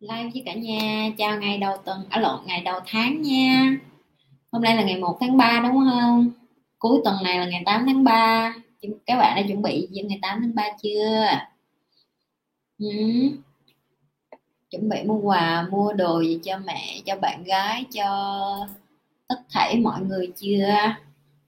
live với cả nhà chào ngày đầu tuần à lộn, ngày đầu tháng nha. Hôm nay là ngày 1 tháng 3 đúng không? Cuối tuần này là ngày 8 tháng 3 các bạn đã chuẩn bị gì ngày 8 tháng 3 chưa? Ừ. chuẩn bị mua quà, mua đồ gì cho mẹ, cho bạn gái, cho tất thảy mọi người chưa?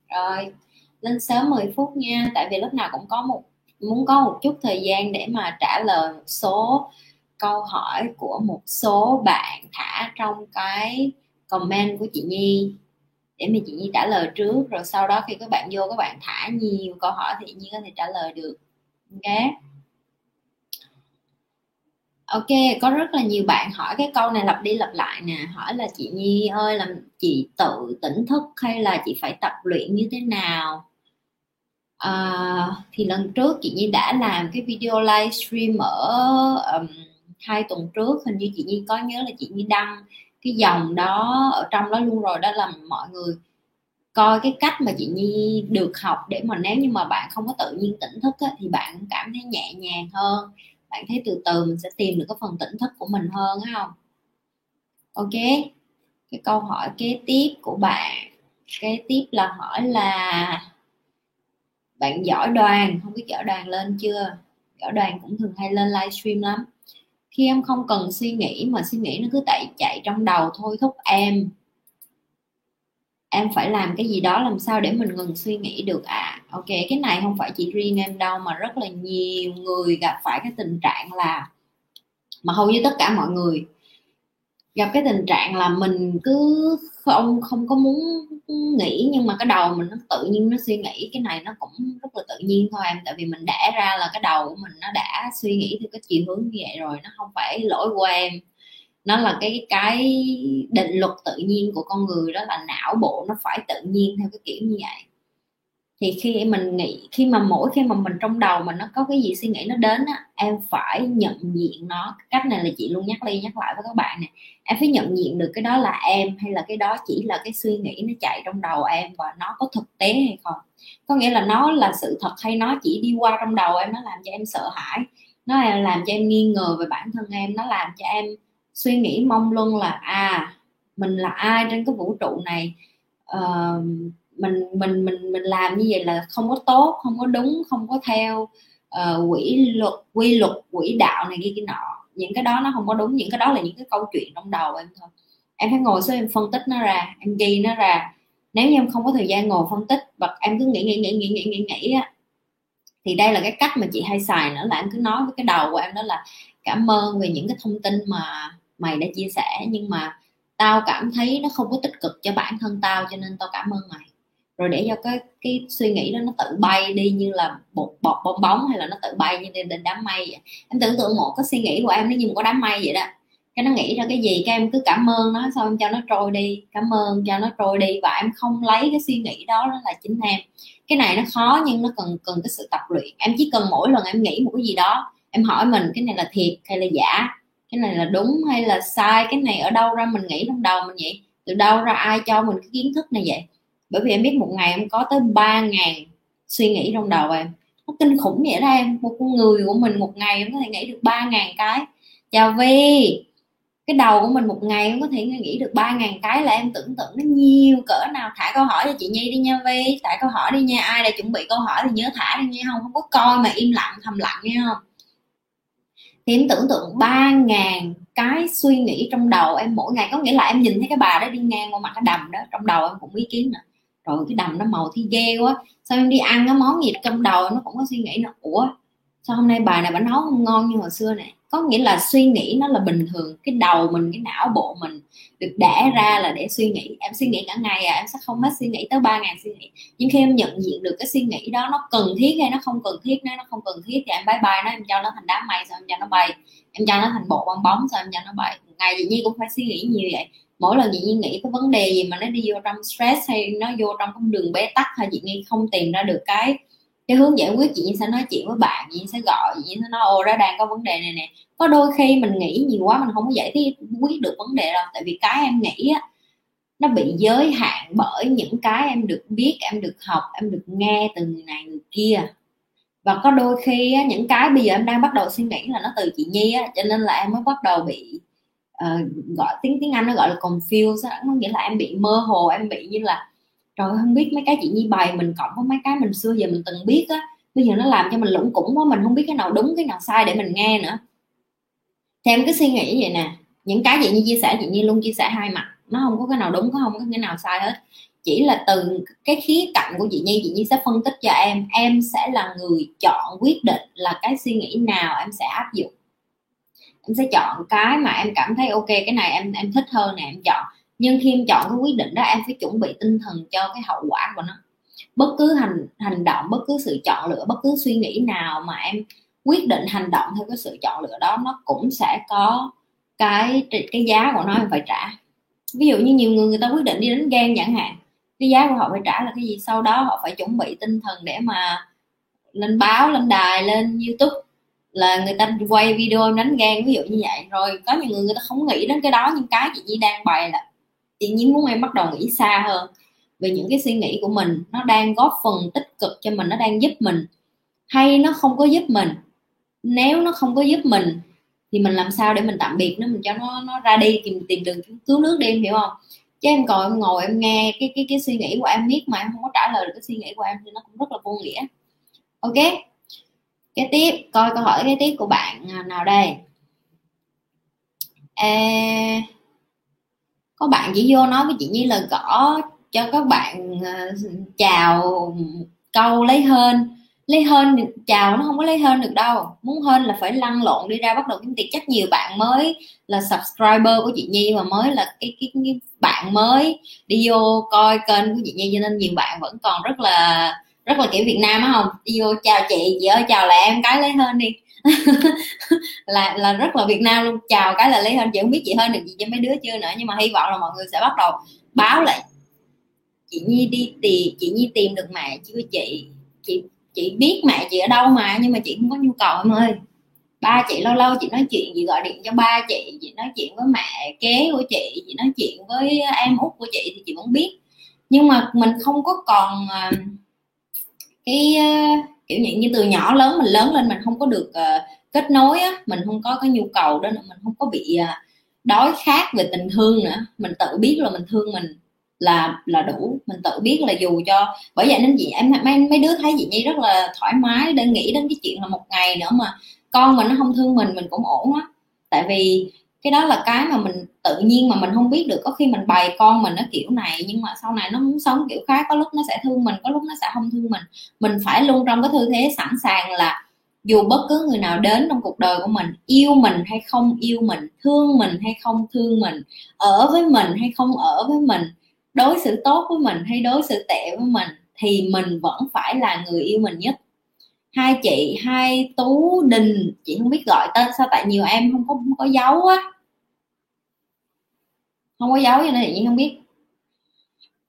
Rồi, lên sớm 10 phút nha. Tại vì lúc nào cũng có một, muốn có một chút thời gian để mà trả lời một số câu hỏi của một số bạn thả trong cái comment của chị Nhi. Để mà chị Nhi trả lời trước rồi sau đó khi các bạn vô các bạn thả nhiều câu hỏi thì Nhi có thể trả lời được. Ok? Ok có rất là nhiều bạn hỏi cái câu này lặp đi lặp lại nè. Hỏi là chị Nhi ơi làm chị tự tỉnh thức hay là chị phải tập luyện như thế nào? À, thì lần trước chị Nhi đã làm cái video livestream ở um, hai tuần trước hình như chị Nhi có nhớ là chị Nhi đăng cái dòng đó ở trong đó luôn rồi đó là mọi người coi cái cách mà chị Nhi được học để mà nếu như mà bạn không có tự nhiên tỉnh thức á, thì bạn cảm thấy nhẹ nhàng hơn. Bạn thấy từ từ mình sẽ tìm được cái phần tỉnh thức của mình hơn không? Ok cái câu hỏi kế tiếp của bạn. Kế tiếp là hỏi là bạn giỏi đoàn không biết giỏi đoàn lên chưa? Giỏi đoàn cũng thường hay lên livestream lắm khi em không cần suy nghĩ mà suy nghĩ nó cứ chạy chạy trong đầu thôi, thúc em. Em phải làm cái gì đó làm sao để mình ngừng suy nghĩ được à ok, cái này không phải chỉ riêng em đâu, mà rất là nhiều người gặp phải cái tình trạng là, mà hầu như tất cả mọi người gặp cái tình trạng là mình cứ không không có muốn nghĩ, nhưng mà cái đầu mình nó tự nhiên nó suy nghĩ, cái này nó cũng rất là tự nhiên thôi em. Tại vì mình đã ra là cái đầu của mình nó đã suy nghĩ theo cái chiều hướng như vậy rồi, nó không phải lỗi của em. Nó là cái cái định luật tự nhiên của con người, đó là não bộ nó phải tự nhiên theo cái kiểu như vậy thì khi mình nghĩ khi mà mỗi khi mà mình trong đầu mà nó có cái gì suy nghĩ nó đến á em phải nhận diện nó. Cách này là chị luôn nhắc đi nhắc lại với các bạn này em phải nhận diện được cái đó là em hay là cái đó chỉ là cái suy nghĩ nó chạy trong đầu em và nó có thực tế hay không. Có nghĩa là nó là sự thật hay nó chỉ đi qua trong đầu em nó làm cho em sợ hãi nó làm cho em nghi ngờ về bản thân em nó làm cho em suy nghĩ mong luân là à mình là ai trên cái vũ trụ này? Uh, mình mình mình mình làm như vậy là không có tốt không có đúng không có theo ờ, uh, quỹ luật quy luật quỹ đạo này kia kia nọ. Những cái đó nó không có đúng những cái đó là những cái câu chuyện trong đầu em thôi. Em phải ngồi xuống em phân tích nó ra em ghi nó ra. Nếu như em không có thời gian ngồi phân tích và em cứ nghĩ nghĩ nghĩ nghĩ nghĩ nghĩ nghĩ á thì đây là cái cách mà chị hay xài nữa là em cứ nói với cái đầu của em đó là cảm ơn về những cái thông tin mà mày đã chia sẻ nhưng mà tao cảm thấy nó không có tích cực cho bản thân tao cho nên tao cảm ơn mày rồi để cho cái cái suy nghĩ đó nó tự bay đi như là bột bọt bong bóng hay là nó tự bay như lên đám mây vậy. em tưởng tượng một cái suy nghĩ của em, nó như một cái đám mây vậy đó. Cái nó nghĩ ra cái gì các em cứ cảm ơn nó, xong em cho nó trôi đi, cảm ơn, cho nó trôi đi và em không lấy cái suy nghĩ đó đó là chính em. Cái này nó khó nhưng nó cần cần cái sự tập luyện. Em chỉ cần mỗi lần em nghĩ một cái gì đó, em hỏi mình, cái này là thiệt hay là giả? Cái này là đúng hay là sai? Cái này ở đâu ra mình nghĩ trong đầu mình vậy? Từ đâu ra ai cho mình cái kiến thức này vậy? Bởi vì em biết một ngày em có tới ba ngàn suy nghĩ trong đầu em. Nó kinh khủng vậy đó em. Một con người của mình một ngày em có thể nghĩ được ba ngàn cái. Chào vi cái đầu của mình một ngày em có thể nghĩ được ba ngàn cái là em tưởng tượng nó nhiều. Cỡ nào thả câu hỏi cho chị nhi đi nha vi thả câu hỏi đi nha. Ai đã chuẩn bị câu hỏi thì nhớ thả đi nha. Không không có coi mà im lặng, thầm lặng nha. Không thì em tưởng tượng ba ngàn cái suy nghĩ trong đầu em mỗi ngày. Có nghĩa là em nhìn thấy cái bà đó đi ngang qua mặt cái đầm đó, trong đầu em cũng ý kiến nữa rồi cái đầm nó màu thi ghê quá. Sao em đi ăn cái món gì trong đầu nó cũng có suy nghĩ nó ủa, sao hôm nay bà này bà nấu không ngon như hồi xưa này có nghĩa là suy nghĩ nó là bình thường, cái đầu mình, cái não bộ mình được đẻ ra là để suy nghĩ. Em suy nghĩ cả ngày à em sẽ không hết suy nghĩ tới ba ngàn suy nghĩ. Nhưng khi em nhận diện được cái suy nghĩ đó, nó cần thiết hay nó không cần thiết nếu nó không cần thiết thì em bye bye nó, em cho nó thành đám mây sao em cho nó bay. Em cho nó thành bộ bong bóng sao em cho nó bay. Ngày gì nhi cũng phải suy nghĩ như vậy mỗi lần chị Nhi nghĩ cái vấn đề gì mà nó đi vô trong stress hay nó vô trong cái đường bế tắc hay chị Nhi không tìm ra được cái cái hướng giải quyết chị Nhi sẽ nói chuyện với bạn chị Nhi sẽ gọi chị Nhi sẽ nói ô ra đang có vấn đề này nè. Có đôi khi mình nghĩ nhiều quá mình không có giải quyết được vấn đề đâu. Tại vì cái em nghĩ á nó bị giới hạn bởi những cái em được biết em được học em được nghe từ người này người kia. Và có đôi khi á, những cái bây giờ em đang bắt đầu suy nghĩ là nó từ chị Nhi á cho nên là em mới bắt đầu bị uh, gọi tiếng tiếng anh nó gọi là confused nó nghĩa là em bị mơ hồ em bị như là rồi không biết mấy cái chị nhi bày mình cộng với mấy cái mình xưa giờ mình từng biết á. Bây giờ nó làm cho mình lũng củng quá mình không biết cái nào đúng cái nào sai để mình nghe nữa. Theo em cứ suy nghĩ vậy nè những cái chị như chia sẻ chị như luôn chia sẻ hai mặt nó không có cái nào đúng có không có cái nào sai hết. Chỉ là từ cái khía cạnh của chị Nhi chị Nhi sẽ phân tích cho em em sẽ là người chọn quyết định là cái suy nghĩ nào em sẽ áp dụng em sẽ chọn cái mà em cảm thấy ok, cái này em em thích hơn nè, em chọn. Nhưng khi em chọn cái quyết định đó, em phải chuẩn bị tinh thần cho cái hậu quả của nó. Bất cứ hành hành động, bất cứ sự chọn lựa, bất cứ suy nghĩ nào mà em quyết định hành động theo cái sự chọn lựa đó, nó cũng sẽ có cái cái giá của nó em phải trả. Ví dụ như nhiều người người ta quyết định đi đánh gan chẳng hạn, cái giá của họ phải trả là cái gì? Sau đó họ phải chuẩn bị tinh thần để mà lên báo, lên đài, lên youtube là người ta quay video đánh gan ví dụ như vậy. Rồi có nhiều người người ta không nghĩ đến cái đó, nhưng cái chị Nhi đang bày là chị Nhi muốn em bắt đầu nghĩ xa hơn về những cái suy nghĩ của mình. Nó đang góp phần tích cực cho mình, nó đang giúp mình. Hay nó không có giúp mình? Nếu nó không có giúp mình, thì mình làm sao để mình tạm biệt nó? Mình cho nó nó ra đi, tìm tìm đường cứu nước đi, em hiểu không? Chứ em còn em ngồi, em nghe cái cái cái suy nghĩ của em biết mà em không có trả lời được cái suy nghĩ của em thì nó cũng rất là vô nghĩa. Ok? Cái tiếp coi câu hỏi cái tiếp của bạn à, nào đây? À, có bạn chỉ vô nói với chị Nhi là gõ cho các bạn à, chào câu lấy hơn lấy hơn chào nó không có lấy hơn được đâu. Muốn hơn là phải lăn lộn đi ra bắt đầu kiếm tiền chắc nhiều bạn mới là subscriber của chị Nhi và mới là cái, cái, cái bạn mới đi vô coi kênh của chị Nhi cho nên nhiều bạn vẫn còn rất là rất là kiểu Việt Nam á không? Đi vô chào chị chị ơi chào lại em cái lấy hơn đi. Là là rất là Việt Nam luôn. Chào cái là lấy hơn chị không biết chị hơn được gì cho mấy đứa chưa nữa nhưng mà hy vọng là mọi người sẽ bắt đầu báo lại. Chị Nhi đi tìm chị Nhi tìm được mẹ chứ chị? Chị chị biết mẹ chị ở đâu mà nhưng mà chị không có nhu cầu em ơi. Ba chị lâu lâu chị nói chuyện chị gọi điện cho ba chị chị nói chuyện với mẹ kế của chị chị nói chuyện với em út của chị thì chị vẫn biết. Nhưng mà mình không có còn uh, cái uh, kiểu như, như từ nhỏ lớn mình lớn lên mình không có được uh, kết nối á mình không có cái nhu cầu đó nữa mình không có bị uh, đói khát về tình thương nữa. Mình tự biết là mình thương mình là là đủ. Mình tự biết là dù cho bởi vậy nên chị em mấy mấy đứa thấy chị nhi rất là thoải mái để nghĩ đến cái chuyện là một ngày nữa mà con mình nó không thương mình mình cũng ổn á. Tại vì cái đó là cái mà mình tự nhiên mà mình không biết được. Có khi mình bày con mình nó kiểu này, nhưng mà sau này nó muốn sống kiểu khác, có lúc nó sẽ thương mình, có lúc nó sẽ không thương mình. Mình phải luôn trong cái tư thế sẵn sàng là dù bất cứ người nào đến trong cuộc đời của mình, yêu mình hay không yêu mình, thương mình hay không thương mình, ở với mình hay không ở với mình, đối xử tốt với mình hay đối xử tệ với mình, thì mình vẫn phải là người yêu mình nhất hai chị, hai tú đình. Chị không biết gọi tên sao tại nhiều em không có không có dấu á. Không có dấu cho nên chị nhi không biết.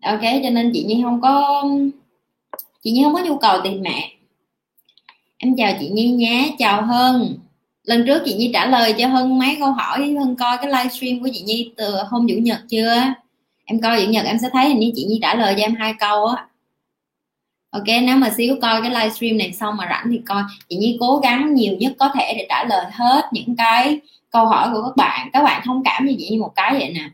Ok, cho nên chị nhi không có, chị nhi không có nhu cầu tìm mẹ. Em chào chị nhi nhé, chào hân. Lần trước chị nhi trả lời cho hân mấy câu hỏi, hân coi cái livestream của chị nhi từ hôm chủ nhật chưa? Em coi chủ nhật em sẽ thấy hình như chị nhi trả lời cho em hai câu á ok, nếu mà xíu coi cái livestream này xong mà rảnh thì coi. Chị nhi cố gắng nhiều nhất có thể để trả lời hết những cái câu hỏi của các bạn. Các bạn thông cảm như chị nhi một cái vậy nè.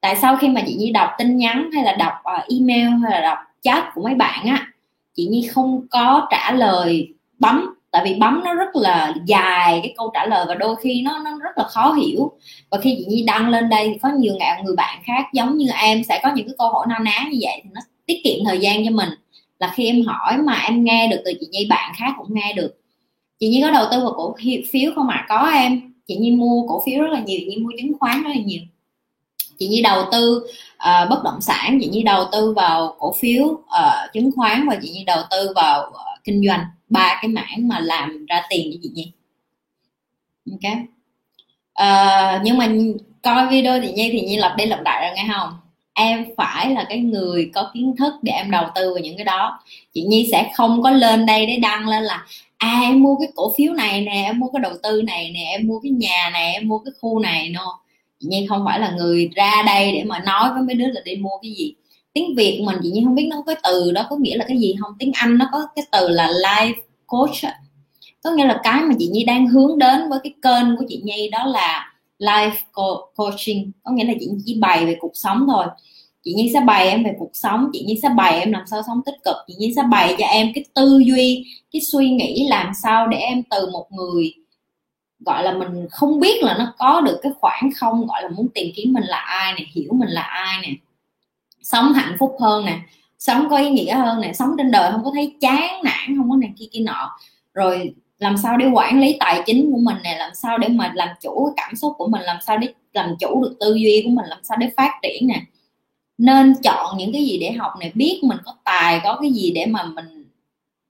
Tại sao khi mà chị nhi đọc tin nhắn hay là đọc ờ, email hay là đọc chat của mấy bạn á, chị nhi không có trả lời bấm. Tại vì bấm nó rất là dài cái câu trả lời và đôi khi nó nó rất là khó hiểu. Và khi chị nhi đăng lên đây thì có nhiều ngàn người bạn khác giống như em sẽ có những cái câu hỏi nao ná như vậy thì nó tiết kiệm thời gian cho mình là khi em hỏi mà em nghe được từ chị nhi bạn khác cũng nghe được. Chị nhi có đầu tư vào cổ phiếu không ạ? À? có em. Chị nhi mua cổ phiếu rất là nhiều chị nhi mua chứng khoán rất là nhiều. Chị nhi đầu tư uh, bất động sản chị nhi đầu tư vào cổ phiếu uh, chứng khoán và chị nhi đầu tư vào uh, kinh doanh. Ba cái mảng mà làm ra tiền cho chị nhi. Ok. Uh, nhưng mà coi video chị nhi thì nhi lặp đi lặp lại rồi nghe không? Em phải là cái người có kiến thức để em đầu tư vào những cái đó. Chị nhi sẽ không có lên đây để đăng lên là à em mua cái cổ phiếu này nè, em mua cái đầu tư này nè, em mua cái nhà này, em mua cái khu này. No. Chị nhi không phải là người ra đây để mà nói với mấy đứa là đi mua cái gì. Tiếng việt mình chị nhi không biết nó có cái từ đó có nghĩa là cái gì không? Tiếng anh nó có cái từ là life coach có nghĩa là cái mà chị nhi đang hướng đến với cái kênh của chị nhi đó là life coaching. Có nghĩa là chị chỉ bày về cuộc sống thôi. Chị Nhi sẽ bày em về cuộc sống chị Nhi sẽ bày em làm sao sống tích cực chị Nhi sẽ bày cho em cái tư duy cái suy nghĩ làm sao để em từ một người gọi là mình không biết là nó có được cái khoảng không gọi là muốn tìm kiếm mình là ai nè, hiểu mình là ai nè sống hạnh phúc hơn nè sống có ý nghĩa hơn nè sống trên đời không có thấy chán nản không có này kia kia nọ. Rồi làm sao để quản lý tài chính của mình nè, làm sao để mà làm chủ cái cảm xúc của mình, làm sao để làm chủ được tư duy của mình, làm sao để phát triển nè. Nên chọn những cái gì để học này biết mình có tài, có cái gì để mà mình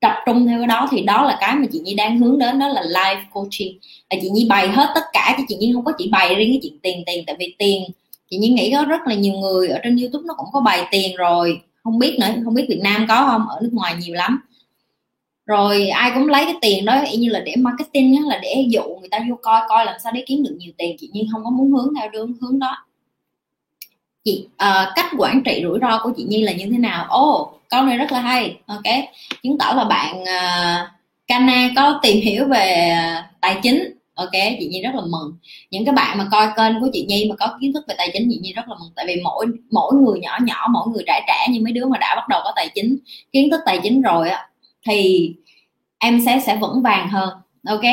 tập trung theo cái đó thì đó là cái mà chị Nhi đang hướng đến, đó là life coaching. Là chị Nhi bày hết tất cả, chứ chị Nhi không có chỉ bày riêng cái chuyện tiền tiền, tại vì tiền, chị Nhi nghĩ có rất là nhiều người ở trên YouTube nó cũng có bày tiền rồi. Không biết nữa, không biết Việt Nam có không, ở nước ngoài nhiều lắm rồi ai cũng lấy cái tiền đó y như là để marketing là để dụ người ta vô coi coi làm sao để kiếm được nhiều tiền. Chị nhiên không có muốn hướng theo đường hướng đó. Chị uh, cách quản trị rủi ro của chị Nhi là như thế nào? Ô oh, câu này rất là hay. Ok. Chứng tỏ là bạn ờ, uh, Cana có tìm hiểu về tài chính. Ok chị Nhi rất là mừng. Những cái bạn mà coi kênh của chị Nhi mà có kiến thức về tài chính chị Nhi rất là mừng. Tại vì mỗi mỗi người nhỏ nhỏ mỗi người trẻ trẻ như mấy đứa mà đã bắt đầu có tài chính kiến thức tài chính rồi á thì em sẽ sẽ vững vàng hơn. Ok?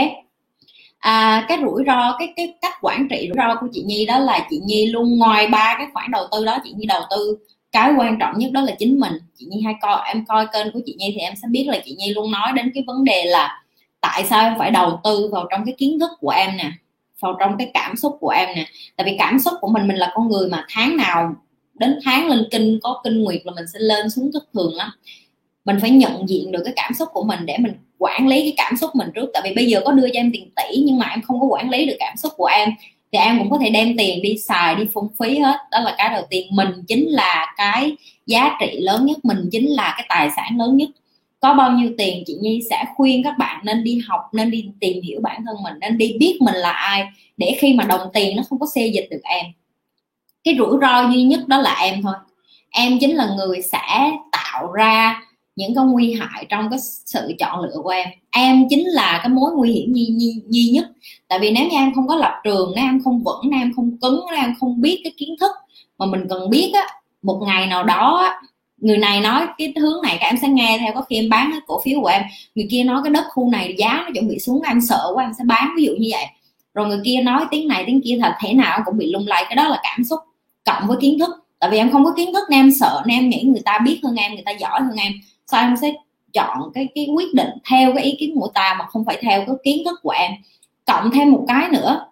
À, cái rủi ro cái cái cách quản trị rủi ro của chị Nhi đó là chị Nhi luôn ngoài ba cái khoản đầu tư đó chị Nhi đầu tư. Cái quan trọng nhất đó là chính mình. Chị Nhi hay coi em coi kênh của chị Nhi thì em sẽ biết là chị Nhi luôn nói đến cái vấn đề là tại sao em phải đầu tư vào trong cái kiến thức của em nè vào trong cái cảm xúc của em nè. Tại vì cảm xúc của mình mình là con người mà tháng nào đến tháng lên kinh có kinh nguyệt là mình sẽ lên xuống thất thường lắm. Mình phải nhận diện được cái cảm xúc của mình để mình quản lý cái cảm xúc mình trước. Tại vì bây giờ có đưa cho em tiền tỷ nhưng mà em không có quản lý được cảm xúc của em. Thì em cũng có thể đem tiền đi xài, đi phung phí hết. Đó là cái đầu tiên. Mình chính là cái giá trị lớn nhất. Mình chính là cái tài sản lớn nhất. Có bao nhiêu tiền, chị Nhi sẽ khuyên các bạn nên đi học, nên đi tìm hiểu bản thân mình, nên đi biết mình là ai để khi mà đồng tiền nó không có xê dịch được em. Cái rủi ro duy nhất đó là em thôi. Em chính là người sẽ tạo ra những cái nguy hại trong cái sự chọn lựa của em. Em chính là cái mối nguy hiểm duy, duy, duy nhất. Tại vì nếu như em không có lập trường nếu em không vững nếu em không cứng nếu em không biết cái kiến thức mà mình cần biết á một ngày nào đó người này nói cái hướng này các em sẽ nghe theo. Có khi em bán cái cổ phiếu của em người kia nói cái đất khu này giá nó chuẩn bị xuống em sợ quá em sẽ bán. Ví dụ như vậy. Rồi người kia nói tiếng này tiếng kia thật thể nào cũng bị lung lay. Cái đó là cảm xúc cộng với kiến thức. Tại vì em không có kiến thức nên em sợ nên em nghĩ người ta biết hơn em người ta giỏi hơn em sao em sẽ chọn cái cái quyết định theo cái ý kiến của ta mà không phải theo cái kiến thức của em? Cộng thêm một cái nữa,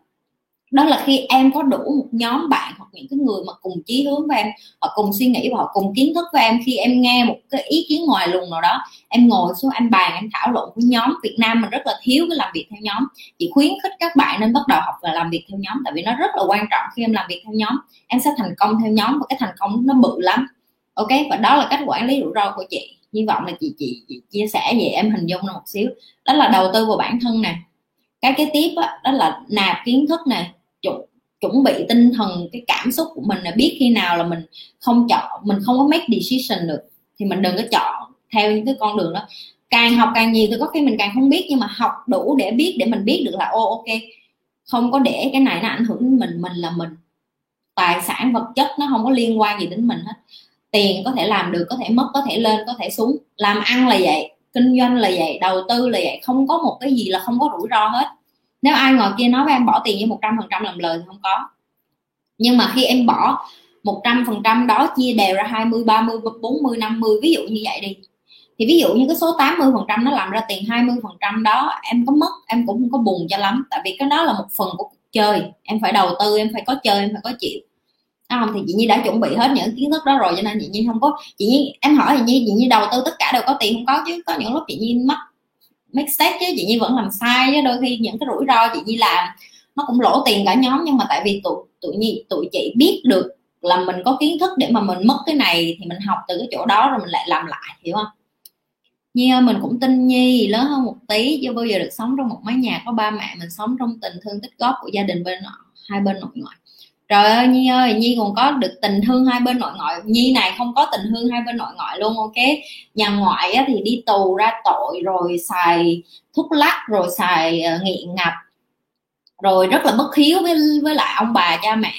đó là khi em có đủ một nhóm bạn hoặc những cái người mà cùng chí hướng với em, họ cùng suy nghĩ và họ cùng kiến thức với em, khi em nghe một cái ý kiến ngoài luồng nào đó, em ngồi xuống anh bàn, em thảo luận với nhóm Việt Nam mình rất là thiếu cái làm việc theo nhóm. Chị khuyến khích các bạn nên bắt đầu học và làm việc theo nhóm, tại vì nó rất là quan trọng khi em làm việc theo nhóm. Em sẽ thành công theo nhóm và cái thành công nó bự lắm. Ok? Và đó là cách quản lý rủi ro của chị hy vọng là chị, chị chị chia sẻ về em hình dung một xíu. Đó là đầu tư vào bản thân nè. Cái kế tiếp đó, đó là nạp kiến thức nè chuẩn, chuẩn bị tinh thần cái cảm xúc của mình là biết khi nào là mình không chọn mình không có make decision được thì mình đừng có chọn theo những cái con đường đó. Càng học càng nhiều thì có khi mình càng không biết nhưng mà học đủ để biết để mình biết được là ô ok không có để cái này nó ảnh hưởng đến mình mình là mình. Tài sản vật chất nó không có liên quan gì đến mình hết tiền có thể làm được, có thể mất, có thể lên, có thể xuống. Làm ăn là vậy, kinh doanh là vậy, đầu tư là vậy. Không có một cái gì là không có rủi ro hết. Nếu ai ngồi kia nói với em bỏ tiền với một trăm phần trăm làm lời thì không có. Nhưng mà khi em bỏ một trăm phần trăm đó, chia đều ra 20 30 40 50 ví dụ như vậy đi. Thì ví dụ như cái số 80 phần trăm nó làm ra tiền 20 phần trăm đó, em có mất, em cũng không có buồn cho lắm. Tại vì cái đó là một phần của cuộc chơi. Em phải đầu tư, em phải có chơi, em phải có chịu không thì chị nhi đã chuẩn bị hết những kiến thức đó rồi, cho nên chị nhi không có, chị nhi, em hỏi chị nhi chị nhi đầu tư tất cả đều có tiền không có chứ, có những lúc chị nhi mất mistake chứ, chị nhi vẫn làm sai chứ, đôi khi những cái rủi ro chị nhi làm, nó cũng lỗ tiền cả nhóm, nhưng mà tại vì tụi tụi nhi, tụi chị biết được là mình có kiến thức để mà mình mất cái này thì mình học từ cái chỗ đó rồi mình lại làm lại, hiểu không? Nhi ơi, mình cũng tin Nhi, lớn hơn một tí, chưa bao giờ được sống trong một mái nhà có ba mẹ, mình sống trong tình thương tích góp của gia đình bên, hai bên nội ngoại trời ơi nhi ơi nhi còn có được tình thương hai bên nội ngoại. Nhi này không có tình thương hai bên nội ngoại luôn ok? Nhà ngoại á, thì đi tù ra tội rồi xài thuốc lắc rồi xài uh, nghiện ngập rồi rất là bất hiếu với với lại ông bà cha mẹ.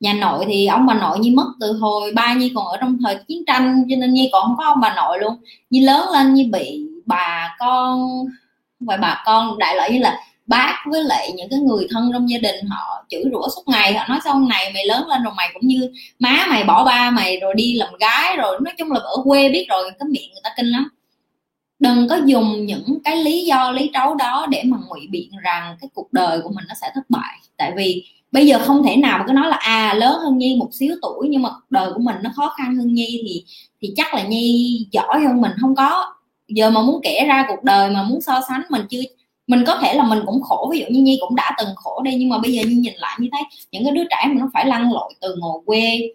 Nhà nội thì ông bà nội nhi mất từ hồi ba nhi còn ở trong thời chiến tranh cho nên nhi còn không có ông bà nội luôn. Nhi lớn lên nhi bị bà con và bà con đại loại như là bác với lại những cái người thân trong gia đình họ chửi rủa suốt ngày. Họ nói sau này mày lớn lên rồi mày cũng như má mày bỏ ba mày rồi đi làm gái rồi. Nói chung là ở quê biết rồi, cái miệng người ta kinh lắm. Đừng có dùng những cái lý do, lý trấu đó để mà ngụy biện rằng cái cuộc đời của mình nó sẽ thất bại. Tại vì bây giờ không thể nào mà cứ nói là à lớn hơn nhi một xíu tuổi nhưng mà đời của mình nó khó khăn hơn nhi thì thì chắc là nhi giỏi hơn mình. Không có. Giờ mà muốn kể ra cuộc đời mà muốn so sánh mình chưa mình có thể là mình cũng khổ, ví dụ như nhi cũng đã từng khổ đi, nhưng mà bây giờ nhi nhìn lại như thấy những cái đứa trẻ mà nó phải lăn lội từ ngồi quê,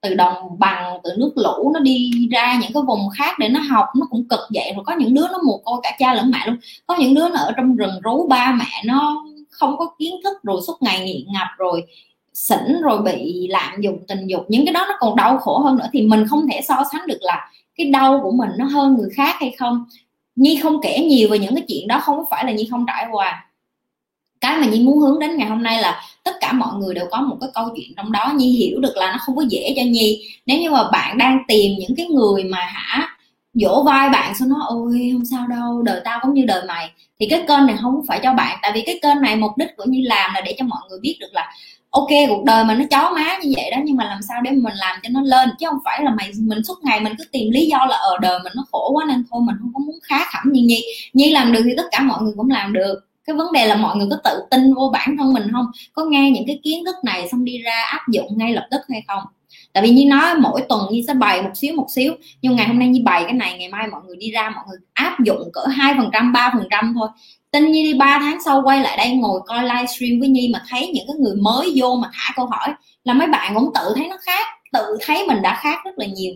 từ đồng bằng, từ nước lũ, nó đi ra những cái vùng khác để nó học, nó cũng cực vậy. Rồi có những đứa nó mồ côi cả cha lẫn mẹ luôn. Có những đứa nó ở trong rừng rú, ba mẹ nó không có kiến thức rồi, suốt ngày nghiện ngập rồi, xỉn rồi bị lạm dụng, tình dục. Những cái đó nó còn đau khổ hơn nữa. Thì mình không thể so sánh được là cái đau của mình nó hơn người khác hay không nhi không kể nhiều về những cái chuyện đó, không phải là nhi không trải qua. Cái mà nhi muốn hướng đến ngày hôm nay là tất cả mọi người đều có một cái câu chuyện trong đó. Nhi hiểu được là nó không có dễ cho nhi. Nếu như mà bạn đang tìm những cái người mà hả dỗ vai bạn xong nó ôi, không sao đâu, đời tao cũng như đời mày. Thì cái kênh này không phải cho bạn. Tại vì cái kênh này mục đích của nhi làm là để cho mọi người biết được là ok, cuộc đời mình nó chó má như vậy đó, nhưng mà làm sao để mình làm cho nó lên? Chứ không phải là mày, mình suốt ngày mình cứ tìm lý do là ở đời mình nó khổ quá nên thôi, mình không có muốn khá khẩm như nhi. Nhi làm được thì tất cả mọi người cũng làm được. Cái vấn đề là mọi người có tự tin vô bản thân mình không? Có nghe những cái kiến thức này xong đi ra áp dụng ngay lập tức hay không? Tại vì như nói mỗi tuần như sẽ bày một xíu một xíu. Nhưng ngày hôm nay như bày cái này, ngày mai mọi người đi ra, mọi người áp dụng cỡ hai phần trăm, ba phần trăm thôi tin nhi đi, ba tháng sau quay lại đây ngồi coi livestream với nhi mà thấy những cái người mới vô mà thả câu hỏi là mấy bạn cũng tự thấy nó khác, tự thấy mình đã khác rất là nhiều.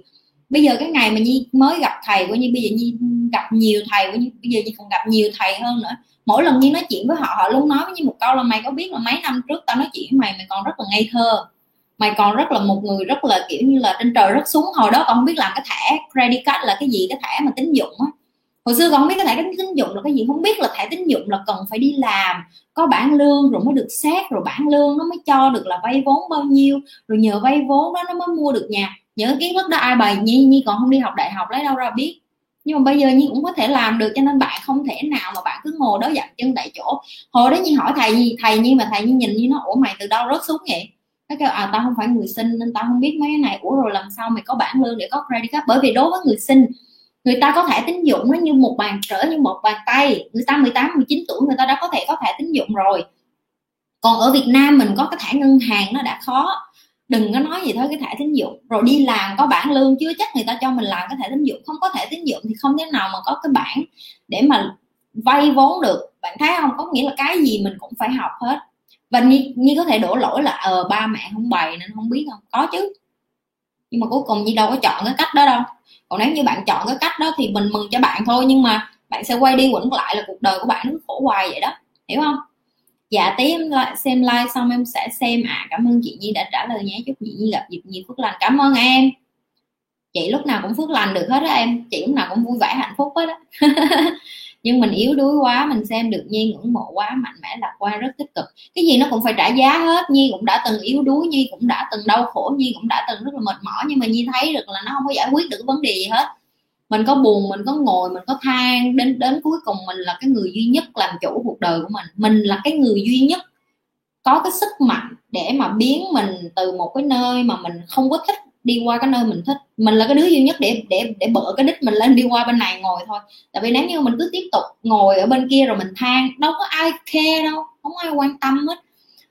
Bây giờ cái ngày mà nhi mới gặp thầy của nhi, bây giờ nhi gặp nhiều thầy của nhi, bây giờ nhi còn gặp nhiều thầy hơn nữa. Mỗi lần nhi nói chuyện với họ họ luôn nói với nhi một câu là, mày có biết là mấy năm trước tao nói chuyện với mày mày còn rất là ngây thơ, mày còn rất là một người rất là, kiểu như là, trên trời rất xuống, hồi đó còn không biết làm cái thẻ credit card là cái gì, cái thẻ mà tín dụng á hồi xưa còn không biết cái thẻ tín dụng là cái gì, không biết là thẻ tín dụng là cần phải đi làm, có bản lương rồi mới được xét, rồi bản lương nó mới cho được là vay vốn bao nhiêu, rồi nhờ vay vốn đó nó mới mua được nhà. Những kiến thức đó ai bày? Nhi nhi còn không đi học đại học lấy đâu ra biết. Nhưng mà bây giờ nhi cũng có thể làm được, cho nên bạn không thể nào mà bạn cứ ngồi đó dặn chân tại chỗ. Hồi đó nhi hỏi thầy gì thầy nhi mà thầy nhi nhìn như nó ủa mày từ đâu rớt xuống vậy? Nó kêu à tao không phải người sinh nên tao không biết mấy cái này. Ủa rồi làm sao mày có bản lương để có credit card? Bởi vì đối với người sinh người ta có thẻ tín dụng nó như một bàn trở như một bàn tay. Người ta 18 19 tuổi người ta đã có thể có thẻ tín dụng rồi. Còn ở Việt Nam mình có cái thẻ ngân hàng nó đã khó. Đừng có nói gì thôi cái thẻ tín dụng. Rồi đi làm có bản lương chưa chắc người ta cho mình làm cái thẻ tín dụng. Không có thẻ tín dụng thì không thể nào mà có cái bản để mà vay vốn được. Bạn thấy không? Có nghĩa là cái gì mình cũng phải học hết. Và như, như có thể đổ lỗi là ờ ba mẹ không bày nên không biết không? Có chứ. Nhưng mà cuối cùng như đâu có chọn cái cách đó đâu còn nếu như bạn chọn cái cách đó thì mình mừng cho bạn thôi, nhưng mà bạn sẽ quay đi quẩn lại là cuộc đời của bạn nó khổ hoài vậy đó. Hiểu không? Dạ tí em lại xem like xong em sẽ xem. À cảm ơn chị Nhi đã trả lời nhé. Chúc chị Nhi gặp dịp nhiều phước lành. Cảm ơn em. Chị lúc nào cũng phước lành được hết á em. Chị lúc nào cũng vui vẻ, hạnh phúc hết á. nhưng mình yếu đuối quá, mình xem được nhi ngưỡng mộ quá, mạnh mẽ lạc quan, rất tích cực. Cái gì nó cũng phải trả giá hết. Nhi cũng đã từng yếu đuối, nhi cũng đã từng đau khổ, nhi cũng đã từng rất là mệt mỏi, nhưng mà nhi thấy được là nó không có giải quyết được vấn đề gì hết. Mình có buồn, mình có ngồi, mình có than. Đến đến cuối cùng mình là cái người duy nhất làm chủ cuộc đời của mình. Mình là cái người duy nhất có cái sức mạnh để mà biến mình từ một cái nơi mà mình không có thích đi qua cái nơi mình thích. Mình là cái đứa duy nhất để để để bỡ cái đích mình lên đi qua bên này ngồi thôi. Tại vì nếu như mình cứ tiếp tục ngồi ở bên kia rồi mình than đâu có ai care đâu không ai quan tâm hết.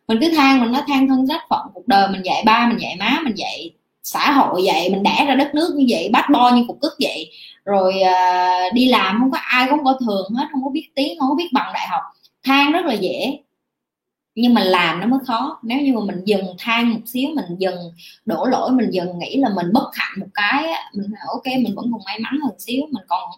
Mình cứ than mình nói than thân trách phận cuộc đời mình dạy ba mình dạy má mình dạy xã hội vậy mình đẻ ra đất nước như vậy bắt bo như cục cức vậy. Rồi uh, đi làm không có ai không có thường hết không có biết tiếng không có biết bằng đại học. Than rất là dễ nhưng mà làm nó mới khó. Nếu như mà mình dừng than một xíu, mình dừng đổ lỗi, mình dừng nghĩ là mình bất hạnh một cái mình ok, mình vẫn còn may mắn hơn xíu, mình còn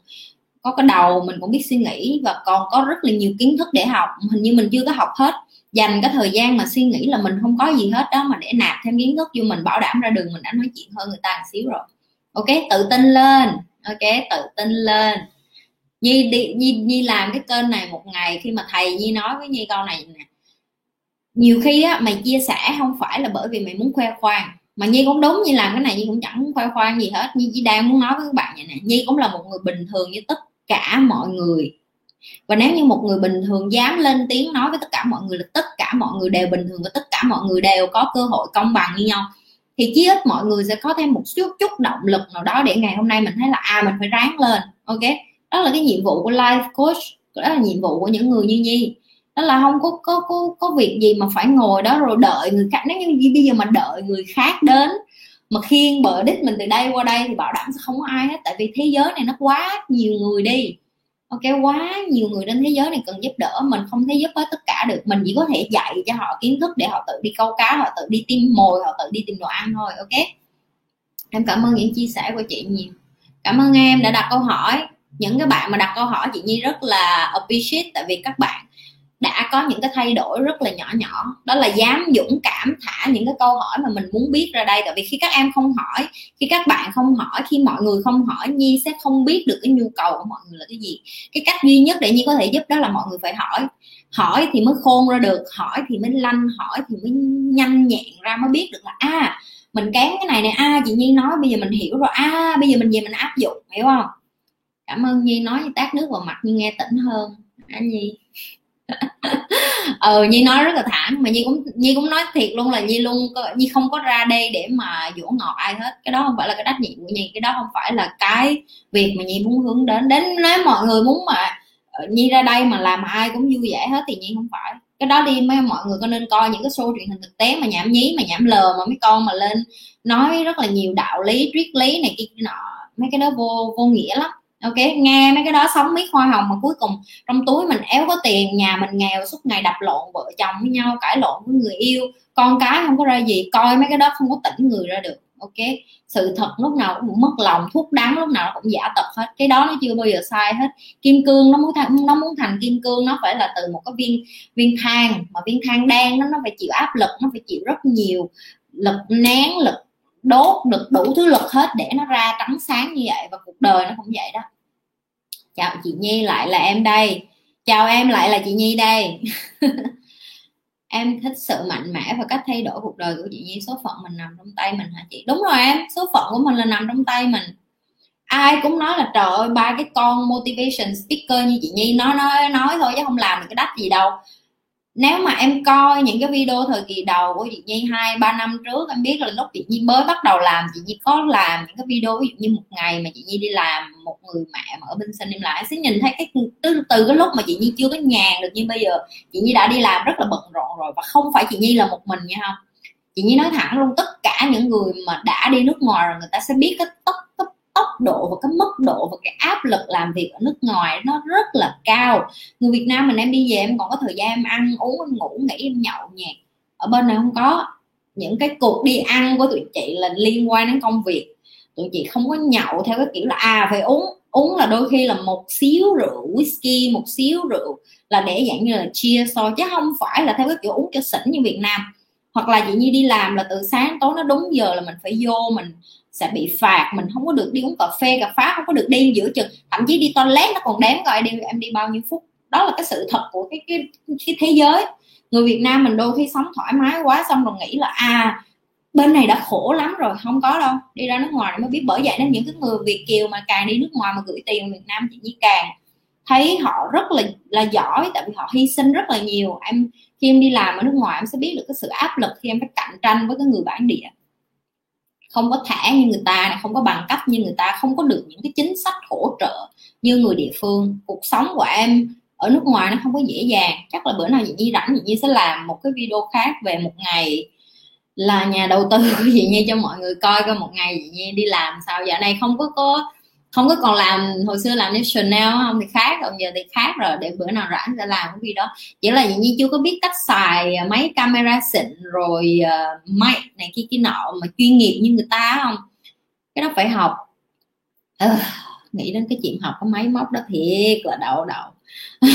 có cái đầu, mình cũng biết suy nghĩ và còn có rất là nhiều kiến thức để học. Hình như mình chưa có học hết. Dành cái thời gian mà suy nghĩ là mình không có gì hết đó mà để nạp thêm kiến thức vô mình, bảo đảm ra đường mình đã nói chuyện hơn người ta một xíu rồi. Ok, tự tin lên. Ok, tự tin lên. Nhi đi, nhi nhi làm cái kênh này một ngày khi mà thầy nhi nói với nhi câu này nè nhiều khi á, mày chia sẻ không phải là bởi vì mày muốn khoe khoang. Mà nhi cũng đúng như làm cái này nhi cũng chẳng khoe khoang gì hết. Nhi chỉ đang muốn nói với các bạn vậy nè. Nhi cũng là một người bình thường như tất cả mọi người. Và nếu như một người bình thường dám lên tiếng nói với tất cả mọi người là tất cả mọi người đều bình thường và tất cả mọi người đều có cơ hội công bằng như nhau, thì chí ít mọi người sẽ có thêm một chút chút động lực nào đó để ngày hôm nay mình thấy là à mình phải ráng lên, ok? Đó là cái nhiệm vụ của life coach, đó là nhiệm vụ của những người như nhi đó là không có có có có việc gì mà phải ngồi đó rồi đợi người khác. Nếu như bây giờ mà đợi người khác đến mà khiêng bờ đích mình từ đây qua đây thì bảo đảm sẽ không có ai hết. Tại vì thế giới này nó quá nhiều người đi. Ok, quá nhiều người trên thế giới này cần giúp đỡ. Mình không thể giúp hết tất cả được. Mình chỉ có thể dạy cho họ kiến thức để họ tự đi câu cá, họ tự đi tìm mồi, họ tự đi tìm đồ ăn thôi. Ok? Em cảm ơn những chia sẻ của chị nhiều. Cảm ơn em đã đặt câu hỏi. Những cái bạn mà đặt câu hỏi, chị nhi rất là appreciate. Tại vì các bạn đã có những cái thay đổi rất là nhỏ nhỏ. Đó là dám dũng cảm thả những cái câu hỏi mà mình muốn biết ra đây. Tại vì khi các em không hỏi khi các bạn không hỏi khi mọi người không hỏi nhi sẽ không biết được cái nhu cầu của mọi người là cái gì. Cái cách duy nhất để nhi có thể giúp đó là mọi người phải hỏi. Hỏi thì mới khôn ra được hỏi thì mới lanh hỏi thì mới nhanh nhẹn ra mới biết được là a à, mình kém cái này này a à, chị nhi nói bây giờ mình hiểu rồi. A à, bây giờ mình về mình áp dụng. Hiểu không? Cảm ơn nhi nói tát nước vào mặt nhưng nghe tỉnh hơn. Anh nhi? ừ nhi nói rất là thẳng mà nhi cũng nhi cũng nói thiệt luôn là nhi luôn nhi không có ra đây để mà dỗ ngọt ai hết. Cái đó không phải là cái trách nhiệm của nhi, cái đó không phải là cái việc mà nhi muốn hướng đến. Đến nếu mọi người muốn mà ờ, nhi ra đây mà làm ai cũng vui vẻ hết thì nhi không phải. Cái đó đi mấy mọi người có nên coi những cái show truyền hình thực tế mà nhảm nhí, mà nhảm lờ mà mấy con mà lên nói rất là nhiều đạo lý, triết lý này kia nọ. Mấy cái đó vô vô nghĩa lắm ok, nghe mấy cái đó sống miết hoa hồng mà cuối cùng trong túi mình éo có tiền, nhà mình nghèo suốt ngày đập lộn, vợ chồng với nhau, cãi lộn với người yêu, con cái không có ra gì, coi mấy cái đó không có tỉnh người ra được. Ok, sự thật lúc nào cũng mất lòng, thuốc đắng lúc nào cũng giả tật hết. Cái đó nó chưa bao giờ sai hết. Kim cương nó muốn thành, nó muốn thành kim cương, nó phải là từ một cái viên viên than. Mà viên than đen nó nó phải chịu áp lực, nó phải chịu rất nhiều lực nén lực đốt được đủ thứ lực hết để nó ra trắng sáng như vậy và cuộc đời nó cũng vậy đó. Chào chị Nhi, lại là em đây. Chào em, lại là chị Nhi đây. Em thích sự mạnh mẽ và cách thay đổi cuộc đời của chị Nhi. Số phận mình nằm trong tay mình hả chị? Đúng rồi em, số phận của mình là nằm trong tay mình. Ai cũng nói là trời ơi, ba cái con motivation speaker như chị Nhi nó nói nói thôi chứ không làm được cái đắt gì đâu nếu mà em coi những cái video thời kỳ đầu của chị Nhi hai ba năm trước em biết là lúc chị Nhi mới bắt đầu làm chị Nhi có làm những cái video ví dụ như một ngày mà chị Nhi đi làm một người mẹ mà ở bên sân em lại sẽ nhìn thấy cái từ, từ cái lúc mà chị Nhi chưa có nhàn được như bây giờ chị Nhi đã đi làm rất là bận rộn rồi và không phải chị Nhi là một mình nha không chị Nhi nói thẳng luôn tất cả những người mà đã đi nước ngoài rồi người ta sẽ biết cái tốc tốc tốc độ và cái mức độ và cái áp lực làm việc ở nước ngoài nó rất là cao. Người Việt Nam mình em đi về em còn có thời gian em ăn uống, em ngủ nghỉ, em nhậu nhẹt. Ở bên này không có. Những cái cuộc đi ăn của tụi chị là liên quan đến công việc. Tụi chị không có nhậu theo cái kiểu là à phải uống uống là đôi khi là một xíu rượu whisky, một xíu rượu là để dạng như là chia so chứ không phải là theo cái kiểu uống cho xỉn như Việt Nam hoặc là chị như đi làm là từ sáng tối nó đúng giờ là mình phải vô mình sẽ bị phạt mình không có được đi uống cà phê cà phá không có được đi giữa chừng. Thậm chí đi toilet nó còn đếm coi đi em đi bao nhiêu phút. Đó là cái sự thật của cái cái, cái thế giới. Người Việt Nam mình đôi khi sống thoải mái quá xong rồi nghĩ là à bên này đã khổ lắm rồi không có đâu. Đi ra nước ngoài mới biết bởi vậy nên những cái người Việt kiều mà càng đi nước ngoài mà gửi tiền Việt Nam chị Nhi càng thấy họ rất là là giỏi tại vì họ hy sinh rất là nhiều. Em khi em đi làm ở nước ngoài em sẽ biết được cái sự áp lực khi em phải cạnh tranh với cái người bản địa. Không có thẻ như người ta này, không có bằng cấp như người ta, không có được những cái chính sách hỗ trợ như người địa phương. Cuộc sống của em ở nước ngoài nó không có dễ dàng. Chắc là bữa nào chị Nhi rảnh, chị Nhi sẽ làm một cái video khác về một ngày là nhà đầu tư của chị Nhi cho mọi người coi coi một ngày chị Nhi đi làm sao. Giờ này không có có không có còn làm hồi xưa làm như Chanel không thì khác còn giờ thì khác rồi để bữa nào rảnh sẽ làm cái gì đó. Chỉ là như chưa có biết cách xài máy camera xịn rồi uh, mic này kia kia nọ mà chuyên nghiệp như người ta không? Cái đó phải học. Uh, nghĩ đến cái chuyện học cái máy móc đó thiệt là đậu đậu.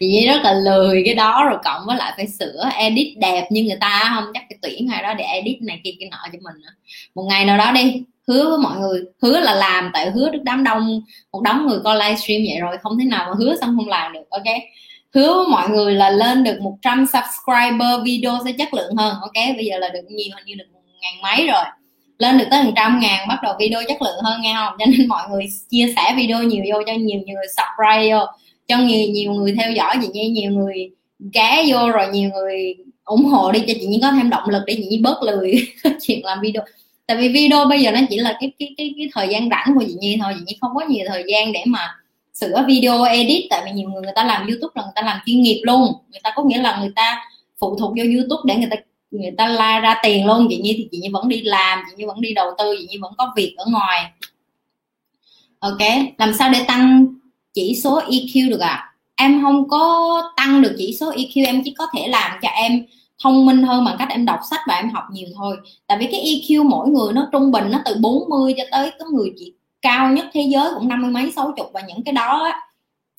Chị rất là lười cái đó rồi cộng với lại phải sửa edit đẹp như người ta không? Chắc phải tuyển ai đó để edit này kia kia nọ cho mình một ngày nào đó đi hứa với mọi người. Hứa là làm, tại hứa được đám đông, một đống người coi livestream vậy rồi, không thể nào mà hứa xong không làm được, ok? Hứa với mọi người là lên được 100 subscriber video sẽ chất lượng hơn, ok? Bây giờ là được nhiều, hình như được ngàn mấy rồi. Lên được tới hàng trăm ngàn, bắt đầu video chất lượng hơn, nghe không? Cho nên mọi người chia sẻ video nhiều vô cho nhiều nhiều người, subscribe vô, cho nhiều nhiều người theo dõi, chị nhi, nhiều người ghé vô, rồi nhiều người ủng hộ đi, cho chị nhi có thêm động lực để chị nhi bớt lười chuyện làm video tại vì video bây giờ nó chỉ là cái cái cái, cái thời gian rảnh của chị nhi thôi. Chị nhi không có nhiều thời gian để mà sửa video edit. Tại vì nhiều người người ta làm youtube là người ta làm chuyên nghiệp luôn. Người ta có nghĩa là người ta phụ thuộc vô youtube để người ta người ta la ra tiền luôn. Chị nhi thì chị nhi vẫn đi làm chị nhi vẫn đi đầu tư chị nhi vẫn có việc ở ngoài. Ok làm sao để tăng chỉ số EQ được ạ? À? em không có tăng được chỉ số EQ em chỉ có thể làm cho em thông minh hơn bằng cách em đọc sách và em học nhiều thôi. Tại vì cái EQ mỗi người nó trung bình nó từ 40 cho tới có người chỉ cao nhất thế giới cũng năm mươi mấy sáu chục và những cái đó á,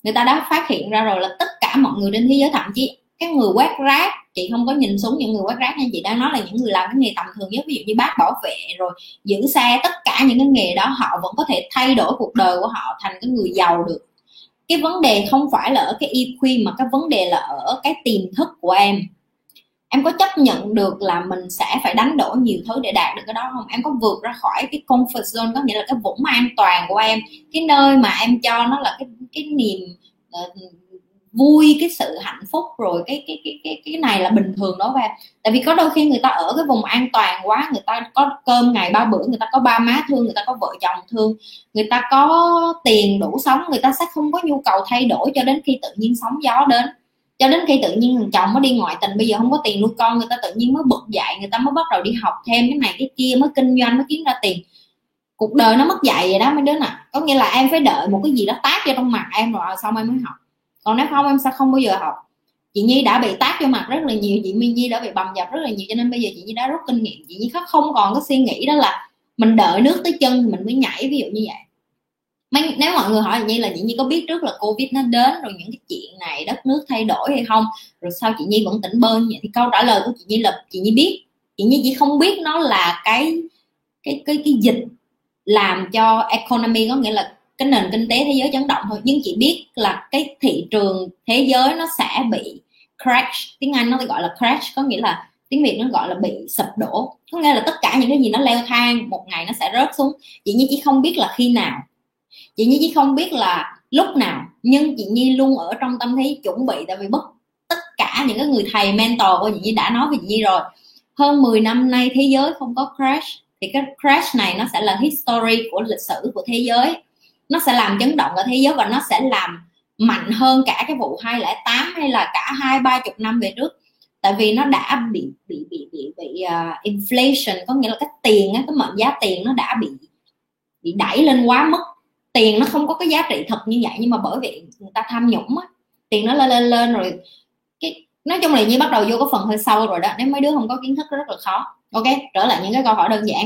người ta đã phát hiện ra rồi là tất cả mọi người trên thế giới thậm chí cái người quét rác chị không có nhìn xuống những người quét rác nha chị đang nói là những người làm cái nghề tầm thường nhất ví dụ như bác bảo vệ rồi giữ xe tất cả những cái nghề đó họ vẫn có thể thay đổi cuộc đời của họ thành cái người giàu được. Cái vấn đề không phải là ở cái EQ mà cái vấn đề là ở cái tiềm thức của em em có chấp nhận được là mình sẽ phải đánh đổi nhiều thứ để đạt được cái đó không? Em có vượt ra khỏi cái comfort zone có nghĩa là cái vũng an toàn của em cái nơi mà em cho nó là cái cái niềm uh, vui cái sự hạnh phúc rồi cái cái cái cái cái này là bình thường đó em. Tại vì có đôi khi người ta ở cái vùng an toàn quá người ta có cơm ngày ba bữa người ta có ba má thương người ta có vợ chồng thương người ta có tiền đủ sống người ta sẽ không có nhu cầu thay đổi cho đến khi tự nhiên sóng gió đến cho đến khi tự nhiên thằng chồng mới đi ngoại tình, bây giờ không có tiền nuôi con, người ta tự nhiên mới bực dậy người ta mới bắt đầu đi học thêm cái này cái kia, mới kinh doanh, mới kiếm ra tiền. Cuộc đời nó mất dạy vậy đó mấy đứa nè. Có nghĩa là em phải đợi một cái gì đó tát vô trong mặt, em rồi xong em mới học. Còn nếu không, em sẽ không bao giờ học. Chị nhi đã bị tát vô mặt rất là nhiều, chị Minh nhi đã bị bầm dập rất là nhiều, cho nên bây giờ chị nhi đã rút kinh nghiệm. Chị nhi không còn có suy nghĩ đó là mình đợi nước tới chân thì mình mới nhảy, ví dụ như vậy. Mấy, nếu mọi người hỏi chị nhi là chị nhi có biết trước là covid nó đến rồi những cái chuyện này đất nước thay đổi hay không rồi sao chị nhi vẫn tỉnh bơ vậy? Thì câu trả lời của chị nhi là chị nhi biết. Chị nhi chỉ không biết nó là cái cái cái cái dịch làm cho economy có nghĩa là cái nền kinh tế thế giới chấn động thôi. Nhưng chị biết là cái thị trường thế giới nó sẽ bị crash. Tiếng anh nó gọi là crash có nghĩa là tiếng việt nó gọi là bị sụp đổ. Có nghĩa là tất cả những cái gì nó leo thang một ngày nó sẽ rớt xuống. Chị nhi chỉ không biết là khi nào chị nhi chỉ không biết là lúc nào nhưng chị nhi luôn ở trong tâm thế chuẩn bị tại vì bất tất cả những cái người thầy mentor của chị nhi đã nói với chị nhi rồi. Hơn 10 năm nay thế giới không có crash thì cái crash này nó sẽ là history của lịch sử của thế giới. Nó sẽ làm chấn động ở thế giới và nó sẽ làm mạnh hơn cả cái vụ 208 hay là cả hai ba chục năm về trước. Tại vì nó đã bị bị bị bị bị uh, inflation có nghĩa là cái tiền á cái mệnh giá tiền nó đã bị bị đẩy lên quá mức tiền nó không có cái giá trị thật như vậy nhưng mà bởi vì người ta tham nhũng á, tiền nó lên lên lên rồi cái, nói chung là như bắt đầu vô cái phần hơi sâu rồi đó, nếu mấy đứa không có kiến thức rất là khó. Ok, trở lại những cái câu hỏi đơn giản.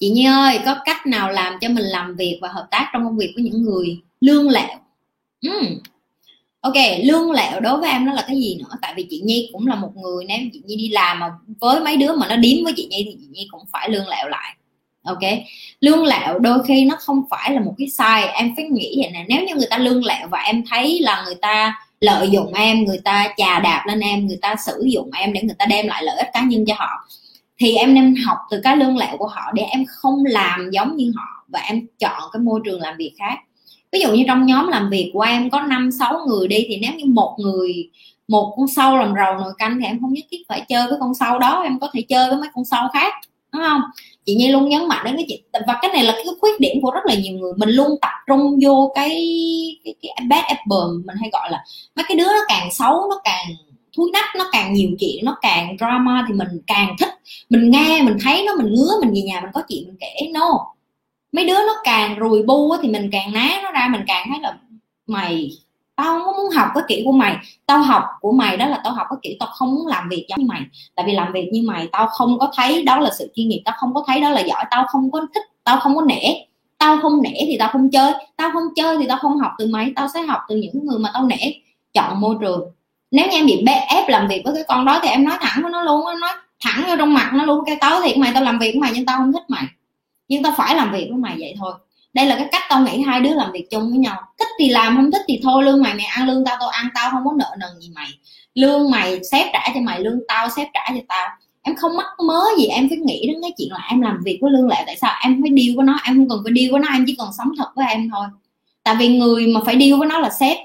Chị Nhi ơi, có cách nào làm cho mình làm việc và hợp tác trong công việc với những người lương lẹo? Uhm. ok, lương lẹo đối với em nó là cái gì nữa? Tại vì chị Nhi cũng là một người, nếu chị Nhi đi làm mà với mấy đứa mà nó điếm với chị Nhi thì chị Nhi cũng phải lương lẹo lại ok? Lương lẹo đôi khi nó không phải là một cái sai. Em phải nghĩ vậy nè. Nếu như người ta lương lẹo và em thấy là người ta lợi dụng em, người ta chà đạp lên em, người ta sử dụng em để người ta đem lại lợi ích cá nhân cho họ, thì em nên học từ cái lương lẹo của họ để em không làm giống như họ và em chọn cái môi trường làm việc khác. Ví dụ như trong nhóm làm việc của em có năm, sáu người đi, thì nếu như một người, một con sâu làm rầu nồi canh thì em không nhất thiết phải chơi với con sâu đó. Em có thể chơi với mấy con sâu khác, đúng không? Chị nhi luôn nhấn mạnh đến cái chuyện và cái này là cái khuyết điểm của rất là nhiều người. Mình luôn tập trung vô cái cái, cái bad apple mình hay gọi là mấy cái đứa nó càng xấu nó càng thúi nách nó càng nhiều chuyện nó càng drama thì mình càng thích. Mình nghe mình thấy nó mình ngứa mình về nhà mình có chuyện mình kể. No. Mấy đứa nó càng rùi bu thì mình càng ná nó ra mình càng thấy là mày tao không muốn học cái kiểu của mày. Tao học của mày đó là tao học cái kiểu tao không muốn làm việc giống như mày. Tại vì làm việc như mày, tao không có thấy đó là sự chuyên nghiệp, tao không có thấy đó là giỏi, tao không có thích, tao không có nể. Tao không nể thì tao không chơi. Tao không chơi thì tao không học từ mày. Tao sẽ học từ những người mà tao nể. Chọn môi trường. Nếu như em bị ép làm việc với cái con đó thì em nói thẳng với nó luôn nói thẳng vô trong mặt nó luôn. Cái tớ thì mày, tao làm việc với mày nhưng tao không thích mày. Nhưng tao phải làm việc với mày vậy thôi đây là cái cách tao nghĩ hai đứa làm việc chung với nhau. Thích thì làm, không thích thì thôi, lương mày mày ăn, lương tao tao ăn, tao không có nợ nần gì mày. Lương mày sếp trả cho mày, lương tao sếp trả cho tao. Em không mắc mớ gì, em phải nghĩ đến cái chuyện là em làm việc với lương lệ. Tại sao? Em phải điêu với nó, em không cần phải điêu với nó, em chỉ cần sống thật với em thôi. Tại vì người mà phải điêu với nó là sếp.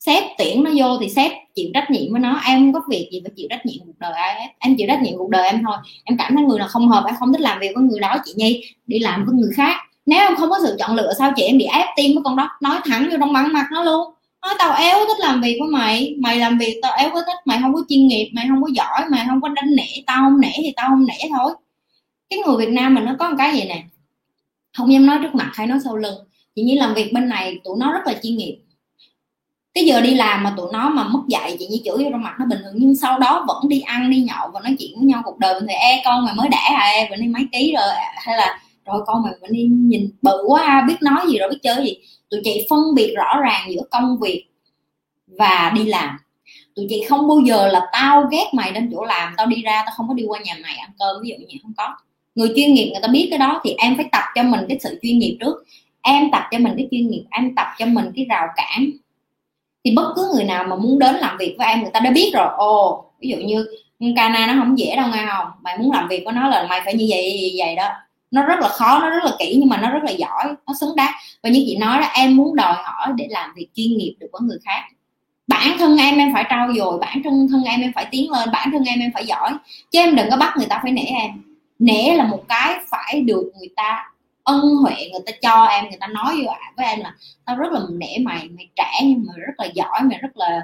Sếp tuyển nó vô thì sếp chịu trách nhiệm với nó. Em không có việc gì phải chịu trách nhiệm cuộc đời em em chịu trách nhiệm cuộc đời em thôi. Em cảm thấy người nào không hợp, em không thích làm việc với người đó. Chị nhi, đi làm với người khác nếu em không có sự chọn lựa sao chị em bị ép tim với con đó? Nói thẳng vô trong bắn mặt nó luôn. Nói tao éo thích làm việc của mày. Mày làm việc tao éo có thích. Mày không có chuyên nghiệp, mày không có giỏi, mày không có đánh nể tao không nể thì tao không nể thôi. Cái người việt nam mình nó có một cái gì nè? Không dám nói trước mặt hay nói sau lưng. Chỉ như làm việc bên này tụi nó rất là chuyên nghiệp. Cái giờ đi làm mà tụi nó mà mất dạy, chị như chửi vô trong mặt nó bình thường. Nhưng sau đó vẫn đi ăn, đi nhậu và nói chuyện với nhau cuộc đời. Mình thì e con mày mới đẻ à? E bữa nay mấy ký rồi? Hay là rồi con mày mình đi nhìn bự quá biết nói gì rồi biết chơi gì. Tụi chị phân biệt rõ ràng giữa công việc và đi làm. Tụi chị không bao giờ là tao ghét mày đến chỗ làm, tao đi ra tao không có đi qua nhà mày ăn cơm, ví dụ như không có. Người chuyên nghiệp người ta biết cái đó thì em phải tập cho mình cái sự chuyên nghiệp trước. Em tập cho mình cái chuyên nghiệp, em tập cho mình cái rào cản. Thì bất cứ người nào mà muốn đến làm việc với em, người ta đã biết rồi. Ồ, ví dụ như cana nó không dễ đâu nghe không? Mày muốn làm việc với nó là mày phải như vậy như vậy đó nó rất là khó nó rất là kỹ nhưng mà nó rất là giỏi nó xứng đáng và như chị nói là em muốn đòi hỏi để làm việc chuyên nghiệp được với người khác bản thân em em phải trau dồi bản thân thân em em phải tiến lên bản thân em em phải giỏi chứ em đừng có bắt người ta phải nể em nể là một cái phải được người ta ân huệ người ta cho em người ta nói với em là tao rất là nể mày mày trẻ nhưng mà rất là giỏi mày rất là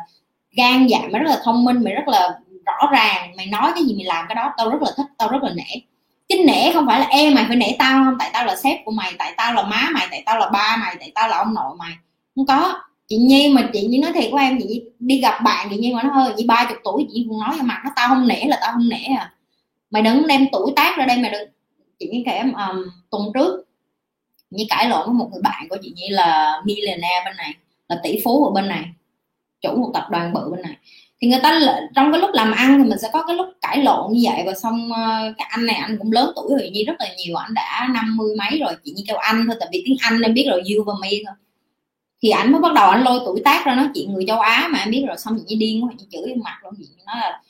gan dạ mày rất là thông minh mày rất là rõ ràng mày nói cái gì mày làm cái đó tao rất là thích tao rất là nể cái nể không phải là em mày phải nể tao không? Tại tao là sếp của mày tại tao là má mày tại tao là ba mày tại tao là ông nội mày. Không có. Chị nhi mà chị nhi nói thiệt của em chị đi gặp bạn chị nhi mà nó hơi chị ba chục tuổi chị cũng nói cho mặt nó tao không nể là tao không nể à. Mày đừng đem tuổi tác ra đây mày đừng. Chị nhi kể em um, tuần trước như cãi lộn với một người bạn của chị nhi là millionaire bên này là tỷ phú ở bên này chủ một tập đoàn bự bên này thì người ta trong cái lúc làm ăn thì mình sẽ có cái lúc cãi lộn như vậy. Và xong ờ, các anh này anh cũng lớn tuổi rồi như rất là nhiều, anh đã năm mươi mấy rồi. Chị như kêu anh thôi, tại vì tiếng anh em biết rồi, you và me thôi. Thì ảnh mới bắt đầu anh lôi tuổi tác ra nói chuyện người châu á mà em biết rồi. Xong chị như điên quá, chị chửi mặt luôn. Chị nói là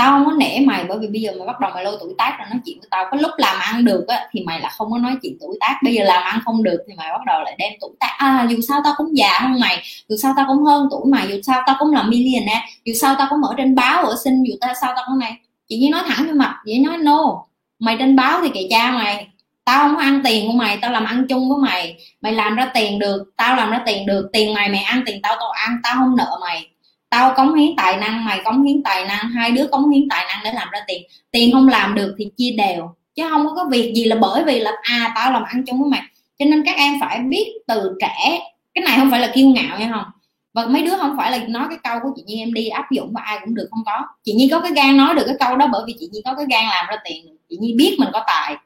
tao không có nể mày bởi vì bây giờ mày bắt đầu mày lôi tuổi tác ra nói chuyện với tao. Có lúc làm ăn được á, thì mày là không có nói chuyện tuổi tác. Bây giờ làm ăn không được thì mày bắt đầu lại đem tuổi tác. À dù sao tao cũng già hơn mày, dù sao tao cũng hơn tuổi mày, dù sao tao cũng là millionaire, dù sao tao cũng ở trên báo ở xin dù tao, sao tao cũng này. Chị như nói thẳng với mặt, chị nói, no, mày trên báo thì kệ cha mày, tao không có ăn tiền của mày, tao làm ăn chung với mày. Mày làm ra tiền được, tao làm ra tiền được, tiền mày mày ăn, tiền tao tao ăn, tao không nợ mày tao cống hiến tài năng, mày cống hiến tài năng, hai đứa cống hiến tài năng để làm ra tiền. Tiền không làm được thì chia đều, chứ không có việc gì là bởi vì là à tao làm ăn chung với mày. Cho nên các em phải biết từ trẻ, cái này không phải là kiêu ngạo nha không và mấy đứa không phải là nói cái câu của chị Nhi, em đi áp dụng và ai cũng được, không có. Chị Nhi có cái gan nói được cái câu đó bởi vì chị Nhi có cái gan làm ra tiền. Chị Nhi biết mình có tài,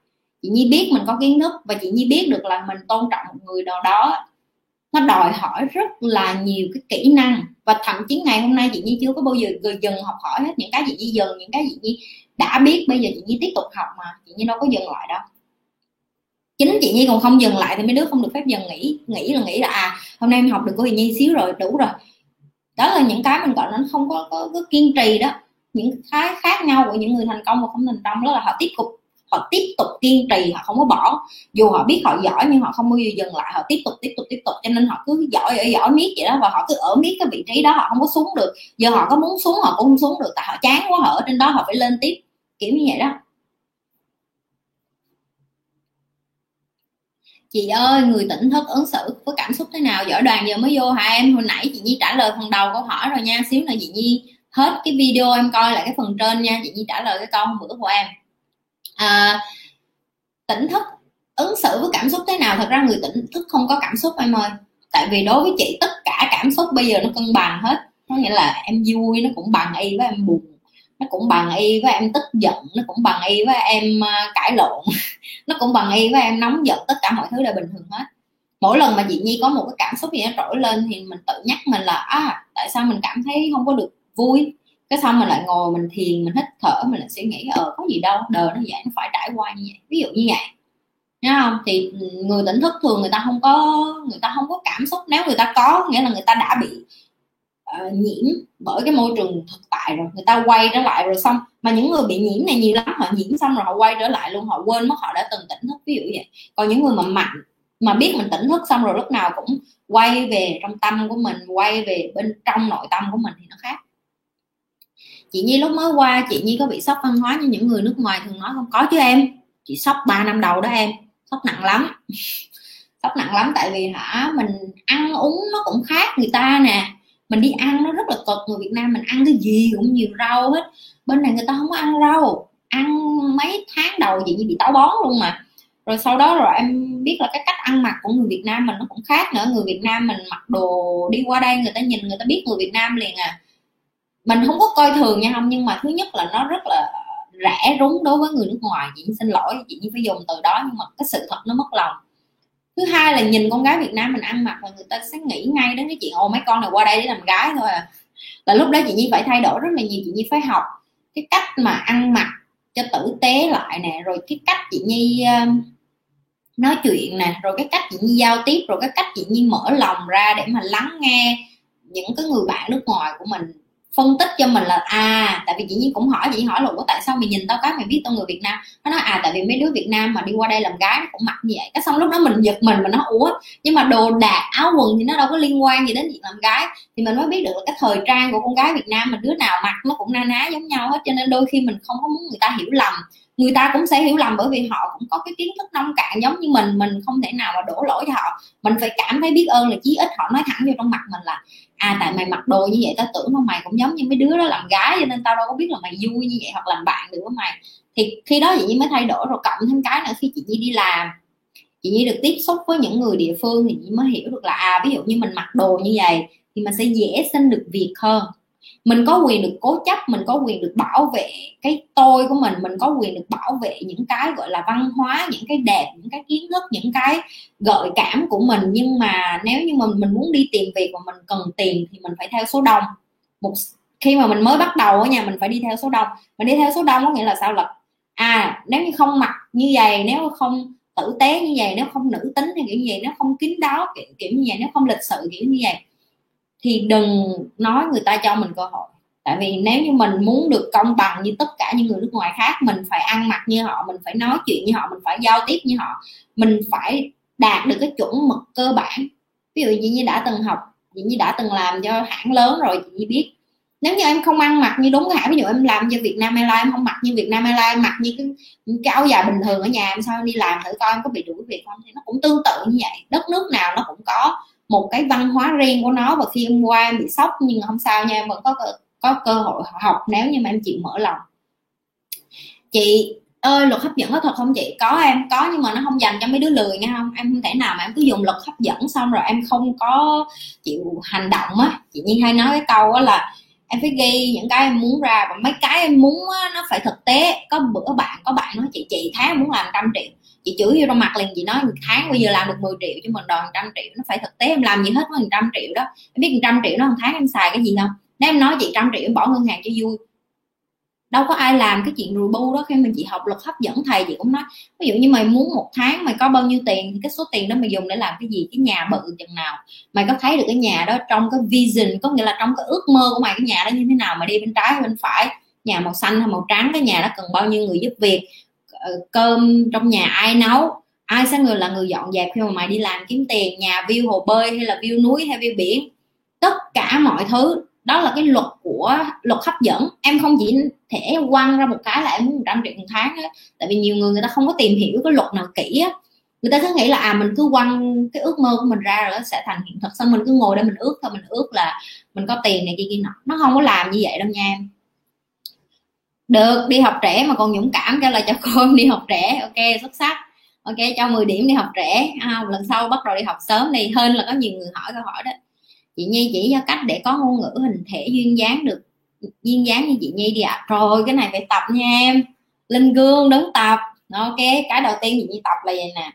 chị Nhi biết mình có kiến thức và chị Nhi biết được là mình tôn trọng một người nào đó nó đòi hỏi rất là nhiều cái kỹ năng. Và thậm chí ngày hôm nay chị Nhi chưa có bao giờ dừng học hỏi hết những cái chị Nhi dừng những cái chị Nhi đã biết. Bây giờ chị Nhi tiếp tục học mà chị Nhi đâu có dừng lại đâu. Chính chị Nhi còn không dừng lại thì mấy đứa không được phép dừng nghỉ nghĩ là nghĩ là à hôm nay em học được của chị Nhi xíu rồi đủ rồi. Đó là những cái mình gọi nó không có, có, có kiên trì đó. Những cái khác nhau của những người thành công và không thành công đó là họ tiếp tục họ tiếp tục kiên trì, họ không có bỏ. Dù họ biết họ giỏi nhưng họ không bao giờ dừng lại, họ tiếp tục tiếp tục tiếp tục. Cho nên họ cứ giỏi ở giỏi miết vậy đó, và họ cứ ở miết cái vị trí đó, họ không có xuống được. Giờ họ có muốn xuống, họ cũng không xuống được, tại họ chán quá, họ ở trên đó, họ phải lên tiếp. Kiểu như vậy đó. Chị ơi, người tỉnh thức ứng xử với cảm xúc thế nào? Giỏi đoàn giờ mới vô hả em? Hồi nãy chị nhi trả lời phần đầu câu hỏi rồi nha. Xíu nữa chị nhi hết cái video em coi lại cái phần trên nha. Chị nhi trả lời cái câu hôm bữa của em à, tỉnh thức ứng xử với cảm xúc thế nào? Thật ra người tỉnh thức không có cảm xúc em ơi. Tại vì đối với chị tất cả cảm xúc bây giờ nó cân bằng hết. Có nghĩa là em vui nó cũng bằng y với em buồn. Nó cũng bằng y với em tức giận. Nó cũng bằng y với em à, cãi lộn. Nó cũng bằng y với em nóng giận. Tất cả mọi thứ đều bình thường hết. Mỗi lần mà chị nhi có một cái cảm xúc gì nó trỗi lên thì mình tự nhắc mình là à tại sao mình cảm thấy không có được vui? Cái xong mình lại ngồi mình thiền mình hít thở mình lại suy nghĩ ờ có gì đâu đời nó vậy nó phải trải qua như vậy. Ví dụ như vậy. Thấy không? Thì người tỉnh thức thường người ta không có người ta không có cảm xúc. Nếu người ta có nghĩa là người ta đã bị uh, nhiễm bởi cái môi trường thực tại rồi người ta quay trở lại rồi xong. Mà những người bị nhiễm này nhiều lắm họ nhiễm xong rồi họ quay trở lại luôn họ quên mất họ đã từng tỉnh thức ví dụ vậy. Còn những người mà mạnh mà biết mình tỉnh thức xong rồi lúc nào cũng quay về trong tâm của mình quay về bên trong nội tâm của mình thì nó khác chị nhi lúc mới qua, chị nhi có bị sốc văn hóa như những người nước ngoài thường nói không? Có chứ em. Chị sốc 3 năm đầu đó em. Sốc nặng lắm. Sốc nặng lắm tại vì hả, mình ăn uống nó cũng khác người ta nè. Mình đi ăn nó rất là cực, người Việt Nam mình ăn cái gì cũng nhiều rau hết. Bên này người ta không có ăn rau. Ăn mấy tháng đầu chị như bị táo bón luôn mà. Rồi sau đó rồi em biết là cái cách ăn mặc của người Việt Nam mình nó cũng khác nữa. Người Việt Nam mình mặc đồ đi qua đây người ta nhìn người ta biết người Việt Nam liền à mình không có coi thường nha, không, nhưng mà thứ nhất là nó rất là rẻ rúng đối với người nước ngoài. Chị xin lỗi, chị phải dùng từ đó, nhưng mà cái sự thật nó mất lòng. Thứ hai là nhìn con gái Việt Nam mình ăn mặc là người ta sẽ nghĩ ngay đến cái chuyện, ồ, mấy con này qua đây để làm gái thôi à. Là lúc đó chị Nhi phải thay đổi rất là nhiều, chị Nhi phải học cái cách mà ăn mặc cho tử tế lại nè, rồi cái cách chị Nhi um, nói chuyện nè, rồi cái cách chị Nhi giao tiếp, rồi cái cách chị Nhi mở lòng ra để mà lắng nghe những cái người bạn nước ngoài của mình phân tích cho mình là à tại vì chị nhiên cũng hỏi chị hỏi là tại sao mày nhìn tao cái mày biết tao người Việt Nam? Nó nói à tại vì mấy đứa Việt Nam mà đi qua đây làm gái nó cũng mặc như vậy. Cái xong lúc đó mình giật mình mình nó ủa, nhưng mà đồ đạc, áo quần thì nó đâu có liên quan gì đến việc làm gái. Thì mình mới biết được là cái thời trang của con gái Việt Nam mà đứa nào mặc nó cũng na ná giống nhau hết, cho nên đôi khi mình không có muốn người ta hiểu lầm người ta cũng sẽ hiểu lầm bởi vì họ cũng có cái kiến thức nông cạn giống như mình mình không thể nào mà đổ lỗi cho họ. Mình phải cảm thấy biết ơn là chí ít họ nói thẳng vô trong mặt mình là à tại mày mặc đồ như vậy tao tưởng là mày cũng giống như mấy đứa đó làm gái cho nên tao đâu có biết là mày vui như vậy hoặc làm bạn được với mày. Thì khi đó chị nhi mới thay đổi, rồi cộng thêm cái nữa, khi chị nhi đi làm, chị nhi được tiếp xúc với những người địa phương thì chị mới hiểu được là à ví dụ như mình mặc đồ như vậy thì mình sẽ dễ xin được việc hơn mình có quyền được cố chấp mình có quyền được bảo vệ cái tôi của mình mình có quyền được bảo vệ những cái gọi là văn hóa những cái đẹp những cái kiến thức những cái gợi cảm của mình. Nhưng mà nếu như mà mình muốn đi tìm việc và mình cần tiền thì mình phải theo số đông. Một khi mà mình mới bắt đầu ở nhà mình phải đi theo số đông. Mình đi theo số đông có nghĩa là sao? Là à nếu như không mặc như vậy nếu không tử tế như vậy nếu không nữ tính thì kiểu như vậy nếu không kín đáo kiểu, kiểu như vậy nếu không lịch sự kiểu như vậy thì đừng nói người ta cho mình cơ hội. Tại vì nếu như mình muốn được công bằng như tất cả những người nước ngoài khác mình phải ăn mặc như họ mình phải nói chuyện như họ mình phải giao tiếp như họ mình phải đạt được cái chuẩn mực cơ bản. Ví dụ như đã từng học như đã từng làm cho hãng lớn rồi chị biết. Nếu như em không ăn mặc như đúng hãng ví dụ em làm cho Việt Nam Airlines em không mặc như Việt Nam Airlines mặc như cái, cái áo dài bình thường ở nhà em sao em đi làm thử coi em có bị đuổi việc không? Thì nó cũng tương tự như vậy đất nước nào nó cũng có một cái văn hóa riêng của nó và khi em qua em bị sốc nhưng không sao nha em vẫn có có cơ hội học nếu như mà em chịu mở lòng. Chị ơi luật hấp dẫn có thật không chị? Có em có nhưng mà nó không dành cho mấy đứa lười nghe không em không thể nào mà em cứ dùng luật hấp dẫn xong rồi em không có chịu hành động á. Chị nhiên hay nói cái câu á là em phải ghi những cái em muốn ra và mấy cái em muốn á, nó phải thực tế. Có bữa bạn có bạn nói chị chị tháng muốn làm trăm triệu chị chửi vô trong mặt liền, chị nói một tháng bây giờ làm được 10 triệu, chứ mình đòi trăm triệu nó phải thực tế, em làm gì hết với trăm triệu đó. Em biết trăm triệu nó một tháng em xài cái gì không? Nếu em nói chị trăm triệu, em bỏ ngân hàng cho vui. Đâu có ai làm cái chuyện rùi bu đó, khi mình chị học luật hấp dẫn thầy, chị cũng nói. Ví dụ như mày muốn một tháng mày có bao nhiêu tiền, thì cái số tiền đó mày dùng để làm cái gì? Cái nhà bự chừng nào? Mày có thấy được cái nhà đó trong cái vision, có nghĩa là trong cái ước mơ của mày, cái nhà đó như thế nào? Mà đi bên trái bên phải? Nhà màu xanh hay màu trắng, cái nhà đó cần bao nhiêu người giúp việc? Ờ, cơm trong nhà ai nấu, ai sẽ người là người dọn dẹp khi mà mày đi làm kiếm tiền, nhà view hồ bơi hay là view núi hay view biển. Tất cả mọi thứ, đó là cái luật của luật hấp dẫn. Em không chỉ thể quăng ra một cái là em muốn một trăm triệu một tháng ấy. tại vì nhiều người người ta không có tìm hiểu cái luật nào kỹ á. Người ta cứ nghĩ là à mình cứ quăng cái ước mơ của mình ra rồi nó sẽ thành hiện thực, xong mình cứ ngồi đây mình ước thôi, mình ước là mình có tiền này kia kia nọ. Nó không có làm như vậy đâu nha em được đi học trẻ mà còn dũng cảm cho là cho con đi học trẻ. Ok xuất sắc. Ok cho 10 điểm đi học trẻ. À, lần sau bắt đầu đi học sớm đi. Hơn là có nhiều người hỏi câu hỏi đó. Chị nhi chỉ cho cách để có ngôn ngữ hình thể duyên dáng được duyên dáng như chị nhi đi ạ. À. rồi cái này phải tập nha em. Lên gương đứng tập. Ok cái đầu tiên chị nhi tập là vậy nè.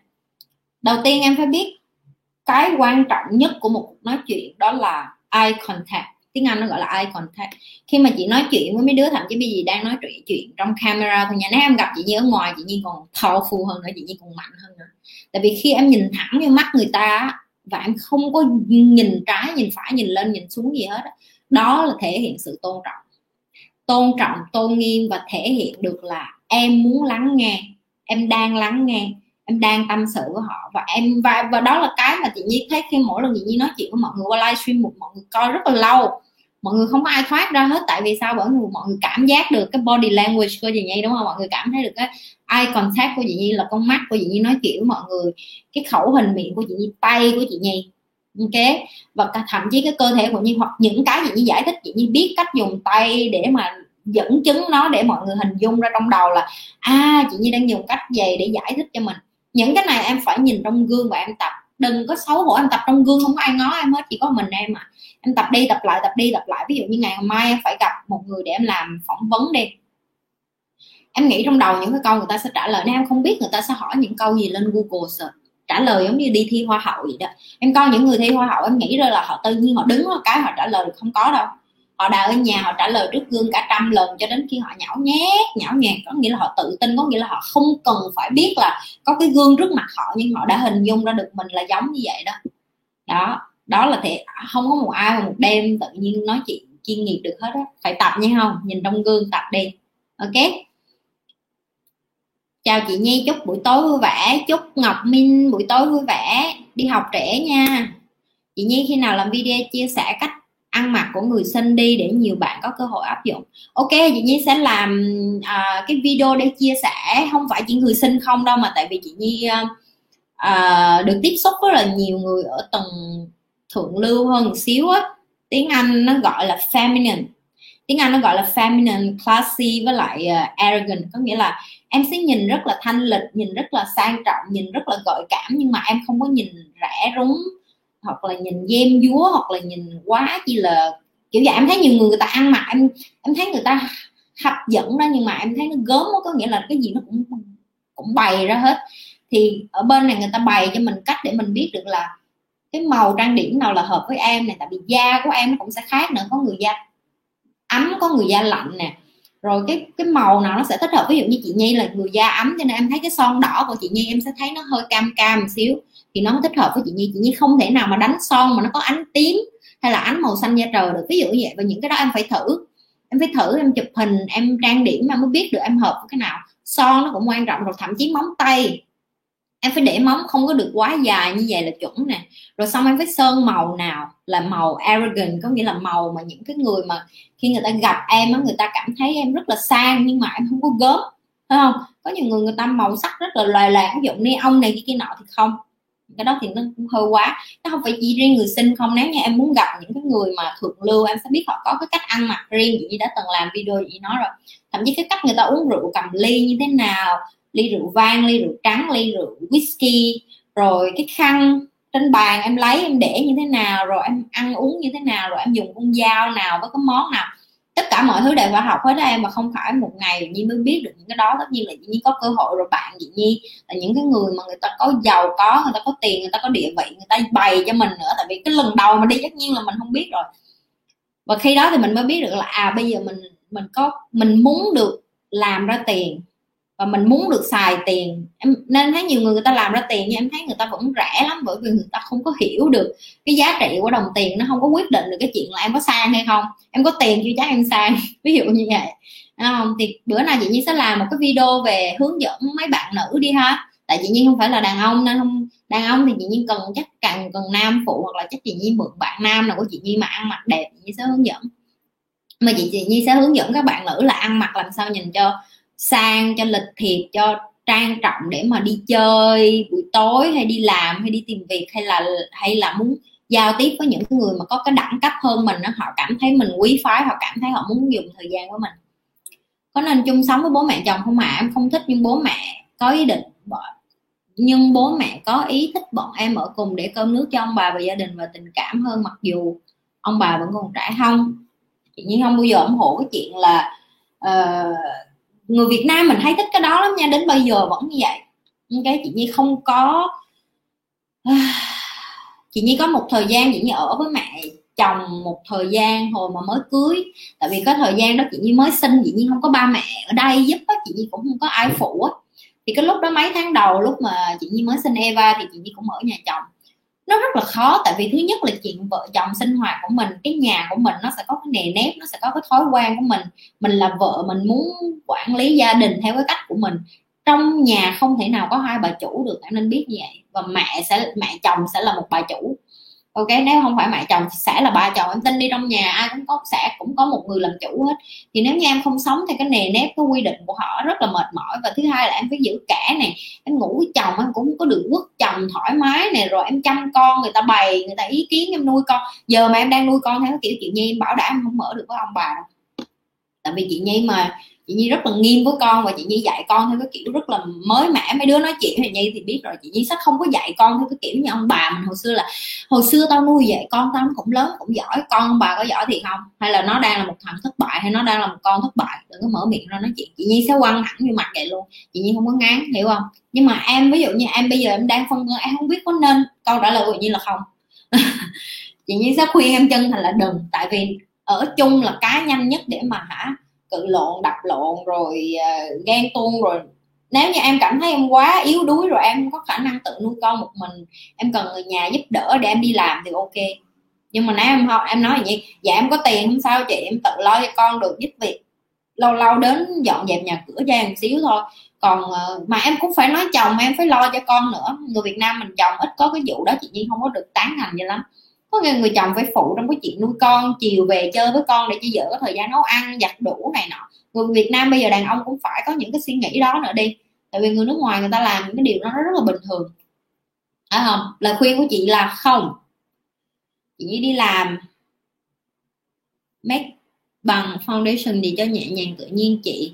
Đầu tiên em phải biết cái quan trọng nhất của một nói chuyện đó là eye contact tiếng anh nó gọi là eye contact. Khi mà chị nói chuyện với mấy đứa, thậm chí bây giờ đang nói chuyện chuyện trong camera thôi nha. Nếu em gặp chị như ở ngoài, chị nhi còn powerful hơn nữa, chị nhi còn mạnh hơn nữa. Tại vì khi em nhìn thẳng vào mắt người ta và em không có nhìn trái, nhìn phải, nhìn lên, nhìn xuống gì hết đó là thể hiện sự tôn trọng. Tôn trọng, tôn nghiêm và thể hiện được là em muốn lắng nghe, em đang lắng nghe em đang tâm sự với họ. Và em, và và đó là cái mà chị nhi thấy khi mỗi lần chị nhi nói chuyện với mọi người qua livestream một mọi người coi rất là lâu. Mọi người không có ai thoát ra hết, tại vì sao? Bởi vì mọi người cảm giác được cái body language của chị nhi, đúng không? Mọi người cảm thấy được cái eye contact của chị nhi là con mắt của chị nhi nói chuyện với mọi người. Cái khẩu hình miệng của chị nhi, tay của chị nhi. Ok? Và thậm chí cái cơ thể của nhi hoặc những cái chị nhi giải thích, chị nhi biết cách dùng tay để mà dẫn chứng nó, để mọi người hình dung ra trong đầu là à chị nhi đang dùng cách gì để giải thích cho mình những cái này em phải nhìn trong gương và em tập. Đừng có xấu hổ em tập trong gương không có ai ngó em hết, chỉ có mình em à. Em tập đi tập lại, tập đi tập lại. Ví dụ như ngày hôm mai em phải gặp một người để em làm phỏng vấn đi. Em nghĩ trong đầu những cái câu người ta sẽ trả lời. Nếu em không biết, người ta sẽ hỏi những câu gì lên google search. Trả lời giống như đi thi hoa hậu vậy đó. Em coi những người thi hoa hậu, em nghĩ ra là họ tự nhiên họ đứng một cái họ trả lời được không có đâu họ đã ở nhà, họ trả lời trước gương cả trăm lần cho đến khi họ nhão nhét nhão nhạt. Có nghĩa là họ tự tin, có nghĩa là họ không cần phải biết là có cái gương trước mặt họ, nhưng họ đã hình dung ra được mình là giống như vậy đó. Đó đó là thể, không có một ai mà một đêm tự nhiên nói chuyện chuyên nghiệp được hết á. Phải tập nha, không? Nhìn trong gương tập đi. Ok? Chào chị Nhi, chúc buổi tối vui vẻ. Chúc Ngọc Minh buổi tối vui vẻ. Đi học trẻ nha. Chị Nhi khi nào làm video chia sẻ cách ăn mặc của người sinh đi để nhiều bạn có cơ hội áp dụng. Ok chị nhi sẽ làm uh, cái video để chia sẻ. Không phải chỉ người sinh không đâu mà tại vì chị nhi uh, được tiếp xúc rất là nhiều người ở tầng thượng lưu hơn một xíu á. Tiếng anh nó gọi là feminine. Tiếng anh nó gọi là feminine classy với lại uh, arrogant. Có nghĩa là em sẽ nhìn rất là thanh lịch nhìn rất là sang trọng nhìn rất là gợi cảm nhưng mà em không có nhìn rẻ rúng hoặc là nhìn gem dúa hoặc là nhìn quá chi là kiểu vậy. Em thấy nhiều người người ta ăn mặc em em thấy người ta hấp dẫn đó nhưng mà em thấy nó gớm đó, có nghĩa là cái gì nó cũng cũng bày ra hết. Thì ở bên này người ta bày cho mình cách để mình biết được là cái màu trang điểm nào là hợp với em này tại vì da của em nó cũng sẽ khác nữa. Có người da ấm có người da lạnh nè. Rồi cái cái màu nào nó sẽ thích hợp. Ví dụ như chị Nhi là người da ấm cho nên em thấy cái son đỏ của chị Nhi em sẽ thấy nó hơi cam cam một xíu thì nó thích hợp với chị Nhi. Chị Nhi không thể nào mà đánh son mà nó có ánh tím hay là ánh màu xanh da trời được. Ví dụ như vậy, và những cái đó em phải thử. Em phải thử, em chụp hình, em trang điểm mà mới biết được em hợp với cái nào. Son nó cũng quan trọng, rồi thậm chí móng tay. Em phải để móng không có được quá dài như vậy là chuẩn nè. Rồi xong em phải sơn màu nào là màu arrogant, có nghĩa là màu mà những cái người mà khi người ta gặp em á, người ta cảm thấy em rất là sang nhưng mà em không có gớm, phải không? Có nhiều người người ta màu sắc rất là loài lạc ví dụ ni ông này kia kia nọ thì không cái đó thì nó cũng hơi quá. Nó không phải chỉ riêng người sinh không. Nếu như em muốn gặp những cái người mà thượng lưu, em sẽ biết họ có cái cách ăn mặc riêng. Chị đã từng làm video chị nói rồi. Thậm chí cái cách người ta uống rượu cầm ly như thế nào. Ly rượu vang, ly rượu trắng, ly rượu whisky. Rồi cái khăn trên bàn em lấy, em để như thế nào. Rồi em ăn uống như thế nào. Rồi em dùng con dao nào với cái món nào tất cả mọi thứ đều phải học hết đó em, mà không phải một ngày Nhi mới biết được những cái đó. Tất nhiên là Nhi có cơ hội rồi, bạn chị Nhi là những cái người mà người ta có giàu có, người ta có tiền, người ta có địa vị, người ta bày cho mình nữa. Tại vì cái lần đầu mà đi tất nhiên là mình không biết rồi. Và khi đó thì mình mới biết được là à bây giờ mình mình có, mình muốn được làm ra tiền và mình muốn được xài tiền. Em nên thấy nhiều người người ta làm ra tiền nhưng em thấy người ta vẫn rẻ lắm bởi vì người ta không có hiểu được cái giá trị của đồng tiền nó không có quyết định được cái chuyện là em có sang hay không. Em có tiền chưa chắc em sang ví dụ như vậy. Không? Thì bữa nay chị Nhi sẽ làm một cái video về hướng dẫn mấy bạn nữ đi ha. Tại chị Nhi không phải là đàn ông nên không đàn ông thì chị Nhi cần chắc cần cần nam phụ hoặc là chắc chị Nhi mượn bạn nam nào của chị Nhi mà ăn mặc đẹp chị Nhi sẽ hướng dẫn. Mà chị, chị Nhi sẽ hướng dẫn các bạn nữ là ăn mặc làm sao nhìn cho sang cho lịch thiệp cho trang trọng để mà đi chơi buổi tối hay đi làm hay đi tìm việc hay là hay là muốn giao tiếp với những người mà có cái đẳng cấp hơn mình đó, họ cảm thấy mình quý phái họ cảm thấy họ muốn dùng thời gian của mình có nên chung sống với bố mẹ chồng không ạ à? em không thích nhưng bố mẹ có ý định nhưng bố mẹ có ý thích bọn em ở cùng để cơm nước cho ông bà và gia đình và tình cảm hơn mặc dù ông bà vẫn còn trẻ không chị nhiên không bao giờ ủng hộ cái chuyện là uh, người Việt Nam mình hay thích cái đó lắm nha, đến bây giờ vẫn như vậy. Nhưng cái chị Nhi không có à, chị Nhi có một thời gian, chị Nhi ở với mẹ chồng một thời gian hồi mà mới cưới. Tại vì có thời gian đó chị nhi mới sinh, chị nhi không có ba mẹ ở đây giúp á, chị nhi cũng không có ai phụ á. Thì cái lúc đó mấy tháng đầu, lúc mà chị nhi mới sinh eva thì chị nhi cũng ở nhà chồng nó rất là khó, tại vì thứ nhất là chuyện vợ chồng sinh hoạt của mình, cái nhà của mình nó sẽ có cái nề nếp, nó sẽ có cái thói quen của mình. Mình là vợ, mình muốn quản lý gia đình theo cái cách của mình. Trong nhà không thể nào có hai bà chủ được, em nên biết như vậy. Và mẹ sẽ, mẹ chồng sẽ là một bà chủ ok, nếu không phải mẹ chồng thì sẽ là ba chồng em tin đi trong nhà, ai cũng có, sẽ cũng có một người làm chủ hết. Thì nếu như em không sống theo cái nề nếp, cái quy định của họ rất là mệt mỏi. Và thứ hai là em phải giữ cả này, em ngủ với chồng, em cũng có được quất chồng thoải mái này rồi em chăm con, người ta bày, người ta ý kiến em nuôi con. Giờ mà em đang nuôi con theo kiểu chị nhi, em bảo đảm em không mở được với ông bà đâu. Tại vì chị nhi mà chị nhi rất là nghiêm với con và chị nhi dạy con theo cái kiểu rất là mới mẻ. Mấy đứa nói chuyện thì nhi thì biết rồi. Chị nhi sẽ không có dạy con theo cái kiểu như ông bà mình hồi xưa là, hồi xưa tao nuôi vậy con tao cũng lớn, cũng giỏi. Con ông bà có giỏi thì không? Hay là nó đang là một thằng thất bại, hay nó đang là một con thất bại? Đừng có mở miệng ra nói chuyện. Chị nhi sẽ quăng hẳn như mặt vậy luôn. Chị nhi không có ngán, hiểu không? Nhưng mà em, ví dụ như em bây giờ em đang phân vân, em không biết có nên câu trả lời của nhi là không. Chị nhi sẽ khuyên em chân thành là đừng. Tại vì ở chung là cá nhanh nhất để mà hả cự lộn đập lộn rồi uh, ghen tuông rồi. Nếu như em cảm thấy em quá yếu đuối rồi em có khả năng tự nuôi con một mình em cần người nhà giúp đỡ để em đi làm thì ok. Nhưng mà nếu em không em nói vậy dạ em có tiền không sao chị em tự lo cho con được giúp việc. Lâu lâu đến dọn dẹp nhà cửa cho em xíu thôi. Còn ờ, mà em cũng phải nói chồng em phải lo cho con nữa. Người Việt Nam mình chồng ít có cái vụ đó chị nhiên không có được tán thành gì lắm có người, người chồng phải phụ trong cái chuyện nuôi con chiều về chơi với con để cho vợ có thời gian nấu ăn giặt đủ này nọ. Người Việt Nam bây giờ đàn ông cũng phải có những cái suy nghĩ đó nữa đi. Tại vì người nước ngoài người ta làm những cái điều đó rất là bình thường. Phải không? Lời khuyên của chị là không. Chị đi làm make bằng foundation gì cho nhẹ nhàng tự nhiên chị.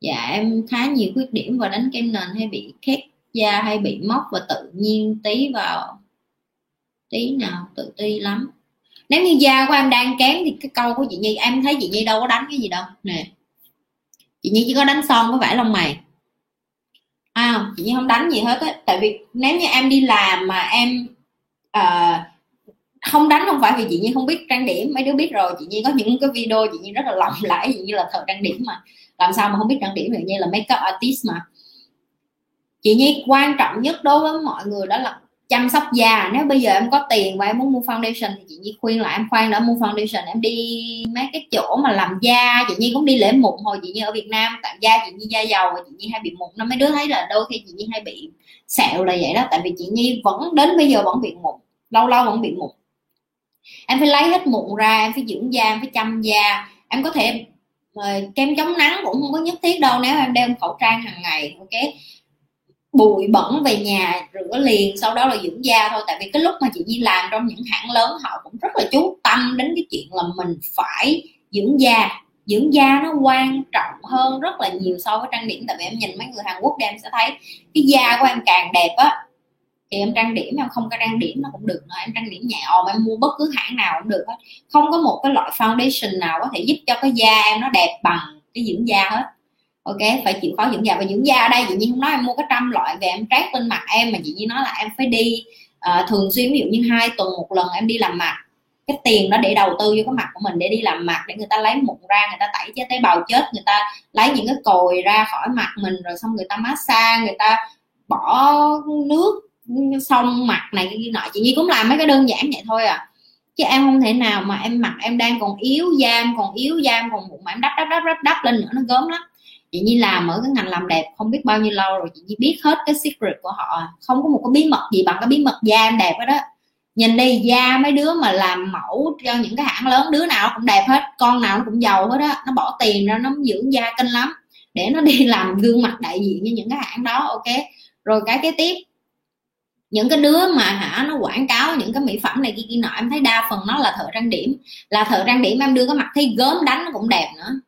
Dạ em khá nhiều khuyết điểm và đánh kem nền hay bị khét da hay bị móc và tự nhiên tí vào tí nào tự ti lắm. Nếu như da của em đang kém thì cái câu của chị nhi em thấy chị nhi đâu có đánh cái gì đâu. Nè chị nhi chỉ có đánh son với vải lông mày. À, chị nhi không đánh gì hết á. Tại vì nếu như em đi làm mà em uh, không đánh không phải vì chị nhi không biết trang điểm. Mấy đứa biết rồi chị nhi có những cái video chị nhi rất là lầm lãi chị nhi là thợ trang điểm mà. Làm sao mà không biết trang điểm chị như là makeup artist mà. Chị nhi quan trọng nhất đối với mọi người đó là chăm sóc da. Nếu bây giờ em có tiền và em muốn mua foundation thì chị Nhi khuyên là em khoan đã mua foundation, em đi mấy cái chỗ mà làm da. Chị Nhi cũng đi lễ mụn hồi chị Nhi ở Việt Nam tại da chị Nhi da dầu và chị Nhi hay bị mụn. Nó mấy đứa thấy là đôi khi chị Nhi hay bị sẹo là vậy đó, tại vì chị Nhi vẫn đến bây giờ vẫn bị mụn, lâu lâu vẫn bị mụn. Em phải lấy hết mụn ra, em phải dưỡng da, em phải chăm da. Em có thể ờ, kem chống nắng cũng không có nhất thiết đâu, nếu em đeo khẩu trang hàng ngày, ok? Bụi bẩn về nhà, rửa liền, sau đó là dưỡng da thôi. Tại vì cái lúc mà chị Nhi làm trong những hãng lớn, họ cũng rất là chú tâm đến cái chuyện là mình phải dưỡng da. Dưỡng da nó quan trọng hơn rất là nhiều so với trang điểm. Tại vì em nhìn mấy người Hàn Quốc em sẽ thấy cái da của em càng đẹp á, thì em trang điểm em không có trang điểm nó cũng được nữa. Em trang điểm nhẹ ồn, em mua bất cứ hãng nào cũng được hết. Không có một cái loại foundation nào có thể giúp cho cái da em nó đẹp bằng cái dưỡng da hết ok phải chịu khó dưỡng da. Và dưỡng da ở đây chị nhiên không nói em mua cái trăm loại về em trát lên mặt em mà chị nhiên nói là em phải đi uh, thường xuyên ví dụ như hai tuần một lần em đi làm mặt. Cái tiền đó để đầu tư vô cái mặt của mình để đi làm mặt để người ta lấy mụn ra người ta tẩy chế tế bào chết người ta lấy những cái cồi ra khỏi mặt mình rồi xong người ta massage người ta bỏ nước xong mặt này cái nọ. Chị nhi cũng làm mấy cái đơn giản vậy thôi à. Chứ em không thể nào mà em mặt em đang còn yếu da em còn yếu da em còn mụn mà em đắp đắp đắp đắp đắp lên nữa nó gớm lắm chị nhi làm ở cái ngành làm đẹp không biết bao nhiêu lâu rồi, chị nhi biết hết cái secret của họ. Không có một cái bí mật gì bằng cái bí mật da đẹp đó nhìn đi, da mấy đứa mà làm mẫu cho những cái hãng lớn, đứa nào cũng đẹp hết, con nào cũng giàu hết á. Nó bỏ tiền ra, nó dưỡng da kinh lắm. Để nó đi làm gương mặt đại diện như những cái hãng đó, ok. Rồi cái kế tiếp. Những cái đứa mà hả, nó quảng cáo những cái mỹ phẩm này kia kia nọ, em thấy đa phần nó là thợ trang điểm. Là thợ trang điểm em đưa cái mặt thấy gớm đánh nó cũng đẹp nữa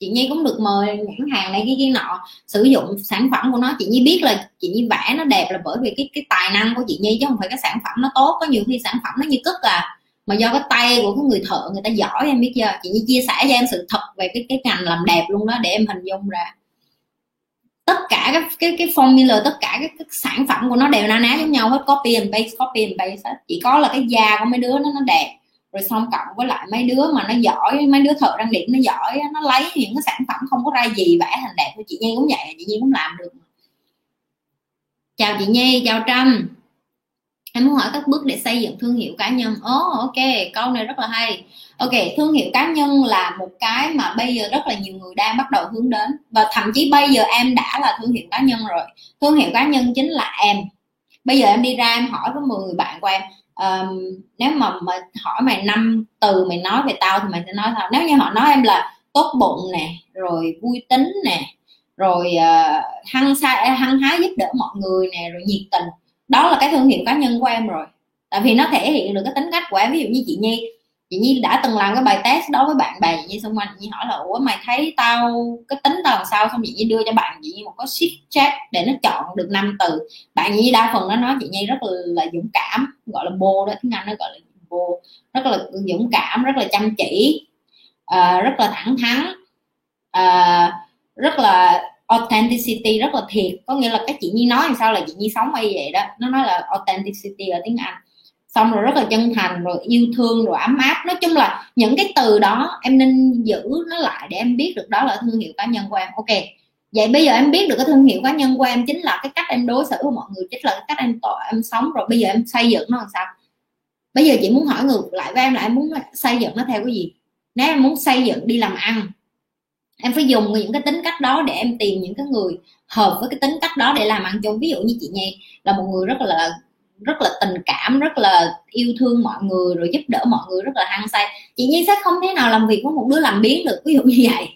chị nhi cũng được mời nhãn hàng này cái kia nọ sử dụng sản phẩm của nó. Chị nhi biết là chị nhi vẽ nó đẹp là bởi vì cái cái tài năng của chị nhi chứ không phải cái sản phẩm nó tốt. Có nhiều khi sản phẩm nó như cất à mà do cái tay của cái người thợ người ta giỏi em biết chưa? Chị nhi chia sẻ cho em sự thật về cái cái ngành làm đẹp luôn đó để em hình dung ra. Tất cả các cái cái formula tất cả các, các sản phẩm của nó đều na ná giống nhau hết. Copy and paste copy and paste hết. Chỉ có là cái da của mấy đứa nó nó đẹp rồi xong cộng với lại mấy đứa mà nó giỏi mấy đứa thợ răng điểm nó giỏi nó lấy những cái sản phẩm không có ra gì vẽ thành đẹp thôi chị Nhi cũng vậy chị Nhi cũng làm được. Chào chị Nhi chào Trâm. Em muốn hỏi các bước để xây dựng thương hiệu cá nhân. Ồ oh, ok câu này rất là hay. Ok thương hiệu cá nhân là một cái mà bây giờ rất là nhiều người đang bắt đầu hướng đến. Và thậm chí bây giờ em đã là thương hiệu cá nhân rồi. Thương hiệu cá nhân chính là em. Bây giờ em đi ra em hỏi với 10 bạn của em um, nếu mà, mà hỏi mày năm từ mày nói về tao thì mày sẽ nói sao? Nếu như họ nói em là tốt bụng nè rồi vui tính nè rồi uh, hăng sai ờ, hăng hái giúp đỡ mọi người nè rồi nhiệt tình đó là cái thương hiệu cá nhân của em rồi. Tại vì nó thể hiện được cái tính cách của em. Ví dụ như chị nhi chị nhi đã từng làm cái bài test đó với bạn bè chị nhi xung quanh chị nhi hỏi là ủa mày thấy tao cái tính tao làm sao? Xong chị nhi đưa cho bạn chị nhi một cái sheet chat để nó chọn được năm từ. Bạn nhi đa phần nó nói chị nhi rất là, là dũng cảm gọi là bô đó tiếng anh nó gọi là bô rất là dũng cảm rất là chăm chỉ uh, rất là thẳng thắn uh, rất là authenticity rất là thiệt. Có nghĩa là cái chị nhi nói làm sao là chị nhi sống hay vậy đó. Nó nói là authenticity ở tiếng anh xong rồi rất là chân thành, rồi yêu thương, rồi ấm áp. Nói chung là những cái từ đó em nên giữ nó lại để em biết được đó là thương hiệu cá nhân của em. Ok, vậy bây giờ em biết được cái thương hiệu cá nhân của em chính là cái cách em đối xử với mọi người, chính là cái cách em tội em sống. Rồi bây giờ em xây dựng nó làm sao? Bây giờ chị muốn hỏi ngược lại với em là em muốn xây dựng nó theo cái gì? Nếu em muốn xây dựng đi làm ăn, em phải dùng những cái tính cách đó để em tìm những cái người hợp với cái tính cách đó để làm ăn chung. Ví dụ như chị nhi là một người rất là rất là tình cảm, rất là yêu thương mọi người, rồi giúp đỡ mọi người rất là hăng say. Chị nhi sẽ không thể nào làm việc với một đứa làm biến được, ví dụ như vậy.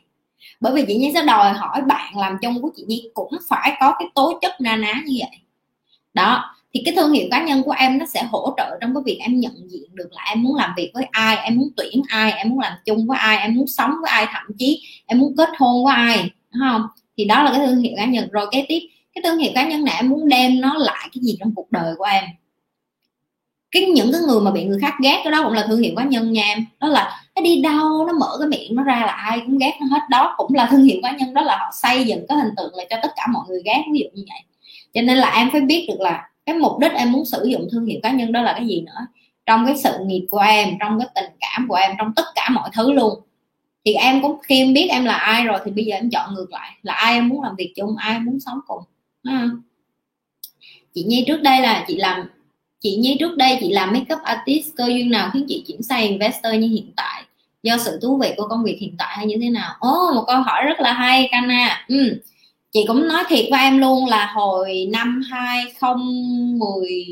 Bởi vì chị nhi sẽ đòi hỏi bạn làm chung của chị nhi cũng phải có cái tố chất na ná như vậy. Đó, thì cái thương hiệu cá nhân của em nó sẽ hỗ trợ trong cái việc em nhận diện được là em muốn làm việc với ai, em muốn tuyển ai, em muốn làm chung với ai, em muốn sống với ai, thậm chí em muốn kết hôn với ai, đúng không? Thì đó là cái thương hiệu cá nhân. Rồi cái tiếp cái thương hiệu cá nhân này em muốn đem nó lại cái gì trong cuộc đời của em? Cái những cái người mà bị người khác ghét, cái đó cũng là thương hiệu cá nhân nha em. Đó là nó đi đâu, nó mở cái miệng nó ra là ai cũng ghét nó hết. Đó cũng là thương hiệu cá nhân, đó là họ xây dựng cái hình tượng lại cho tất cả mọi người ghét, ví dụ như vậy. Cho nên là em phải biết được là cái mục đích em muốn sử dụng thương hiệu cá nhân đó là cái gì nữa? Trong cái sự nghiệp của em, trong cái tình cảm của em, trong tất cả mọi thứ luôn. Thì em cũng khi em biết em là ai rồi thì bây giờ em chọn ngược lại. Là ai em muốn làm việc chung, ai em muốn sống cùng. Ừ. chị nhi trước đây là chị làm chị nhi trước đây chị làm makeup artist cơ duyên nào khiến chị chuyển sang investor như hiện tại? Do sự thú vị của công việc hiện tại hay như thế nào? Ồ oh, một câu hỏi rất là hay Cana ừ. Chị cũng nói thiệt với em luôn là hồi năm 2010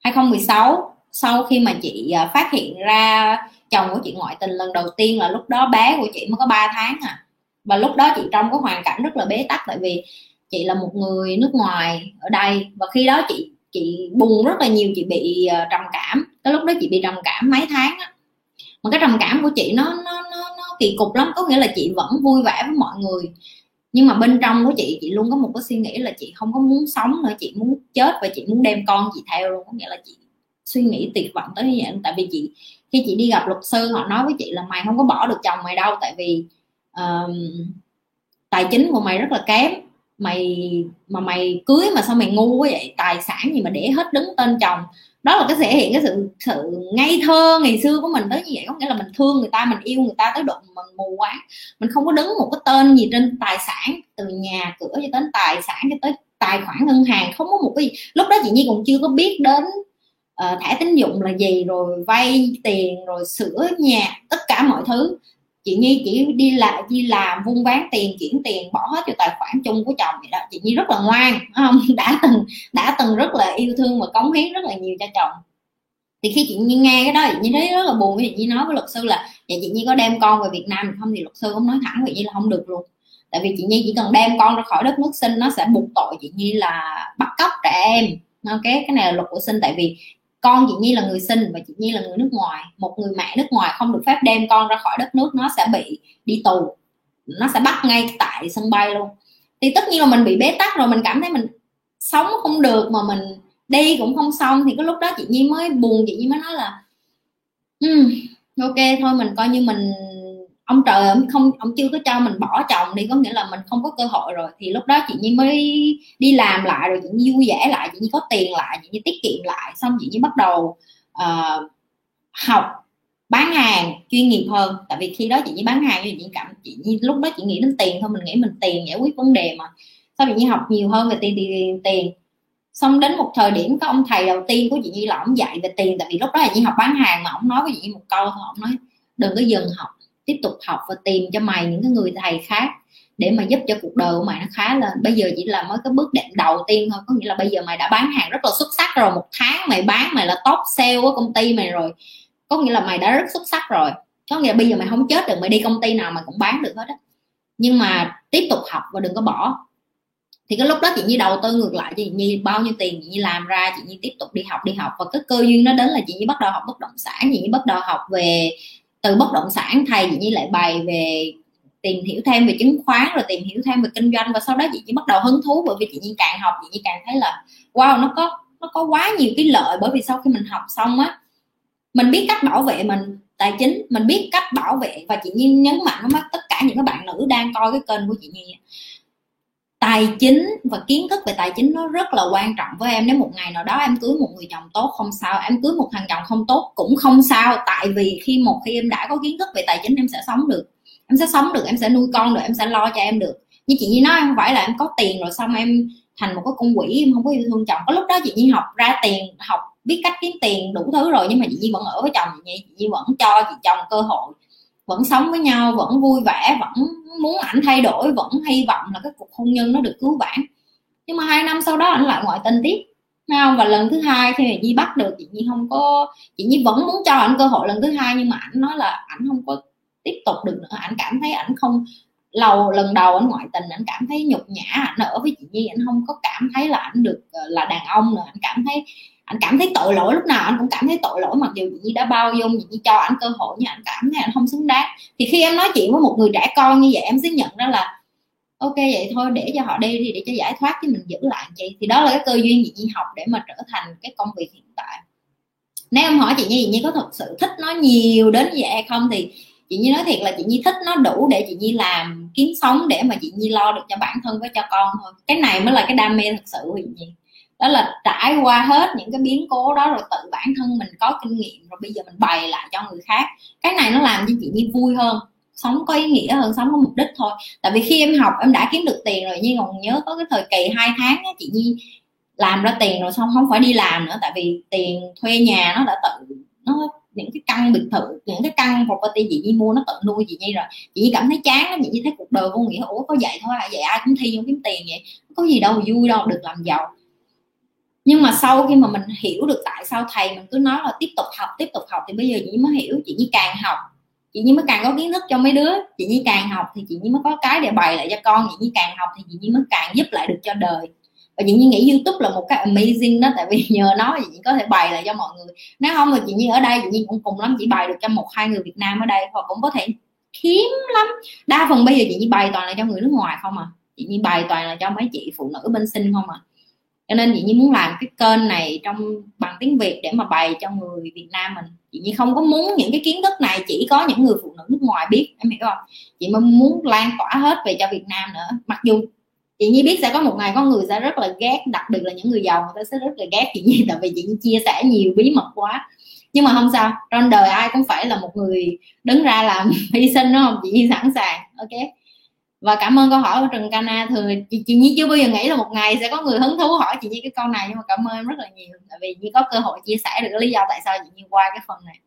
2016 sau khi mà chị à, phát hiện ra chồng của chị ngoại tình lần đầu tiên là lúc đó bé của chị mới có 3 tháng à và lúc đó chị trong cái hoàn cảnh rất là bế tắc tại vì chị là một người nước ngoài ở đây. Và khi đó chị chị buồn rất là nhiều chị bị uh, trầm cảm. Cái lúc đó chị bị trầm cảm mấy tháng á. Mà cái trầm cảm của chị nó nó nó nó kỳ cục lắm. Có nghĩa là chị vẫn vui vẻ với mọi người. Nhưng mà bên trong của chị chị luôn có một cái suy nghĩ là chị không có muốn sống nữa. Chị muốn chết và chị muốn đem con chị theo luôn. Có nghĩa là chị suy nghĩ tuyệt vọng tới như vậy tại vì chị khi chị đi gặp luật sư họ nói với chị là mày không có bỏ được chồng mày đâu. Tại vì uh, tài chính của mày rất là kém. Mày mà mày cưới mà sao mày ngu quá vậy? Tài sản gì mà để hết đứng tên chồng. Đó là cái thể hiện cái sự sự ngây thơ ngày xưa của mình tới như vậy. Có nghĩa là mình thương người ta mình yêu người ta tới độ mình mù quáng. Mình không có đứng một cái tên gì trên tài sản từ nhà cửa cho đến tài sản cho tới tài khoản ngân hàng. Không có một cái gì. Lúc đó chị nhi còn chưa có biết đến uh, thẻ tín dụng là gì rồi vay tiền rồi sửa nhà tất cả mọi thứ chị nhi chỉ đi lại đi làm vung ván tiền, chuyển tiền, bỏ hết vào tài khoản chung của chồng vậy đó. Chị nhi rất là ngoan không? Đã từng đã từng rất là yêu thương và cống hiến rất là nhiều cho chồng. Thì khi chị nhi nghe cái đó, chị nhi thấy rất là buồn chị nhi nói với luật sư là, vậy chị nhi có đem con về việt nam không? Thì luật sư cũng nói thẳng vậy như là không được luôn. Tại vì chị nhi chỉ cần đem con ra khỏi đất nước sinh, nó sẽ buộc tội chị nhi là bắt cóc trẻ em. Ok, cái này là luật của sinh, tại vì con chị Nhi là người sinh và chị Nhi là người nước ngoài. Một người mẹ nước ngoài không được phép đem con ra khỏi đất nước nó sẽ bị đi tù. Nó sẽ bắt ngay tại sân bay luôn. Thì tất nhiên là mình bị bế tắc rồi mình cảm thấy mình sống không được mà mình đi cũng không xong. Thì cái lúc đó chị Nhi mới buồn chị Nhi mới nói là um, ok thôi mình coi như mình ông trời ông không ông chưa có cho mình bỏ chồng đi có nghĩa là mình không có cơ hội rồi thì lúc đó chị nhi mới đi làm lại rồi chị nhi vui vẻ lại chị nhi có tiền lại chị nhi tiết kiệm lại xong chị nhi bắt đầu uh, học bán hàng chuyên nghiệp hơn tại vì khi đó chị nhi bán hàng thì chị cảm chị nhi lúc đó chị nghĩ đến tiền thôi mình nghĩ mình tiền giải quyết vấn đề mà sau chị nhi học nhiều hơn về tiền tiền tiền xong đến một thời điểm có ông thầy đầu tiên của chị Nhi là ông dạy về tiền tại vì lúc đó là chị học bán hàng mà ông nói với chị Nhi một câu thôi ông nói đừng có dừng học tiếp tục học và tìm cho mày những cái người thầy khác để mà giúp cho cuộc đời của mày nó khá lên. Bây giờ chỉ là mới cái bước đệm đầu tiên thôi. Có nghĩa là bây giờ mày đã bán hàng rất là xuất sắc rồi. Một tháng mày bán, mày là top sale của công ty mày rồi. Có nghĩa là mày đã rất xuất sắc rồi. Có nghĩa là bây giờ mày không chết được, mày đi công ty nào mày cũng bán được hết á. Nhưng mà tiếp tục học và đừng có bỏ. Thì cái lúc đó chị nhi đầu tư ngược lại chị nhi, bao nhiêu tiền chị nhi làm ra, chị nhi tiếp tục đi học đi học. Và cái cơ duyên nó đến là chị nhi bắt đầu học bất động sản, chị nhi bắt đầu học về từ bất động sản, thầy chị nhi lại bày về tìm hiểu thêm về chứng khoán, rồi tìm hiểu thêm về kinh doanh, và sau đó chị chỉ bắt đầu hứng thú, bởi vì chị nhi càng học chị nhi càng thấy là, wow, nó có nó có quá nhiều cái lợi, bởi vì sau khi mình học xong á, mình biết cách bảo vệ mình, tài chính, mình biết cách bảo vệ, và chị nhi nhấn mạnh với tất cả những các bạn nữ đang coi cái kênh của chị nhi tài chính và kiến thức về tài chính nó rất là quan trọng với em. Nếu một ngày nào đó em cưới một người chồng tốt không sao em cưới một thằng chồng không tốt cũng không sao. Tại vì khi một khi em đã có kiến thức về tài chính em sẽ sống được. Em sẽ sống được em sẽ nuôi con được em sẽ lo cho em được. Như chị Nhi nói không phải là em có tiền rồi xong em thành một cái con quỷ em không có yêu thương chồng. Có lúc đó chị Nhi học ra tiền học biết cách kiếm tiền đủ thứ rồi nhưng mà chị Nhi vẫn ở với chồng chị Nhi, chị Nhi vẫn cho chị chồng cơ hội vẫn sống với nhau, vẫn vui vẻ, vẫn muốn ảnh thay đổi, vẫn hy vọng là cái cuộc hôn nhân nó được cứu vãn. Nhưng mà hai năm sau đó ảnh lại ngoại tình tiếp không? Và lần thứ hai khi mà Nhi bắt được chị Nhi không có, chị Nhi vẫn muốn cho ảnh cơ hội lần thứ hai nhưng mà ảnh nói là ảnh không có tiếp tục được nữa. Ảnh cảm thấy ảnh không lầu lần đầu anh ngoại tình anh cảm thấy nhục nhã, ảnh ở với chị Nhi anh không có cảm thấy là ảnh được ờ, là đàn ông nữa. Anh cảm thấy anh cảm thấy tội lỗi, lúc nào anh cũng cảm thấy tội lỗi, mặc dù chị Nhi đã bao dung chị Nhi cho anh cơ hội, nhưng anh cảm thấy anh không xứng đáng. Thì khi em nói chuyện với một người trẻ con như vậy, em sẽ nhận ra là, ok, vậy thôi, để cho họ đi thì để cho giải thoát, chứ mình giữ lại chị. Thì đó là cái cơ duyên chị Nhi học để mà trở thành cái công việc hiện tại. Nếu em hỏi chị Nhi chị Nhi có thật sự thích nó nhiều đến như vậy hay không? Thì chị Nhi nói thiệt là chị Nhi thích nó đủ để chị Nhi làm kiếm sống, để mà chị Nhi lo được cho bản thân với cho con thôi. Cái này mới là cái đam mê thật sự của chị Nhi đó là trải qua hết những cái biến cố đó rồi tự bản thân mình có kinh nghiệm rồi bây giờ mình bày lại cho người khác. Cái này nó làm cho chị Nhi vui hơn sống có ý nghĩa hơn sống có mục đích thôi. Tại vì khi em học em đã kiếm được tiền rồi nhưng còn nhớ có cái thời kỳ hai tháng á, chị Nhi làm ra tiền rồi xong không phải đi làm nữa tại vì tiền thuê nhà nó đã tự nó những cái căn biệt thự những cái căn property chị Nhi mua nó tự nuôi chị Nhi rồi. Chị Nhi cảm thấy chán lắm chị Nhi thấy cuộc đời vô nghĩa ủa có vậy thôi à vậy ai cũng thi vô kiếm tiền vậy có gì đâu vui đâu được làm giàu nhưng mà sau khi mà mình hiểu được tại sao thầy mình cứ nói là tiếp tục học, tiếp tục học thì bây giờ chị mới hiểu, chị như càng học. Chị như mới càng có kiến thức cho mấy đứa. Chị như càng học thì chị như mới có cái để bày lại cho con. Chị như càng học thì chị như mới càng giúp lại được cho đời. Và chị như nghĩ YouTube là một cái amazing đó, tại vì nhờ nó chị như có thể bày lại cho mọi người. Nếu không thì chị như ở đây, chị như cũng cùng lắm chỉ bày được cho một, hai người Việt Nam ở đây. Hoặc cũng có thể hiếm lắm. Đa phần bây giờ chị như bày toàn là cho người nước ngoài không à. Chị như bày toàn là cho mấy chị phụ nữ bên sinh không à cho nên chị Nhi muốn làm cái kênh này trong, bằng tiếng Việt để mà bày cho người Việt Nam mình. Chị Nhi không có muốn những cái kiến thức này chỉ có những người phụ nữ nước ngoài biết, em hiểu không? Chị muốn lan tỏa hết về cho Việt Nam nữa. Mặc dù chị Nhi biết sẽ có một ngày có người sẽ rất là ghét, đặc biệt là những người giàu, người ta sẽ rất là ghét chị Nhi tại vì chị Nhi chia sẻ nhiều bí mật quá. Nhưng mà không sao trong đời ai cũng phải là một người đứng ra làm hy sinh, đúng không? Chị Nhi sẵn sàng, ok? Và cảm ơn câu hỏi của Trần Cana. Thường chị, chị Nhi chưa bao giờ nghĩ là một ngày sẽ có người hứng thú hỏi chị Nhi cái câu này nhưng mà cảm ơn em rất là nhiều. Tại vì Nhi có cơ hội chia sẻ được cái lý do tại sao chị Nhi qua cái phần này.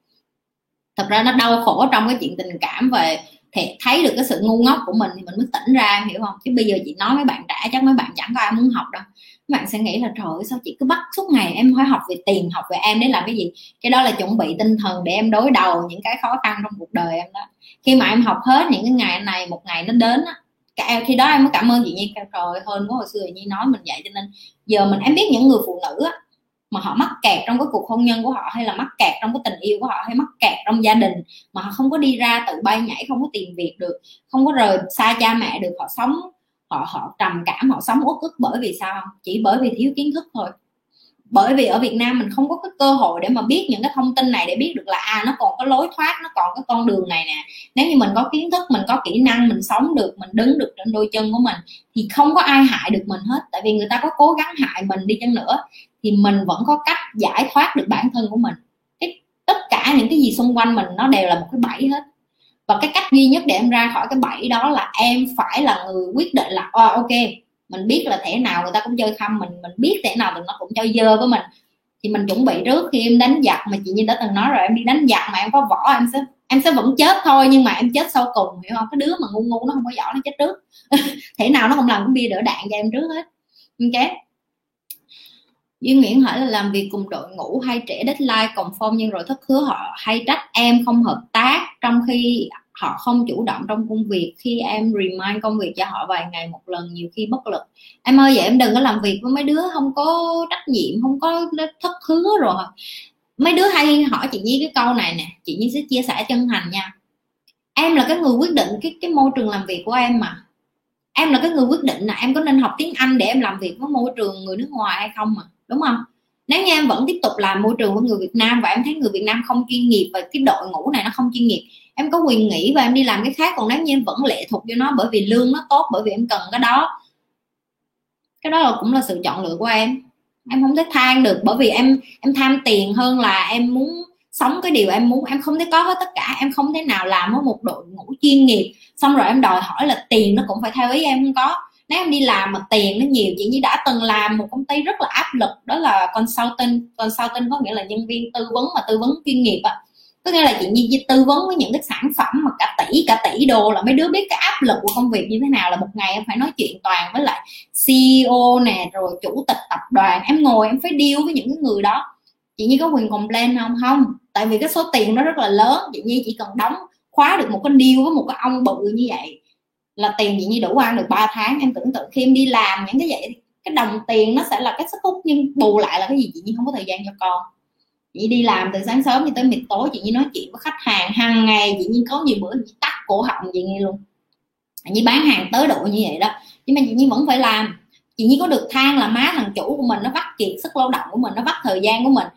Thật ra nó đau khổ trong cái chuyện tình cảm về thì thấy được cái sự ngu ngốc của mình thì mình mới tỉnh ra hiểu không? Chứ bây giờ chị nói mấy bạn trẻ chắc mấy bạn chẳng có ai muốn học đâu. Mấy bạn sẽ nghĩ là trời sao chị cứ bắt suốt ngày em phải học về tiền học về em để làm cái gì? Cái đó là chuẩn bị tinh thần để em đối đầu những cái khó khăn trong cuộc đời em đó. Khi mà em học hết những cái ngày này một ngày nó đến á cả, khi đó em mới cảm ơn chị nhi trời hơn quá, hồi xưa nhi nói mình vậy, cho nên giờ mình, em biết những người phụ nữ á, mà họ mắc kẹt trong cái cuộc hôn nhân của họ, hay là mắc kẹt trong cái tình yêu của họ, hay mắc kẹt trong gia đình, mà họ không có đi ra tự bay nhảy, không có tìm việc được, không có rời xa cha mẹ được, họ sống, họ họ trầm cảm, họ sống uất ức bởi vì sao? Chỉ bởi vì thiếu kiến thức thôi bởi vì ở Việt Nam mình không có cái cơ hội để mà biết những cái thông tin này để biết được là à nó còn có lối thoát nó còn cái con đường này nè. Nếu như mình có kiến thức mình có kỹ năng mình sống được mình đứng được trên đôi chân của mình thì không có ai hại được mình hết. Tại vì người ta có cố gắng hại mình đi chăng nữa thì mình vẫn có cách giải thoát được bản thân của mình. Cái tất cả những cái gì xung quanh mình nó đều là một cái bẫy hết. Và cái cách duy nhất để em ra khỏi cái bẫy đó là em phải là người quyết định là oh, ok mình biết là thể nào người ta cũng chơi khăm mình mình biết thể nào thì nó cũng chơi dơ với mình. Thì mình chuẩn bị trước khi em đánh giặc, mà chị như đã từng nói rồi, em đi đánh giặc mà em có võ em sẽ em sẽ vẫn chết thôi, nhưng mà em chết sau cùng, hiểu không? Cái đứa mà ngu ngu nó không có võ nó chết trước. Thể nào nó không làm cũng bia đỡ đạn cho em trước hết. Ok. Duy Nguyễn hỏi là làm việc cùng đội ngũ hay trẻ deadline còn phong nhưng rồi thất hứa họ hay trách em không hợp tác, trong khi họ không chủ động trong công việc khi em remind công việc cho họ vài ngày một lần, nhiều khi bất lực. Em ơi, vậy em đừng có làm việc với mấy đứa không có trách nhiệm, không có thất hứa rồi. Mấy đứa hay hỏi chị Nhi cái câu này nè, chị Nhi sẽ chia sẻ chân thành nha. Em là cái người quyết định cái cái môi trường làm việc của em mà. Em là cái người quyết định là em có nên học tiếng Anh để em làm việc với môi trường người nước ngoài hay không mà, đúng không? Nếu như em vẫn tiếp tục làm môi trường của người Việt Nam và em thấy người Việt Nam không chuyên nghiệp và cái đội ngũ này nó không chuyên nghiệp em có quyền nghỉ và em đi làm cái khác, còn đáng như em vẫn lệ thuộc vô nó bởi vì lương nó tốt, bởi vì em cần cái đó. Cái đó là cũng là sự chọn lựa của em. Em không thể than được bởi vì em em tham tiền hơn là em muốn sống cái điều em muốn. Em không thể có hết tất cả, em không thể nào làm với một đội ngũ chuyên nghiệp. Xong rồi em đòi hỏi là tiền nó cũng phải theo ý em, không có. Nếu em đi làm mà tiền nó nhiều, chị như đã từng làm một công ty rất là áp lực, đó là consultant consultant có nghĩa là nhân viên tư vấn mà tư vấn chuyên nghiệp á có nghĩa là chị Nhi tư vấn với những cái sản phẩm mà cả tỷ cả tỷ đô là mấy đứa biết cái áp lực của công việc như thế nào là một ngày em phải nói chuyện toàn với lại CEO nè, rồi chủ tịch tập đoàn. Em ngồi em phải deal với những cái người đó. Chị Nhi có quyền complain không? Không. Tại vì cái số tiền nó rất là lớn. Chị Nhi chỉ cần đóng, khóa được một cái deal với một cái ông bự như vậy là tiền chị Nhi đủ ăn được 3 tháng. Em tưởng tượng khi em đi làm những cái vậy, cái đồng tiền nó sẽ là cái sức hút nhưng bù lại là cái gì chị Nhi không có thời gian cho con chị đi làm từ sáng sớm cho tới mịt tối, chị như nói chuyện với khách hàng hàng ngày, chị như có nhiều bữa chị tắt cổ họng chị nghe luôn. Như bán hàng tới độ như vậy đó. Nhưng mà chị như vẫn phải làm. Chị như có được than là má thằng chủ của mình nó vắt kiệt sức lao động của mình, nó vắt thời gian của mình.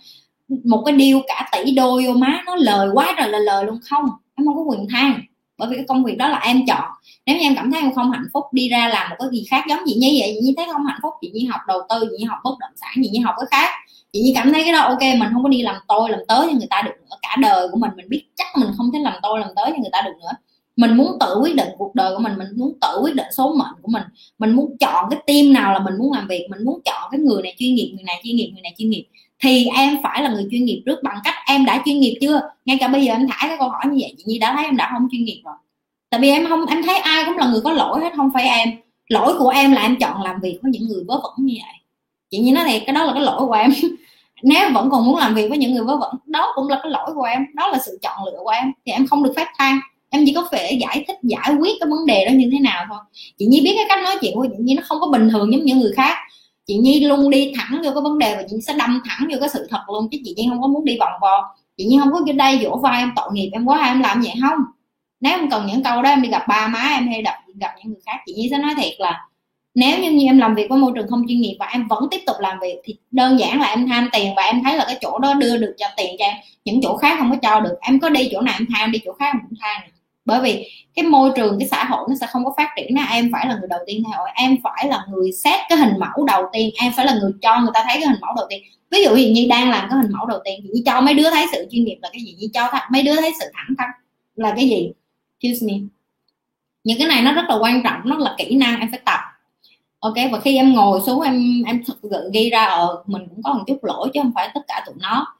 Một cái điều cả tỷ đô vô má, nó lời quá rồi là lời luôn. Không em không có quyền than. Bởi vì cái công việc đó là em chọn. Nếu như em cảm thấy em không hạnh phúc, đi ra làm một cái gì khác giống chị như vậy, chị như thấy không hạnh phúc, chị như học đầu tư, chị như học bất động sản, chị như học cái khác chị như cảm thấy cái đó ok, mình không có đi làm tôi, làm tới cho người ta được nữa. Cả đời của mình mình biết chắc mình không thể làm tôi, làm tới cho người ta được nữa. Mình muốn tự quyết định cuộc đời của mình mình muốn tự quyết định số mệnh của mình. Mình muốn chọn cái team nào là mình muốn làm việc, mình muốn chọn cái người này chuyên nghiệp, người này chuyên nghiệp, người này chuyên nghiệp. Thì em phải là người chuyên nghiệp trước, bằng cách em đã chuyên nghiệp chưa? Ngay cả bây giờ em thả cái câu hỏi như vậy, chị nhi đã thấy em đã không chuyên nghiệp rồi. Tại vì em không, em thấy ai cũng là người có lỗi hết, không phải em. Lỗi của em là em chọn làm việc với những người vớ vẩn như vậy. Chị nhi nói thì cái đó là cái lỗi của em. nếu vẫn còn muốn làm việc với những người vớ vẩn, đó cũng là cái lỗi của em, đó là sự chọn lựa của em. Thì em không được phép than em chỉ có thể giải thích, giải quyết cái vấn đề đó như thế nào thôi. Chị nhi biết cái cách nói chuyện của chị nhi nó không có bình thường giống những người khác. Chị nhi luôn đi thẳng vô cái vấn đề và chị sẽ đâm thẳng vô cái sự thật luôn, chứ chị nhi không có muốn đi vòng vò chị nhi không có cái đây vỗ vai em tội nghiệp em quá, em làm vậy không? Nếu em cần những câu đó, em đi gặp ba má em hay gặp gặp những người khác, chị nhi sẽ nói thiệt là nếu như, như em làm việc với môi trường không chuyên nghiệp và em vẫn tiếp tục làm việc thì đơn giản là em tham tiền và em thấy là cái chỗ đó đưa được cho tiền cho em. Những chỗ khác không có cho được. Em có đi chỗ nào em tham đi chỗ khác em cũng tham bởi vì cái môi trường cái xã hội nó sẽ không có phát triển. Là em phải là người đầu tiên theo em phải là người xét cái hình mẫu đầu tiên. Em phải là người cho người ta thấy cái hình mẫu đầu tiên. Ví dụ như đang làm cái hình mẫu đầu tiên như cho mấy đứa thấy sự chuyên nghiệp là cái gì? Như cho mấy đứa thấy sự thẳng thắn là cái gì? Excuse me. Những cái này nó rất là quan trọng nó là kỹ năng em phải tập ok, và khi em ngồi xuống, em em thực sự ghi ra ở mình cũng có một chút lỗi chứ không phải tất cả tụi nó.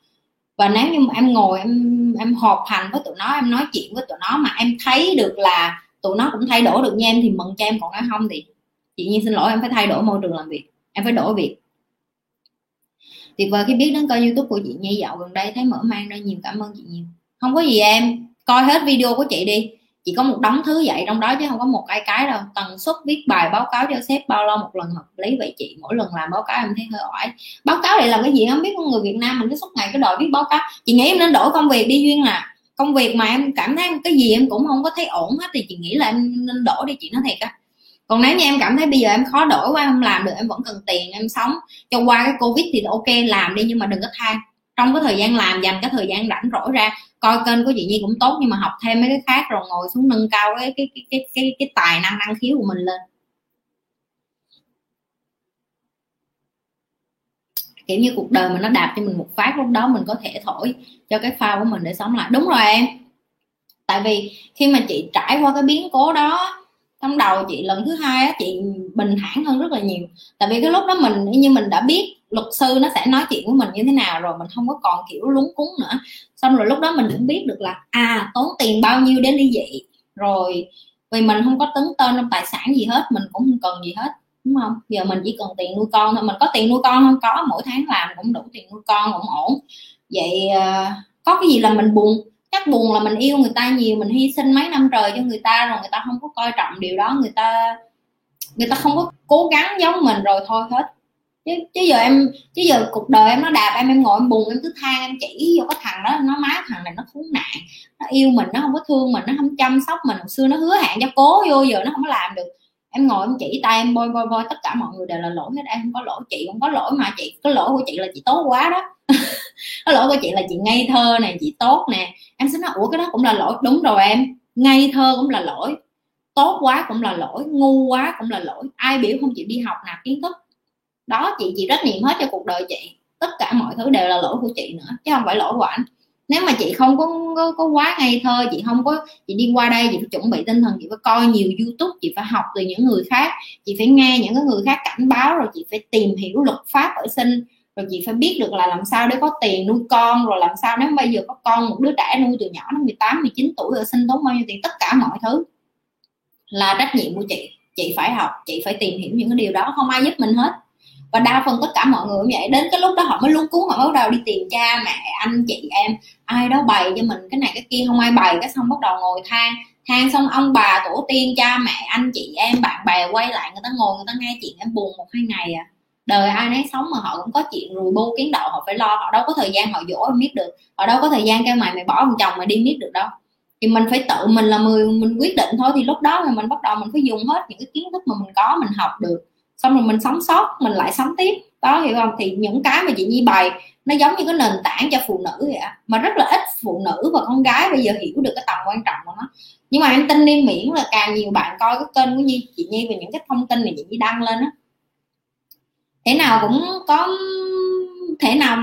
Và nếu như mà em ngồi, em em họp hành với tụi nó, em nói chuyện với tụi nó mà em thấy được là tụi nó cũng thay đổi được như em thì mừng cho em, còn nếu không thì chị nhiên xin lỗi, em phải thay đổi môi trường làm việc, em phải đổi việc. Tuyệt vời khi biết đến kênh youtube của chị nhi dạo gần đây, thấy mở mang ra, nhiều cảm ơn chị nhiều không có gì em, coi hết video của chị đi chỉ có một đống thứ vậy trong đó chứ không có một cái cái đâu. Tần suất viết bài báo cáo cho sếp bao lâu một lần hợp lý vậy chị. Mỗi lần làm báo cáo em thấy hơi ỏi báo cáo để làm cái gì không biết con người việt nam mình cứ suốt ngày cứ đòi viết báo cáo. Chị nghĩ em nên đổi công việc đi duyên à. Công việc mà em cảm thấy cái gì em cũng không có thấy ổn hết thì chị nghĩ là em nên đổi đi chị nói thiệt á. Còn nếu như em cảm thấy bây giờ em khó đổi quá, em không làm được, em vẫn cần tiền, em sống cho qua cái covid thì ok, làm đi nhưng mà đừng có than trong cái thời gian làm dành cái thời gian rảnh rỗi ra coi kênh của chị Nhi cũng tốt nhưng mà học thêm mấy cái khác rồi ngồi xuống nâng cao cái cái cái cái cái, cái tài năng năng khiếu của mình lên. Kiểu như cuộc đời mình nó đạp cho mình một phát lúc đó mình có thể thổi cho cái phao của mình để sống lại. Đúng rồi em. Tại vì khi mà chị trải qua cái biến cố đó trong đầu chị lần thứ hai á chị bình thản hơn rất là nhiều. Tại vì cái lúc đó mình như mình đã biết luật sư nó sẽ nói chuyện với mình như thế nào rồi mình không có còn kiểu lúng cúng nữa. Xong rồi lúc đó mình cũng biết được là à tốn tiền bao nhiêu để ly dị. Rồi, vì mình không có tính tên trong tài sản gì hết, mình cũng không cần gì hết, đúng không? Giờ mình chỉ cần tiền nuôi con thôi. Mình có tiền nuôi con không? Có, mỗi tháng làm cũng đủ tiền nuôi con, cũng ổn. Vậy ờ, có cái gì là mình buồn? Chắc buồn là mình yêu người ta nhiều, mình hy sinh mấy năm trời cho người ta rồi người ta không có coi trọng điều đó, người ta người ta không có cố gắng giống mình rồi thôi, hết chứ chứ giờ em, chứ giờ cuộc đời em nó đạp em em ngồi em buồn, em cứ than em chỉ vô cái thằng đó, nó má thằng này nó khốn nạn, nó yêu mình, nó không có thương mình, nó không chăm sóc mình, hồi xưa nó hứa hẹn cho cố vô, giờ nó không có làm được. Em ngồi em chỉ tay, em bôi bôi bôi, tất cả mọi người đều là lỗi hết, em không có lỗi chị, không có lỗi mà chị, cái lỗi của chị là chị tốt quá đó. Cái lỗi của chị là chị ngây thơ này chị tốt nè. Em sẽ nói, ủa, cái đó cũng là lỗi. Đúng rồi em, ngây thơ cũng là lỗi, tốt quá cũng là lỗi, ngu quá cũng là lỗi. Ai biểu không chịu đi học nạp kiến thức đó chị chị trách nhiệm hết cho cuộc đời chị. Tất cả mọi thứ đều là lỗi của chị nữa chứ không phải lỗi của anh nếu mà chị không có, có, có quá ngây thơ chị không có chị đi qua đây chị phải chuẩn bị tinh thần chị phải coi nhiều youtube chị phải học từ những người khác chị phải nghe những cái người khác cảnh báo rồi chị phải tìm hiểu luật pháp ở sinh rồi chị phải biết được là làm sao để có tiền nuôi con rồi làm sao nếu bây giờ có con một đứa trẻ nuôi từ nhỏ nó 18 19 tuổi rồi sinh tốn bao nhiêu tiền tất cả mọi thứ là trách nhiệm của chị. Chị phải học chị phải tìm hiểu những cái điều đó không ai giúp mình hết và đa phần tất cả mọi người cũng vậy. Đến cái lúc đó họ mới luôn cuốn họ bắt đầu đi tìm cha, mẹ, anh, chị, em. Ai đó bày cho mình cái này cái kia, không ai bày cái xong bắt đầu ngồi than. Than xong ông bà, tổ tiên, cha, mẹ, anh, chị, em, bạn bè quay lại, người ta ngồi, người ta nghe chuyện em buồn một hai ngày à. Đời ai nấy sống mà họ cũng có chuyện rùi bu kiến đậu họ phải lo, họ đâu có thời gian họ dỗ em biết được. Họ đâu có thời gian cái mày mày bỏ một chồng mày đi biết được đâu. Thì mình phải tự mình là người, mình quyết định thôi. Thì lúc đó là mình bắt đầu mình phải dùng hết những cái kiến thức mà mình có, mình học được xong rồi mình sống sót mình lại sống tiếp. Đó hiểu không? Thì những cái mà chị nhi bày nó giống như cái nền tảng cho phụ nữ vậy mà rất là ít phụ nữ và con gái bây giờ hiểu được cái tầm quan trọng của nó. Nhưng mà em tin đi miễn là càng nhiều bạn coi cái kênh của nhi chị nhi về những cái thông tin này chị nhi đăng lên á. Thế nào cũng có thể nào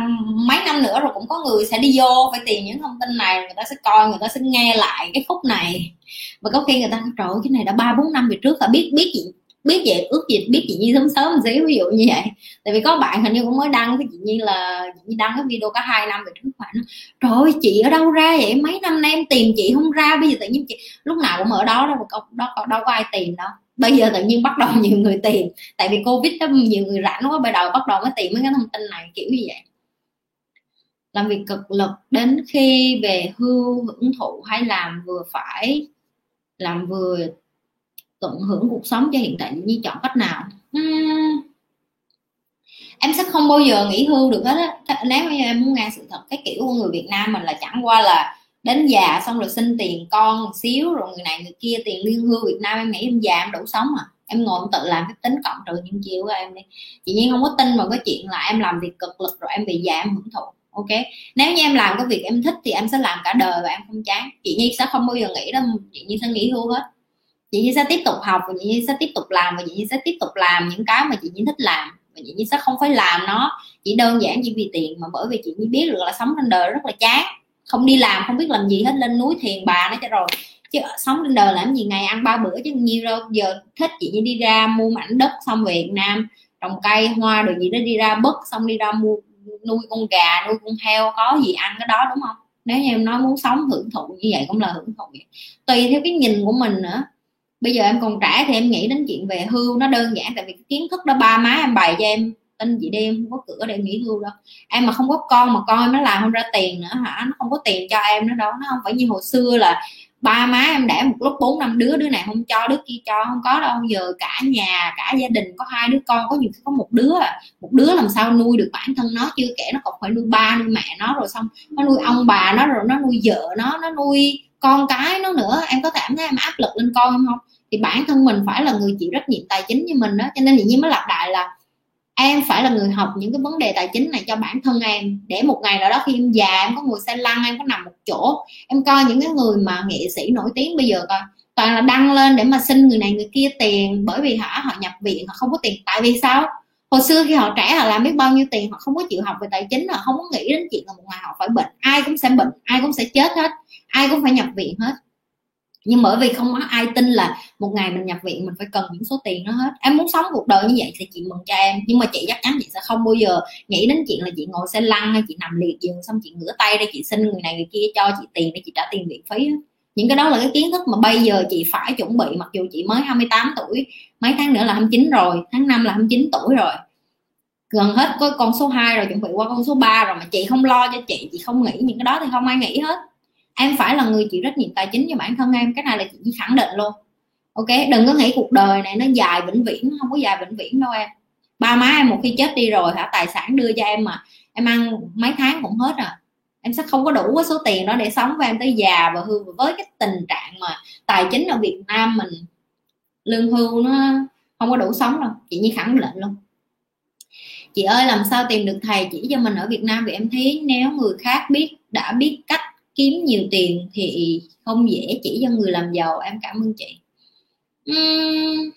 mấy năm nữa rồi cũng có người sẽ đi vô phải tìm những thông tin này người ta sẽ coi người ta sẽ nghe lại cái khúc này. Và có khi người ta trời ơi, cái này đã ba bốn năm về trước là biết biết gì biết vậy ước gì biết chị Nhi sớm sớm một xíu ví dụ như vậy. Tại vì có bạn hình như cũng mới đăng cái chị Nhi là chị Nhi đăng cái video có hai năm về trước bạn trời ơi chị ở đâu ra vậy? Mấy năm nay em tìm chị không ra bây giờ tự nhiên chị lúc nào cũng ở đó đâu đâu, đâu, đâu có ai tìm đâu. Bây giờ tự nhiên bắt đầu nhiều người tìm. Tại vì covid đó nhiều người rảnh quá bắt đầu bắt đầu mới tìm mấy cái thông tin này kiểu như vậy. Làm việc cực lực đến khi về hưu hưởng thụ hay làm vừa phải làm vừa tận hưởng cuộc sống cho hiện tại như chọn cách nào? Uhm. em sẽ không bao giờ nghỉ hưu được hết á. Nếu như em muốn nghe sự thật cái kiểu của người Việt Nam mình là chẳng qua là đến già xong rồi xin tiền con một xíu, rồi người này người kia tiền lương hưu Việt Nam em nghĩ em già em đủ sống à. Em ngồi em tự làm cái tính cộng trừ những chiêu của em đi. Chị nhiên không có tin vào cái chuyện là em làm việc cực lực rồi em bị già em hưởng thụ, ok? Nếu như em làm cái việc em thích thì em sẽ làm cả đời và em không chán. Chị nhi sẽ không bao giờ nghĩ đâu, chị nhi sẽ nghỉ hưu hết chị nhi sẽ tiếp tục học và chị nhi sẽ tiếp tục làm và chị nhi sẽ tiếp tục làm những cái mà chị nhi thích làm và chị nhi sẽ không phải làm nó chỉ đơn giản chỉ vì tiền mà bởi vì chị nhi biết được là sống trên đời rất là chán. Không đi làm, không biết làm gì hết, lên núi thiền bà nó cho rồi. Chứ sống trên đời làm gì ngày ăn ba bữa chứ nhiều đâu giờ thích chị như đi ra mua mảnh đất xong về Việt Nam, trồng cây, hoa rồi gì đó đi ra bất xong đi ra mua nuôi con gà, nuôi con heo, có gì ăn cái đó, đúng không? Nếu như em nói muốn sống hưởng thụ như vậy cũng là hưởng thụ vậy. Tùy theo cái nhìn của mình nữa bây giờ em còn trẻ thì em nghĩ đến chuyện về hưu, nó đơn giản, tại vì kiến thức đó ba má em bày cho em, tin chị đi, em không có cửa để nghỉ hưu đâu. Em mà không có con mà con em nó làm không ra tiền nữa hả? Nó không có tiền cho em nữa đâu nó không phải như hồi xưa là ba má em đẻ một lúc bốn năm đứa đứa này không cho, đứa kia cho, không có đâu. Giờ cả nhà, cả gia đình, có hai đứa con, có nhiều khi có một đứa à. một đứa làm sao nuôi được bản thân nó chưa kể nó còn phải nuôi ba, nuôi mẹ nó, rồi xong nó nuôi ông bà nó, rồi nó nuôi vợ nó nó nuôi con cái nó nữa. Em có cảm thấy em áp lực lên con không? Thì bản thân mình phải là người chịu trách nhiệm tài chính như mình đó cho nên tự nhiên mới lặp lại là em phải là người học những cái vấn đề tài chính này cho bản thân em. Để một ngày nào đó khi em già, em có ngồi xe lăn, em có nằm một chỗ, em coi những cái người mà nghệ sĩ nổi tiếng bây giờ coi. Toàn là đăng lên để mà xin người này người kia tiền bởi vì hả họ nhập viện, họ không có tiền. Tại vì sao? Hồi xưa khi họ trẻ, họ làm biết bao nhiêu tiền, họ không có chịu học về tài chính, họ không có nghĩ đến chuyện là một ngày họ phải bệnh. Ai cũng sẽ bệnh, ai cũng sẽ chết hết, ai cũng phải nhập viện hết nhưng bởi vì không có ai tin là một ngày mình nhập viện mình phải cần những số tiền đó hết. Em muốn sống cuộc đời như vậy thì chị mừng cho em. Nhưng mà chị chắc chắn chị sẽ không bao giờ nghĩ đến chuyện là chị ngồi xe lăn hay chị nằm liệt giường xong chị ngửa tay ra chị xin người này người kia cho chị tiền để chị trả tiền viện phí những cái đó là cái kiến thức mà bây giờ chị phải chuẩn bị, mặc dù chị mới 28 tuổi, mấy tháng nữa là 29 rồi, tháng 5 là 29 tuổi rồi. Gần hết có con số 2 rồi, chuẩn bị qua con số 3 rồi mà chị không lo cho chị chị không nghĩ những cái đó thì không ai nghĩ hết em phải là người chịu trách nhiệm tài chính cho bản thân em, cái này là chị khẳng định luôn. Ok, đừng có nghĩ cuộc đời này nó dài vĩnh viễn không có dài vĩnh viễn đâu em. Ba má em một khi chết đi rồi, hả, tài sản đưa cho em mà, em ăn mấy tháng cũng hết à. Em sẽ không có đủ cái số tiền đó để sống với em tới già và hưu với cái tình trạng mà tài chính ở Việt Nam mình, lương hưu nó không có đủ sống đâu, chị như khẳng định luôn. Chị ơi, làm sao tìm được thầy chỉ cho mình ở Việt Nam vì em thấy nếu người khác biết, đã biết cách kiếm nhiều tiền thì không dễ chỉ cho người làm giàu em cảm ơn chị. Uhm,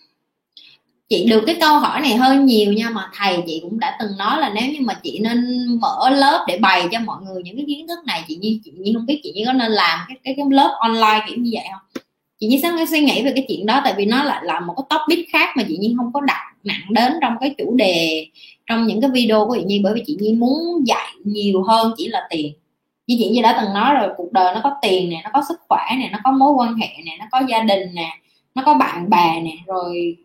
chị được cái câu hỏi này hơi nhiều nha mà thầy chị cũng đã từng nói là nếu như mà chị nên mở lớp để bày cho mọi người những cái kiến thức này chị như chị như không biết chị như có nên làm cái cái, cái lớp online kiểu như vậy không? Chị như sáng suy nghĩ về cái chuyện đó tại vì nó lại là một cái topic khác mà chị như không có đặt nặng đến trong cái chủ đề trong những cái video của chị nhi bởi vì chị nhi muốn dạy nhiều hơn chỉ là tiền như chị như đã từng nói rồi, cuộc đời nó có tiền nè, nó có sức khỏe nè, nó có mối quan hệ nè, nó có gia đình nè, nó có bạn bè nè, rồi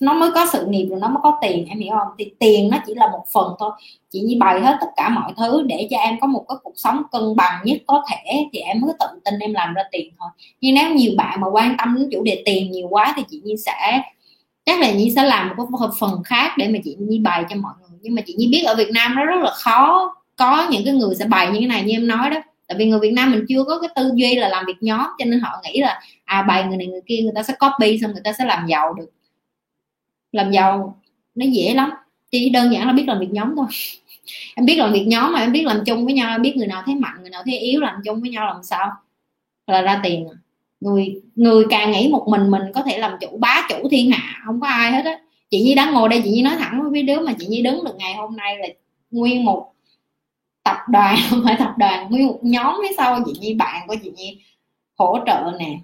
nó mới có sự nghiệp rồi nó mới có tiền, em hiểu không? Thì tiền nó chỉ là một phần thôi. Chị như bày hết tất cả mọi thứ để cho em có một cái cuộc sống cân bằng nhất có thể, thì em mới tự tin em làm ra tiền thôi. Nhưng nếu nhiều bạn mà quan tâm đến chủ đề tiền nhiều quá thì chị như sẽ, chắc là Nhi sẽ làm một cái phần khác để mà chị Nhi bày cho mọi người. Nhưng mà chị Nhi biết ở Việt Nam nó rất là khó có những cái người sẽ bày như thế này như em nói đó. Tại vì người Việt Nam mình chưa có cái tư duy là làm việc nhóm, cho nên họ nghĩ là à bày người này người kia người ta sẽ copy xong người ta sẽ làm giàu được. Làm giàu nó dễ lắm. Chỉ đơn giản là biết làm việc nhóm thôi. Em biết làm việc nhóm mà, em biết làm chung với nhau, em biết người nào thấy mạnh, người nào thấy yếu, làm chung với nhau làm sao? Là ra tiền. Người người càng nghĩ một mình mình có thể làm chủ, bá chủ thiên hạ, không có ai hết á. Chị nhi đang ngồi đây, chị nhi nói thẳng với mấy đứa mà chị nhi đứng được ngày hôm nay là nguyên một tập đoàn, không phải tập đoàn, nguyên một nhóm phía sau, chị nhi, bạn của chị nhi, hỗ trợ nè,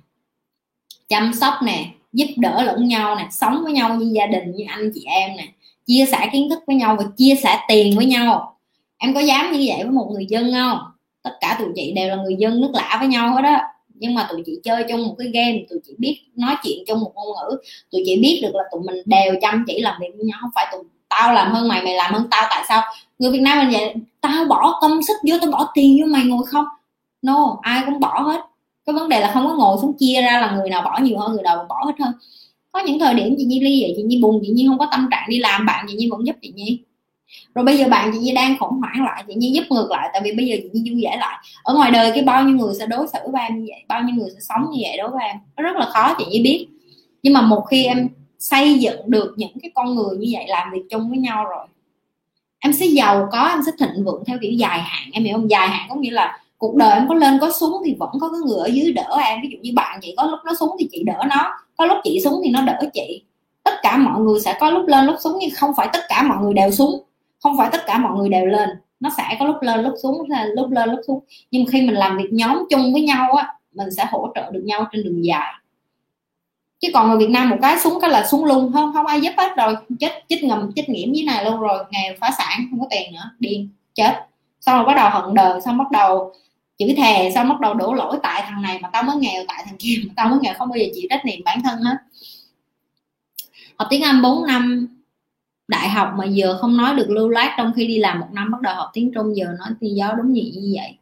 chăm sóc nè, giúp đỡ lẫn nhau nè, sống với nhau như gia đình, như anh chị em nè, chia sẻ kiến thức với nhau và chia sẻ tiền với nhau. Em có dám như vậy với một người dân không? Tất cả tụi chị đều là người dân nước lạ với nhau hết đó nhưng mà tụi chị chơi chung một cái game, tụi chị biết nói chuyện chung một ngôn ngữ, tụi chị biết được là tụi mình đều chăm chỉ làm việc với nhau, không phải tụi tao làm hơn mày mày làm hơn tao, tại sao người việt nam mình vậy, tao bỏ công sức vô, tao bỏ tiền vô mày ngồi không? No, ai cũng bỏ hết. Cái vấn đề là không có ngồi xuống chia ra là người nào bỏ nhiều hơn, người nào bỏ hết hơn. Có những thời điểm chị nhi ly vậy chị nhi buồn, chị nhi không có tâm trạng đi làm, bạn chị nhi vẫn giúp chị nhi. Rồi bây giờ bạn chị nhi đang khủng hoảng lại, chị nhi giúp ngược lại, tại vì bây giờ chị nhi vui vẻ lại. Ở ngoài đời cái bao nhiêu người sẽ đối xử với em như vậy, bao nhiêu người sẽ sống như vậy đối với em nó rất là khó, chị nhi biết. Nhưng mà một khi em xây dựng được những cái con người như vậy, làm việc chung với nhau rồi em sẽ giàu có, em sẽ thịnh vượng theo kiểu dài hạn. Em hiểu không? Dài hạn có nghĩa là cuộc đời em có lên, có xuống thì vẫn có cái người ở dưới đỡ em. Ví dụ như bạn chị có lúc nó xuống thì chị đỡ nó. Có lúc chị xuống thì nó đỡ chị. Tất cả mọi người sẽ có lúc lên, lúc xuống, nhưng không phải tất cả mọi người đều xuống. Không phải tất cả mọi người đều lên. Nó sẽ có lúc lên, lúc xuống lúc lên, lúc xuống. Nhưng khi mình làm việc nhóm chung với nhau á, mình sẽ hỗ trợ được nhau trên đường dài chứ còn người Việt Nam một cái xuống cái là xuống luôn không không ai giúp hết rồi. Chết chết ngầm, chết nghiễm dưới này luôn rồi. Nghèo, phá sản, không có tiền nữa. Điên, chết. Xong rồi bắt đầu hận đời, xong bắt đầu chữ thề, xong bắt đầu đổ lỗi tại thằng này mà tao mới nghèo, tại thằng kia mà tao mới nghèo. Không bao giờ chịu trách nhiệm bản thân hết. Học tiếng Anh 4 năm đại học mà giờ không nói được lưu loát, trong khi đi làm một năm bắt đầu học tiếng Trung, giờ nói thì gió đúng gì như vậy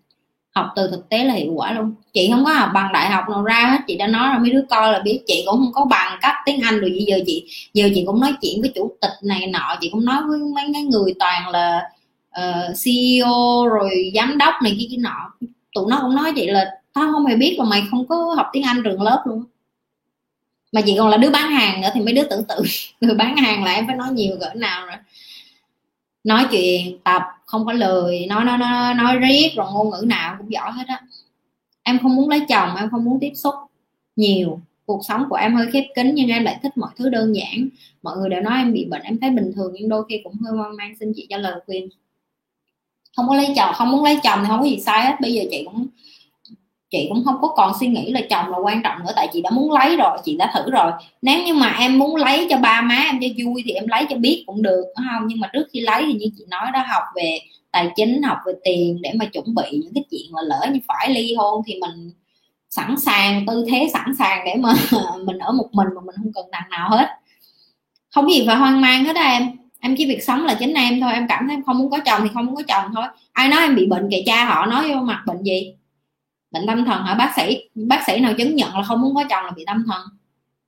học từ thực tế là hiệu quả luôn. Chị không có học bằng đại học nào ra hết. Chị đã nói là mấy đứa coi là biết. Chị cũng không có bằng cấp tiếng anh rồi giờ chị giờ chị cũng nói chuyện với chủ tịch này nọ. Chị cũng nói với mấy cái người toàn là ờ, uh, CEO rồi giám đốc này kia kia nọ. Tụi nó cũng nói chị là tao không hề biết là mày không có học tiếng anh trường lớp luôn. Mà chị còn là đứa bán hàng nữa thì mấy đứa tưởng tượng. Người bán hàng là em phải nói nhiều cỡ nào rồi. Nói chuyện tập không có lời nói nói nói nói riết, rồi ngôn ngữ nào cũng giỏi hết á. Em không muốn lấy chồng, em không muốn tiếp xúc nhiều. Cuộc sống của em hơi khép kín, nhưng em lại thích mọi thứ đơn giản. Mọi người đều nói em bị bệnh, em thấy bình thường, nhưng đôi khi cũng hơi hoang mang, xin chị cho lời khuyên. Không có lấy chồng, không muốn lấy chồng thì không có gì sai hết. Bây giờ chị cũng chị cũng không có còn suy nghĩ là chồng là quan trọng nữa, tại chị đã muốn lấy rồi, chị đã thử rồi. Nếu như mà em muốn lấy cho ba má em cho vui thì em lấy cho biết cũng được không? Nhưng mà trước khi lấy thì như chị nói đó, học về tài chính, học về tiền để mà chuẩn bị những cái chuyện mà lỡ như phải ly hôn thì mình sẵn sàng, tư thế sẵn sàng để mà mình ở một mình mà mình không cần đàn nào hết. Không gì phải hoang mang hết á em. Em chỉ việc sống là chính em thôi, em cảm thấy em không muốn có chồng thì không muốn có chồng thôi. Ai nói em bị bệnh kệ cha họ nói vô mặt bệnh gì? Bệnh tâm thần hả? Bác sĩ bác sĩ nào chứng nhận là không muốn có chồng là bị tâm thần?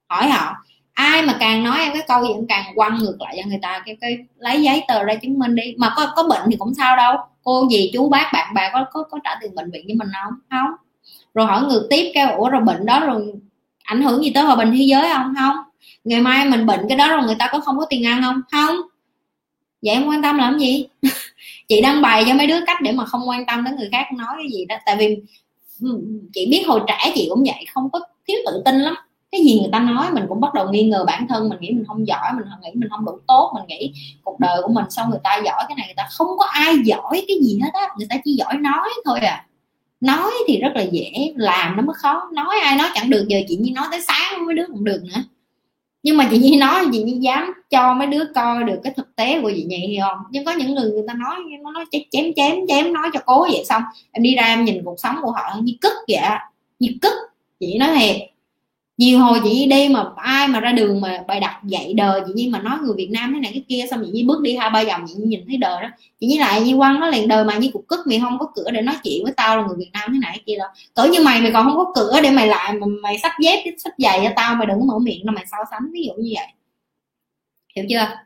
Hỏi họ. Ai mà càng nói em cái câu gì cũng càng quăng ngược lại cho người ta cái, cái lấy giấy tờ ra chứng minh đi. Mà có có bệnh thì cũng sao đâu. Cô gì chú bác bạn bè có có có trả tiền bệnh viện cho mình không? Không. Rồi hỏi ngược tiếp cái ủa rồi bệnh đó rồi ảnh hưởng gì tới hòa bình thế giới không? Không. Ngày mai mình bệnh cái đó rồi người ta có không có tiền ăn không? Không. Vậy em quan tâm làm gì? Chị đăng bài cho mấy đứa cách để mà không quan tâm đến người khác nói cái gì đó. Tại vì Ừ, ừ. chị biết hồi trẻ chị cũng vậy, không có thiếu tự tin lắm. Cái gì người ta nói mình cũng bắt đầu nghi ngờ bản thân, mình nghĩ mình không giỏi, mình nghĩ mình không đủ tốt, mình nghĩ cuộc đời của mình sao người ta giỏi, cái này người ta không có ai giỏi cái gì hết á, người ta chỉ giỏi nói thôi à. Nói thì rất là dễ, làm nó mới khó, nói ai nói chẳng được, giờ chị như nói tới sáng mới đứa cũng được nữa nhưng mà chị nhi nói, chị nhi dám cho mấy đứa coi được cái thực tế của chị nhi không? Nhưng có những người người ta nói, nó nói chém chém chém nói cho cố vậy xong, em đi ra em nhìn cuộc sống của họ như cứt vậy như cứt chị nói thiệt nhiều hồi chị đi mà ai mà ra đường mà bài đặt dạy đời chị nhiên mà nói người việt nam thế này cái kia, xong chị nhiên bước đi hai ba vòng chị nhiên nhìn thấy đời đó. Chị nhiên lại như quăng nó liền, đời mà như cục cức mày không có cửa để nói chuyện với tao là người việt nam thế này cái kia đâu. Cỡ như mày mày còn không có cửa để mày lại, mà mày sắp dép sắp giày cho tao, mày đừng mở miệng đâu, mày so sánh, ví dụ như vậy. Hiểu chưa?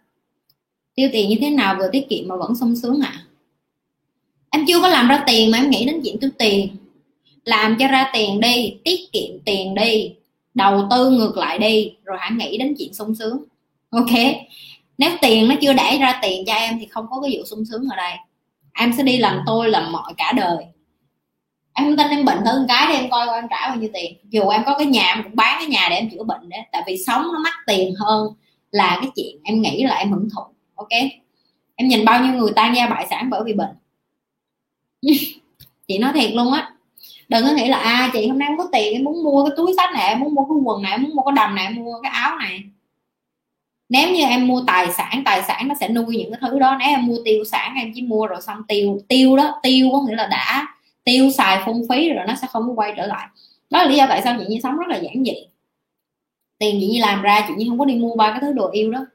Tiêu tiền như thế nào vừa tiết kiệm mà vẫn sung sướng à em chưa có làm ra tiền mà em nghĩ đến chuyện tiêu tiền. Làm cho ra tiền đi, tiết kiệm tiền đi đầu tư ngược lại đi, rồi hãy nghĩ đến chuyện sung sướng. Ok. Nếu tiền nó chưa đẩy ra tiền cho em thì không có cái vụ sung sướng ở đây. Em sẽ đi làm tôi làm mọi cả đời. Em tin em bệnh thân cái thì em coi coi em trả bao nhiêu tiền. Dù em có cái nhà, em cũng bán cái nhà để em chữa bệnh đấy. Tại vì sống nó mắc tiền hơn là cái chuyện em nghĩ là em hưởng thụ. Ok? Em nhìn bao nhiêu người tan gia bại sản bởi vì bệnh. Chị nói thiệt luôn á đừng có nghĩ là à chị hôm nay không có tiền, em muốn mua cái túi sách này em muốn mua cái quần này em muốn mua cái đầm này em mua cái áo này. Nếu như em mua tài sản tài sản nó sẽ nuôi những cái thứ đó. Nếu em mua tiêu sản, em chỉ mua rồi xong tiêu tiêu đó, tiêu có nghĩa là đã tiêu xài phung phí rồi nó sẽ không có quay trở lại. Đó là lý do tại sao chị như sống rất là giản dị. Tiền chị như làm ra, chị như không có đi mua ba cái thứ đồ yêu đó.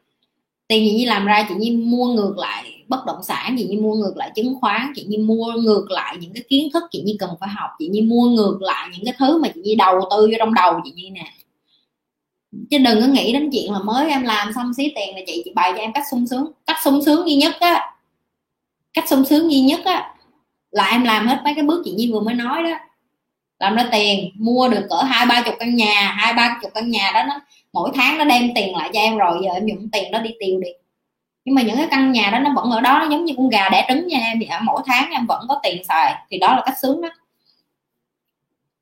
Tiền chị như làm ra, chị như mua ngược lại bất động sản, chị như mua ngược lại chứng khoán, chị như mua ngược lại những cái kiến thức chị như cần phải học, chị như mua ngược lại những cái thứ mà chị như đầu tư vô trong đầu chị như nè. Chứ đừng có nghĩ đến chuyện là mới em làm xong xí tiền là chị chị bày cho em cách sung sướng. Cách sung sướng duy nhất á, cách sung sướng duy nhất á, là em làm hết mấy cái bước chị Nhi vừa mới nói đó. Làm ra tiền, mua được cỡ hai, ba chục căn nhà, hai, ba chục căn nhà đó nó, mỗi tháng nó đem tiền lại cho em rồi, giờ em dùng tiền đó đi tiêu đi nhưng mà những cái căn nhà đó nó vẫn ở đó, nó giống như con gà đẻ trứng nha em. Vậy mỗi tháng em vẫn có tiền xài. Thì đó là cách sướng đó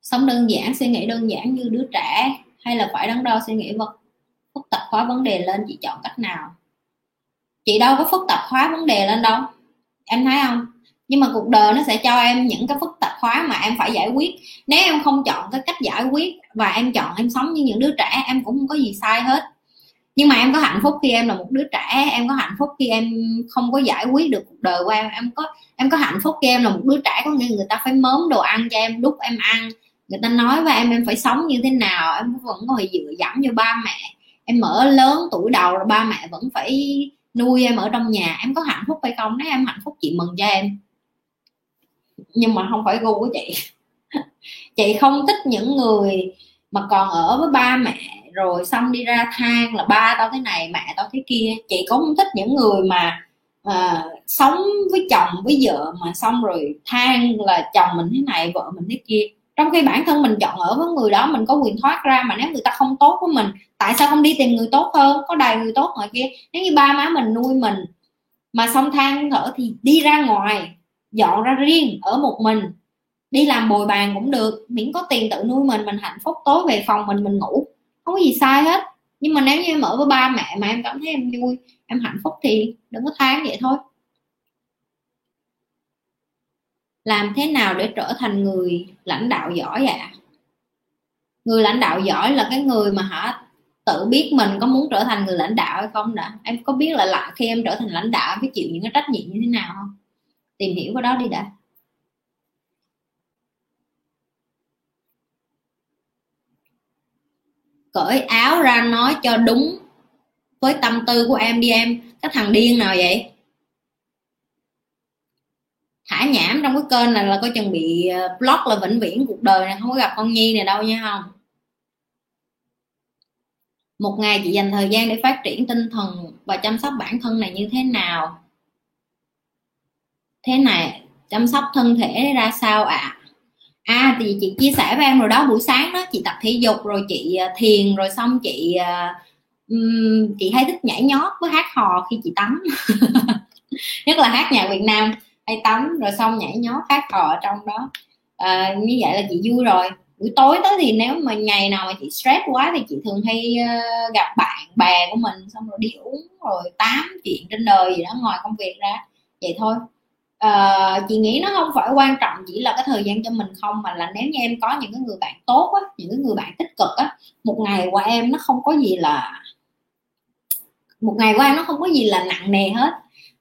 sống đơn giản, suy nghĩ đơn giản như đứa trẻ. Hay là phải đắn đo suy nghĩ vật, phức tạp hóa vấn đề lên, chị chọn cách nào? Chị đâu có phức tạp hóa vấn đề lên đâu. Em thấy không? Nhưng mà cuộc đời nó sẽ cho em những cái phức tạp hóa mà em phải giải quyết. Nếu em không chọn cái cách giải quyết và em chọn em sống như những đứa trẻ, em cũng không có gì sai hết nhưng mà em có hạnh phúc khi em là một đứa trẻ, em có hạnh phúc khi em không có giải quyết được cuộc đời của em. Em có em có hạnh phúc khi em là một đứa trẻ, có nghĩa người ta phải mớm đồ ăn cho em, đút em ăn. Người ta nói với em em phải sống như thế nào, em vẫn có thể dựa dẫm như ba mẹ. Em mở lớn tuổi đầu rồi ba mẹ vẫn phải nuôi em ở trong nhà. Em có hạnh phúc hay không? Nếu em hạnh phúc chị mừng cho em. Nhưng mà không phải gu của chị. Chị không thích những người mà còn ở với ba mẹ rồi xong đi ra than là ba tao thế này mẹ tao thế kia. Chị cũng không thích những người mà à, sống với chồng với vợ mà xong rồi than là chồng mình thế này vợ mình thế kia. Trong khi bản thân mình chọn ở với người đó mình có quyền thoát ra mà nếu người ta không tốt với mình tại sao không đi tìm người tốt hơn? Có đầy người tốt ngoài kia. Nếu như ba má mình nuôi mình mà xong than thở thì đi ra ngoài dọn ra riêng ở một mình. Đi làm bồi bàn cũng được miễn có tiền tự nuôi mình mình hạnh phúc tối về phòng mình mình ngủ không có gì sai hết. Nhưng mà nếu như em ở với ba mẹ mà em cảm thấy em vui, em hạnh phúc thì đừng có than vậy thôi. Làm thế nào để trở thành người lãnh đạo giỏi ạ? À? người lãnh đạo giỏi là cái người mà hả, tự biết mình có muốn trở thành người lãnh đạo hay không đã. Em có biết là lại khi em trở thành lãnh đạo phải chịu những cái trách nhiệm như thế nào không? Tìm hiểu cái đó đi đã. Cởi áo ra nói cho đúng với tâm tư của em đi em. Cái thằng điên nào vậy? Thả nhảm trong cái kênh này là coi chừng bị ờ, block là vĩnh viễn cuộc đời này, không có gặp con nhi này đâu nha không? Một ngày chị dành thời gian để phát triển tinh thần và chăm sóc bản thân này như thế nào? Thế này, chăm sóc thân thể ra sao ạ? à? À thì chị chia sẻ với em rồi đó buổi sáng đó chị tập thể dục rồi chị à, thiền rồi xong chị um, chị hay thích nhảy nhót với hát hò khi chị tắm. Nhất là hát nhạc Việt Nam hay tắm rồi xong nhảy nhót hát hò ở trong đó. À, như vậy là chị vui rồi. Buổi tối tới thì nếu mà ngày nào mà chị stress quá thì chị thường hay uh, gặp bạn bè của mình xong rồi đi uống rồi tám chuyện trên đời gì đó ngoài công việc ra. Vậy thôi uh, chị nghĩ nó không phải quan trọng chỉ là cái thời gian cho mình không mà là nếu như em có những cái người bạn tốt á những cái người bạn tích cực á một ngày qua em nó không có gì là một ngày qua em nó không có gì là nặng nề hết.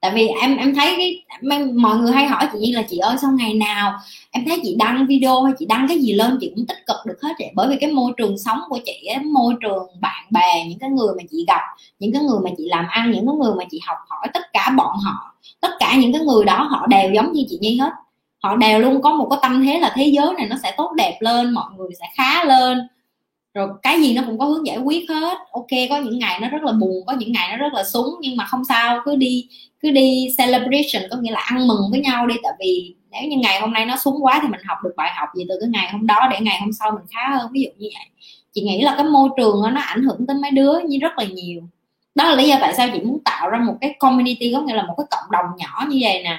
Tại vì em em thấy cái em, mọi người hay hỏi chị Nhi là chị ơi sau ngày nào em thấy chị đăng video hay chị đăng cái gì lên chị cũng tích cực được hết vậy? Bởi vì cái môi trường sống của chị ấy, môi trường bạn bè những cái người mà chị gặp những cái người mà chị làm ăn những cái người mà chị học hỏi tất cả bọn họ tất cả những cái người đó họ đều giống như chị Nhi hết. Họ đều luôn có một cái tâm thế là thế giới này nó sẽ tốt đẹp lên mọi người sẽ khá lên. Rồi cái gì nó cũng có hướng giải quyết hết. Ok có những ngày nó rất là buồn có những ngày nó rất là súng nhưng mà không sao cứ đi cứ đi celebration có nghĩa là ăn mừng với nhau đi. Tại vì nếu như ngày hôm nay nó súng quá thì mình học được bài học gì từ cái ngày hôm đó để ngày hôm sau mình khá hơn. Ví dụ như vậy. Chị nghĩ là cái môi trường đó, nó ảnh hưởng tới mấy đứa như rất là nhiều đó là lý do tại sao chị muốn tạo ra một cái community, có nghĩa là một cái cộng đồng nhỏ như vậy nè.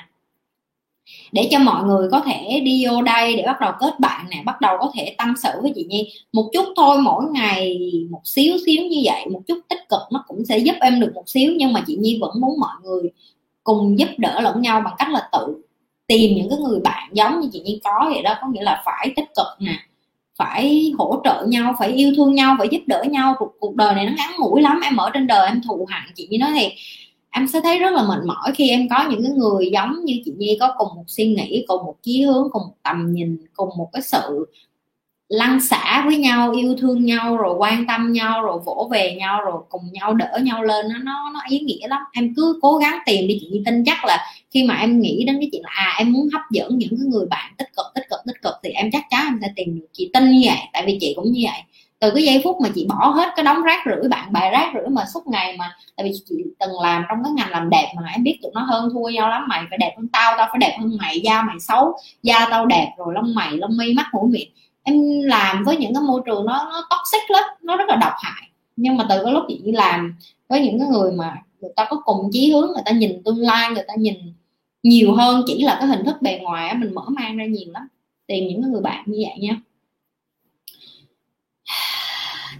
Để cho mọi người có thể đi vô đây để bắt đầu kết bạn nè, bắt đầu có thể tâm sự với chị Nhi. Một chút thôi, mỗi ngày một xíu xíu như vậy, một chút tích cực nó cũng sẽ giúp em được một xíu, nhưng mà chị Nhi vẫn muốn mọi người cùng giúp đỡ lẫn nhau bằng cách là tự tìm những cái người bạn giống như chị Nhi có vậy đó. Có nghĩa là phải tích cực nè phải hỗ trợ nhau phải yêu thương nhau phải giúp đỡ nhau. Cuộc, cuộc đời này nó ngắn ngủi lắm em ở trên đời em thù hận chị Nhi nói thì em sẽ thấy rất là mệt mỏi khi em có những cái người giống như chị Nhi có cùng một suy nghĩ cùng một chí hướng cùng một tầm nhìn cùng một cái sự lăn xả với nhau yêu thương nhau rồi quan tâm nhau rồi vỗ về nhau rồi cùng nhau đỡ nhau lên. Nó nó nó ý nghĩa lắm. Em cứ cố gắng tìm đi chị Nhi tin chắc là khi mà em nghĩ đến cái chuyện là à em muốn hấp dẫn những cái người bạn tích cực tích cực tích cực thì em chắc thể tìm được, chị tin như vậy, tại vì chị cũng như vậy. Từ cái giây phút mà chị bỏ hết cái đống rác rưởi bạn bè rác rưởi mà suốt ngày mà, tại vì chị từng làm trong cái ngành làm đẹp mà, em biết tụi nó hơn thua nhau lắm, mày phải đẹp hơn tao tao phải đẹp hơn mày, da mày xấu, da tao đẹp rồi, lông mày, lông mi, mắt mũi miệng. Em làm với những cái môi trường nó nó toxic lắm, nó rất là độc hại. Nhưng mà từ cái lúc chị đi làm với những cái người mà người ta có cùng chí hướng, người ta nhìn tương lai, người ta nhìn nhiều hơn chỉ là cái hình thức bề ngoài mình mở mang ra nhiều lắm tìm những cái người bạn như vậy nha.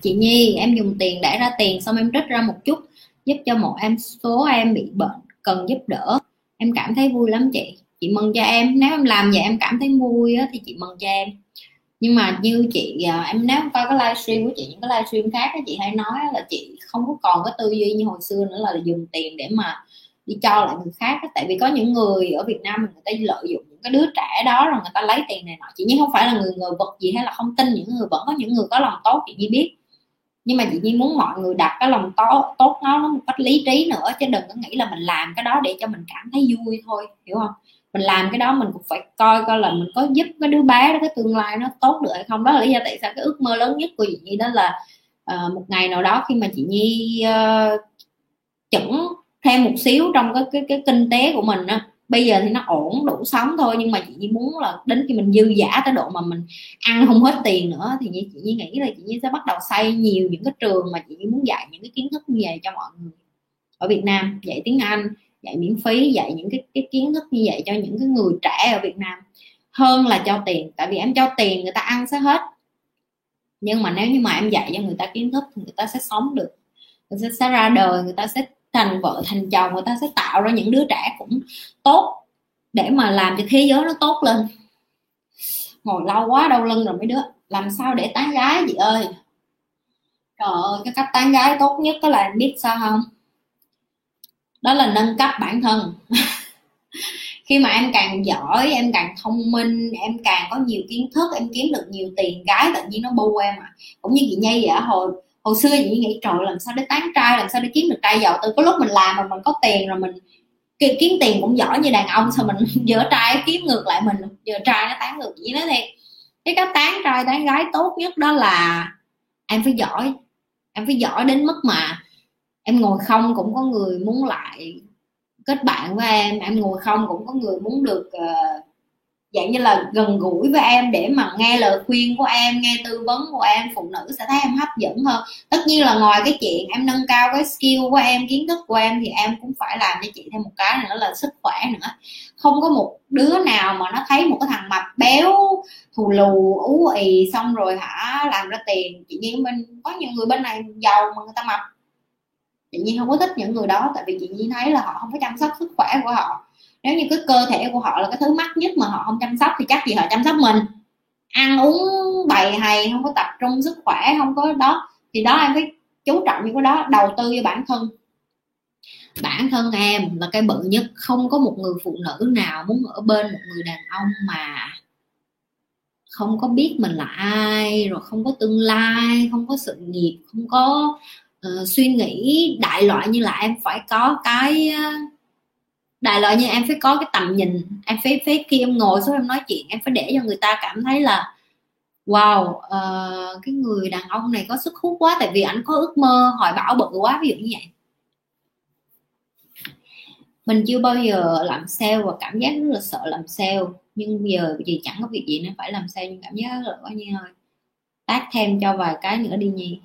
Chị Nhi em dùng tiền để ra tiền xong em trích ra một chút giúp cho một em số em bị bệnh cần giúp đỡ. Em cảm thấy vui lắm chị. Chị mừng cho em. Nếu em làm vậy em cảm thấy vui á, thì chị mừng cho em. Nhưng mà như chị à, em nếu coi cái livestream của chị những cái livestream khác á, chị hay nói là chị không có còn cái tư duy như hồi xưa nữa là dùng tiền để mà đi cho lại người khác tại vì có những người ở Việt Nam người ta lợi dụng cái đứa trẻ đó rồi người ta lấy tiền này nọ. Chị nhưng không phải là người người vật gì hay là không tin những người vẫn có những người có lòng tốt chị nhi biết. Nhưng mà chị nhi muốn mọi người đặt cái lòng tốt tốt nó nó một cách lý trí nữa chứ đừng có nghĩ là mình làm cái đó để cho mình cảm thấy vui thôi hiểu không? Mình làm cái đó mình cũng phải coi coi là mình có giúp cái đứa bé đó cái tương lai nó tốt được hay không. Đó là lý do tại sao cái ước mơ lớn nhất của chị nhi đó là uh, một ngày nào đó khi mà chị nhi ờ, uh, chuẩn thêm một xíu trong cái cái cái kinh tế của mình á bây giờ thì nó ổn, đủ sống thôi, nhưng mà chị Nhi muốn là đến khi mình dư giả tới độ mà mình ăn không hết tiền nữa thì chị Nhi nghĩ là chị Nhi sẽ bắt đầu xây nhiều những cái trường mà chị Nhi muốn dạy những cái kiến thức như vậy cho mọi người ở Việt Nam, dạy tiếng Anh, dạy miễn phí, dạy những cái cái kiến thức như vậy cho những cái người trẻ ở Việt Nam. Hơn là cho tiền, tại vì em cho tiền người ta ăn sẽ hết. Nhưng mà nếu như mà em dạy cho người ta kiến thức thì người ta sẽ sống được, người ta sẽ ra đời, người ta sẽ thành vợ, thành chồng, người ta sẽ tạo ra những đứa trẻ cũng tốt để mà làm cho thế giới nó tốt lên. Ngồi lâu quá đau lưng rồi mấy đứa, làm sao để tán gái chị ơi? Trời ơi, cái cách tán gái tốt nhất có là biết sao không? Đó là nâng cấp bản thân. Khi mà em càng giỏi, em càng thông minh, em càng có nhiều kiến thức, em kiếm được nhiều tiền gái tự nhiên nó bu em à cũng như chị nhi vậy hồi hồi xưa chị nghĩ trời làm sao để tán trai làm sao để kiếm được trai giàu? Từ có lúc mình làm mà mình có tiền rồi mình kiếm tiền cũng giỏi như đàn ông sao mình giờ trai kiếm ngược lại mình? Giờ trai nó tán ngược vậy đó thì cái cách tán trai tán gái tốt nhất đó là em phải giỏi. Em phải giỏi đến mức mà em ngồi không cũng có người muốn lại kết bạn với em em ngồi không cũng có người muốn được uh, dạng như là gần gũi với em để mà nghe lời khuyên của em, nghe tư vấn của em, phụ nữ sẽ thấy em hấp dẫn hơn. Tất nhiên là ngoài cái chuyện em nâng cao cái skill của em, kiến thức của em thì em cũng phải làm cho chị thêm một cái nữa là sức khỏe nữa. Không có một đứa nào mà nó thấy một cái thằng mập béo, thù lù, ú ì xong rồi hả, làm ra tiền. Chị nhiên bên, có nhiều người bên này giàu mà người ta mập. Chị nhiên không có thích những người đó, tại vì chị nhiên thấy là họ không có chăm sóc sức khỏe của họ nếu như cái cơ thể của họ là cái thứ mắc nhất mà họ không chăm sóc thì chắc gì họ chăm sóc mình. Ăn uống bày hay không có tập trung sức khỏe không có đó thì đó em phải chú trọng những cái đó đầu tư cho bản thân. Bản thân em là cái bự nhất không có một người phụ nữ nào muốn ở bên một người đàn ông mà không có biết mình là ai rồi không có tương lai không có sự nghiệp không có uh, suy nghĩ đại loại như là em phải có cái uh, đại loại như em phải có cái tầm nhìn em phải phải khi em ngồi xuống em nói chuyện em phải để cho người ta cảm thấy là wow uh, cái người đàn ông này có sức hút quá tại vì ảnh có ước mơ hỏi bảo bự quá. Ví dụ như vậy. Mình chưa bao giờ làm sale và cảm giác rất là sợ làm sale nhưng giờ vì chẳng có việc gì nên phải làm sale nhưng cảm giác rất là quá như thôi tác thêm cho vài cái nữa đi nhi.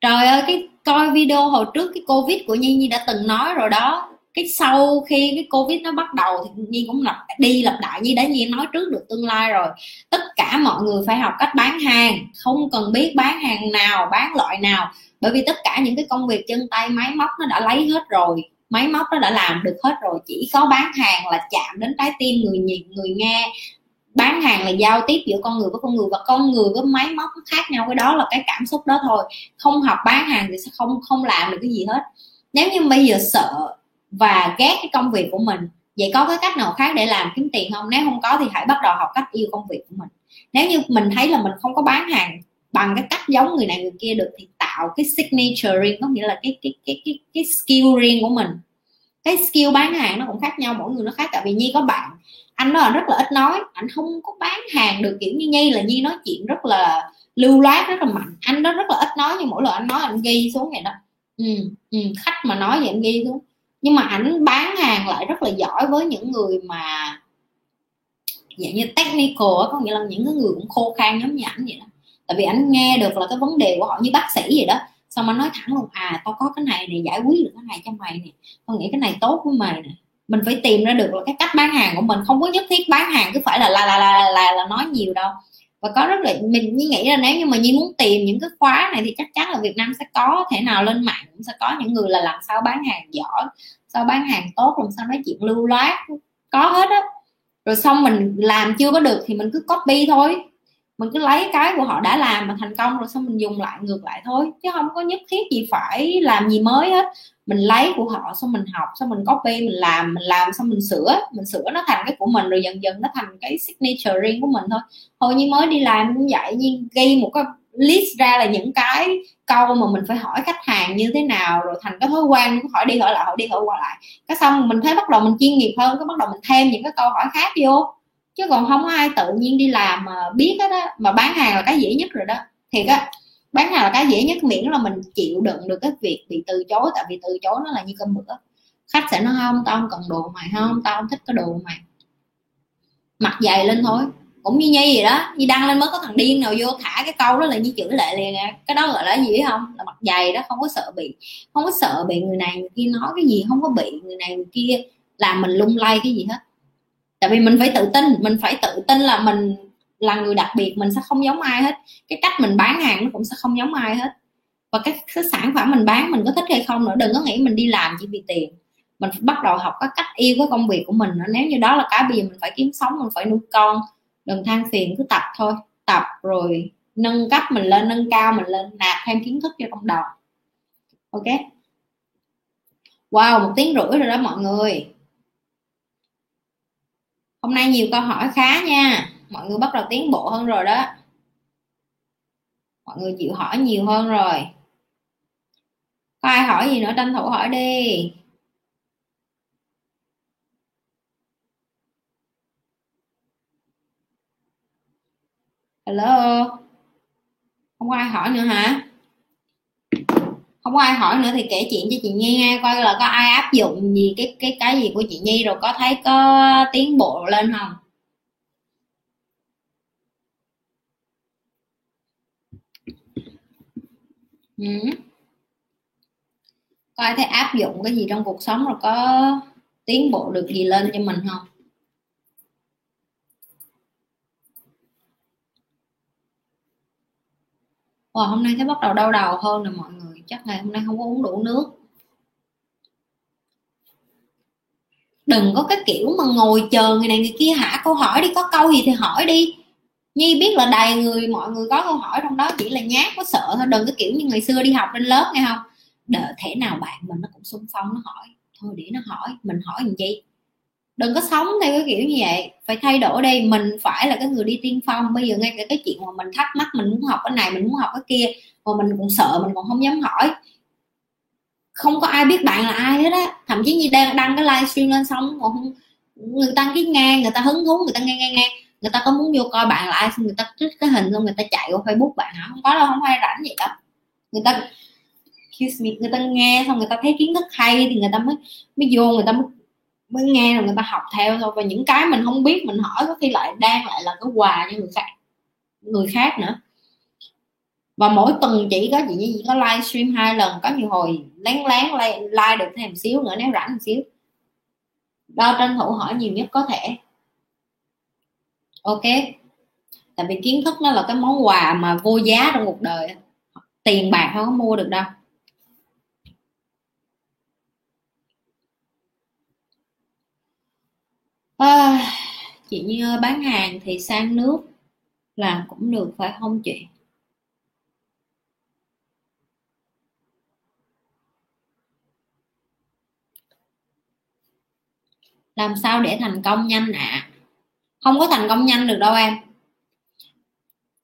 Trời ơi cái coi video hồi trước cái covid của nhi nhi đã từng nói rồi đó cái sau khi cái covid nó bắt đầu thì nhi cũng lặp đi lặp lại như đã nhi nói trước được tương lai rồi. Tất cả mọi người phải học cách bán hàng, không cần biết bán hàng nào, bán loại nào. Bởi vì tất cả những cái công việc chân tay, máy móc nó đã lấy hết rồi, máy móc nó đã làm được hết rồi. Chỉ có bán hàng là chạm đến trái tim người nhìn người nghe. Bán hàng là giao tiếp giữa con người với con người và con người với máy móc nó khác nhau, cái đó là cái cảm xúc đó thôi. Không học bán hàng thì sẽ không không làm được cái gì hết. Nếu như bây giờ sợ và ghét cái công việc của mình. Vậy có cái cách nào khác để làm kiếm tiền không? Nếu không có thì hãy bắt đầu học cách yêu công việc của mình. Nếu như mình thấy là mình không có bán hàng bằng cái cách giống người này người kia được thì tạo cái signature riêng có nghĩa là cái cái cái cái cái skill riêng của mình. Cái skill bán hàng nó cũng khác nhau mỗi người nó khác. Tại vì nhi có bạn anh nó rất là ít nói anh không có bán hàng được kiểu như nhi là nhi nói chuyện rất là lưu loát rất là mạnh. Anh đó rất là ít nói nhưng mỗi lần anh nói anh ghi xuống vậy đó. Ừ, ừ, khách mà nói vậy anh ghi xuống nhưng mà ảnh bán hàng lại rất là giỏi với những người mà dạng như technical có nghĩa là những cái người cũng khô khan giống như ảnh vậy đó. Tại vì ảnh nghe được là cái vấn đề của họ như bác sĩ vậy đó. Xong anh nói thẳng luôn à tao có cái này để giải quyết được cái này cho mày nè. Tao nghĩ cái này tốt với mày nè. Mình phải tìm ra được là cái cách bán hàng của mình. Không có nhất thiết bán hàng cứ phải là là là là là, là nói nhiều đâu và có rất là, mình nghĩ là nếu như mà như muốn tìm những cái khóa này thì chắc chắn là Việt Nam sẽ có, thể nào lên mạng cũng sẽ có những người là làm sao bán hàng giỏi, sao bán hàng tốt, làm sao nói chuyện lưu loát, có hết á. Rồi xong mình làm chưa có được thì mình cứ copy thôi. Mình cứ lấy cái của họ đã làm mà thành công rồi xong mình dùng lại, ngược lại thôi. Chứ không có nhất thiết gì phải làm gì mới hết mình lấy của họ xong mình học, xong mình copy, mình làm mình làm xong mình sửa. Mình sửa nó thành cái của mình rồi dần dần nó thành cái signature riêng của mình thôi. Hồi như mới đi làm cũng vậy nhưng ghi một cái list ra là những cái câu mà mình phải hỏi khách hàng như thế nào, rồi thành cái thói quen hỏi đi hỏi lại, hỏi đi hỏi qua lại. Cái xong mình thấy bắt đầu mình chuyên nghiệp hơn, cái bắt đầu mình thêm những cái câu hỏi khác vô. Chứ còn không có ai tự nhiên đi làm mà biết hết á, mà bán hàng là cái dễ nhất rồi đó. Thiệt á bán hàng là cái dễ nhất, miễn là mình chịu đựng được cái việc bị từ chối, tại vì từ chối nó là như cơm bữa. Khách sẽ nói, không, tao không cần đồ mày, không, tao không thích cái đồ mày. Mặc dày lên thôi. Cũng như nhi vậy đó như đăng lên mới có thằng điên nào vô thả cái câu đó là như chửi lại liền à. cái đó gọi là gì không? Là mặt dày đó, không có sợ bị, không có sợ bị người này người kia nói cái gì, không có bị người này người kia làm mình lung lay cái gì hết. Tại vì mình phải tự tin, mình phải tự tin là mình là người đặc biệt mình sẽ không giống ai hết. Cái cách mình bán hàng nó cũng sẽ không giống ai hết. Và cái, cái sản phẩm mình bán mình có thích hay không nữa đừng có nghĩ mình đi làm chỉ vì tiền. Mình phải bắt đầu học các cách yêu cái công việc của mình nữa. Nếu như đó là cái bây giờ mình phải kiếm sống mình phải nuôi con đừng than phiền cứ tập thôi. Tập rồi nâng cấp mình lên nâng cao mình lên nạp thêm kiến thức cho trong đầu. Ok? Wow một tiếng rưỡi rồi đó mọi người. Hôm nay nhiều câu hỏi khá nha mọi người bắt đầu tiến bộ hơn rồi đó. Mọi người chịu hỏi nhiều hơn rồi. Có ai hỏi gì nữa? Tranh thủ hỏi đi. Hello? Không có ai hỏi nữa hả? Không có ai hỏi nữa thì kể chuyện cho chị Nhi nghe, coi là có ai áp dụng gì, cái cái cái gì của chị Nhi rồi có thấy có tiến bộ lên không? Ừ. có ai thấy áp dụng cái gì trong cuộc sống rồi có tiến bộ được gì lên cho mình không? Wow, hôm nay thấy bắt đầu đau đầu hơn rồi mọi người. Chắc ngày hôm nay không có uống đủ nước. Đừng có cái kiểu mà ngồi chờ người này người kia hả? Câu hỏi đi có câu gì thì hỏi đi. Nhi biết là đầy người, mọi người có câu hỏi trong đó, chỉ là nhát có sợ thôi, đừng cái kiểu như ngày xưa đi học trên lớp, nghe không? Đợi thể nào bạn mình nó cũng xung phong, nó hỏi. Thôi để nó hỏi, mình hỏi làm chi? Đừng có sống theo cái kiểu như vậy. Phải thay đổi đi, mình phải là cái người đi tiên phong. Bây giờ ngay cả cái chuyện mà mình thắc mắc, mình muốn học cái này, mình muốn học cái kia, mà mình cũng sợ, mình còn không dám hỏi. Không có ai biết bạn là ai hết á. Thậm chí như đang đăng cái livestream lên xong còn không người ta cái nghe, người ta hứng thú, người ta nghe nghe nghe người ta có muốn vô coi bạn là ai xong người ta trích cái hình xong người ta chạy vô facebook bạn hả? Không có đâu không ai rảnh gì đâu. Người ta excuse me người ta nghe xong người ta thấy kiến thức hay thì người ta mới mới vô người ta mới mới nghe rồi người ta học theo thôi. Và những cái mình không biết mình hỏi có khi lại đang lại là cái quà cho người khác người khác nữa. Và mỗi tuần chỉ có chị chỉ có livestream hai lần có nhiều hồi lén lén like, like được thêm xíu nữa nếu rảnh một xíu. Đo tranh thủ hỏi nhiều nhất có thể ok. Tại vì kiến thức nó là cái món quà mà vô giá trong cuộc đời tiền bạc không có mua được đâu. À, chị như bán hàng thì sang nước làm cũng được phải không chị? Làm sao để thành công nhanh ạ? à? Không có thành công nhanh được đâu em.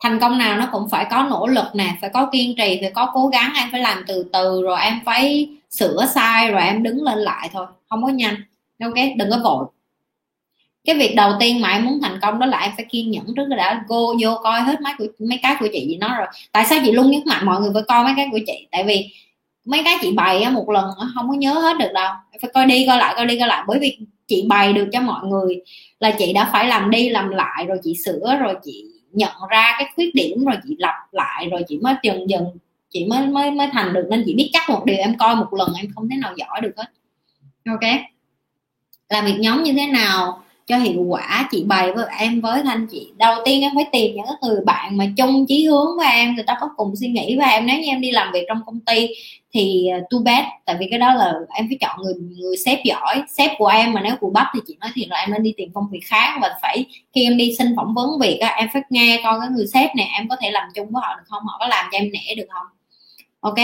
Thành công nào nó cũng phải có nỗ lực nè, phải có kiên trì, phải có cố gắng, em phải làm từ từ rồi em phải sửa sai rồi em đứng lên lại thôi, không có nhanh. Ok, đừng có vội. Cái việc đầu tiên mà em muốn thành công đó là em phải kiên nhẫn trước đã go vô coi hết mấy của, mấy cái của chị gì nó rồi. Tại sao chị luôn nhấn mạnh mọi người phải coi mấy cái của chị? Tại vì mấy cái chị bày một lần không có nhớ hết được đâu. Phải coi đi coi lại, coi đi coi lại. Bởi vì chị bày được cho mọi người là chị đã phải làm đi làm lại, rồi chị sửa, rồi chị nhận ra cái khuyết điểm, rồi chị lặp lại, rồi chị mới dần dần chị mới mới mới thành được. Nên chị biết chắc một điều em coi một lần em không thể nào giỏi được hết. Ok. Làm việc nhóm như thế nào cho hiệu quả? Chị bày với em với thanh chị. Đầu tiên em phải tìm những người bạn mà chung chí hướng với em, người ta có cùng suy nghĩ với em. Nếu như em đi làm việc trong công ty thì à, too bad tại vì cái đó là em phải chọn người người sếp giỏi. Sếp của em mà nếu của bắt thì chị nói thiệt là em nên đi tìm công việc khác và phải khi em đi xin phỏng vấn việc á em phải nghe coi cái người sếp này em có thể làm chung với họ được không họ có làm cho em nể được không. Ok?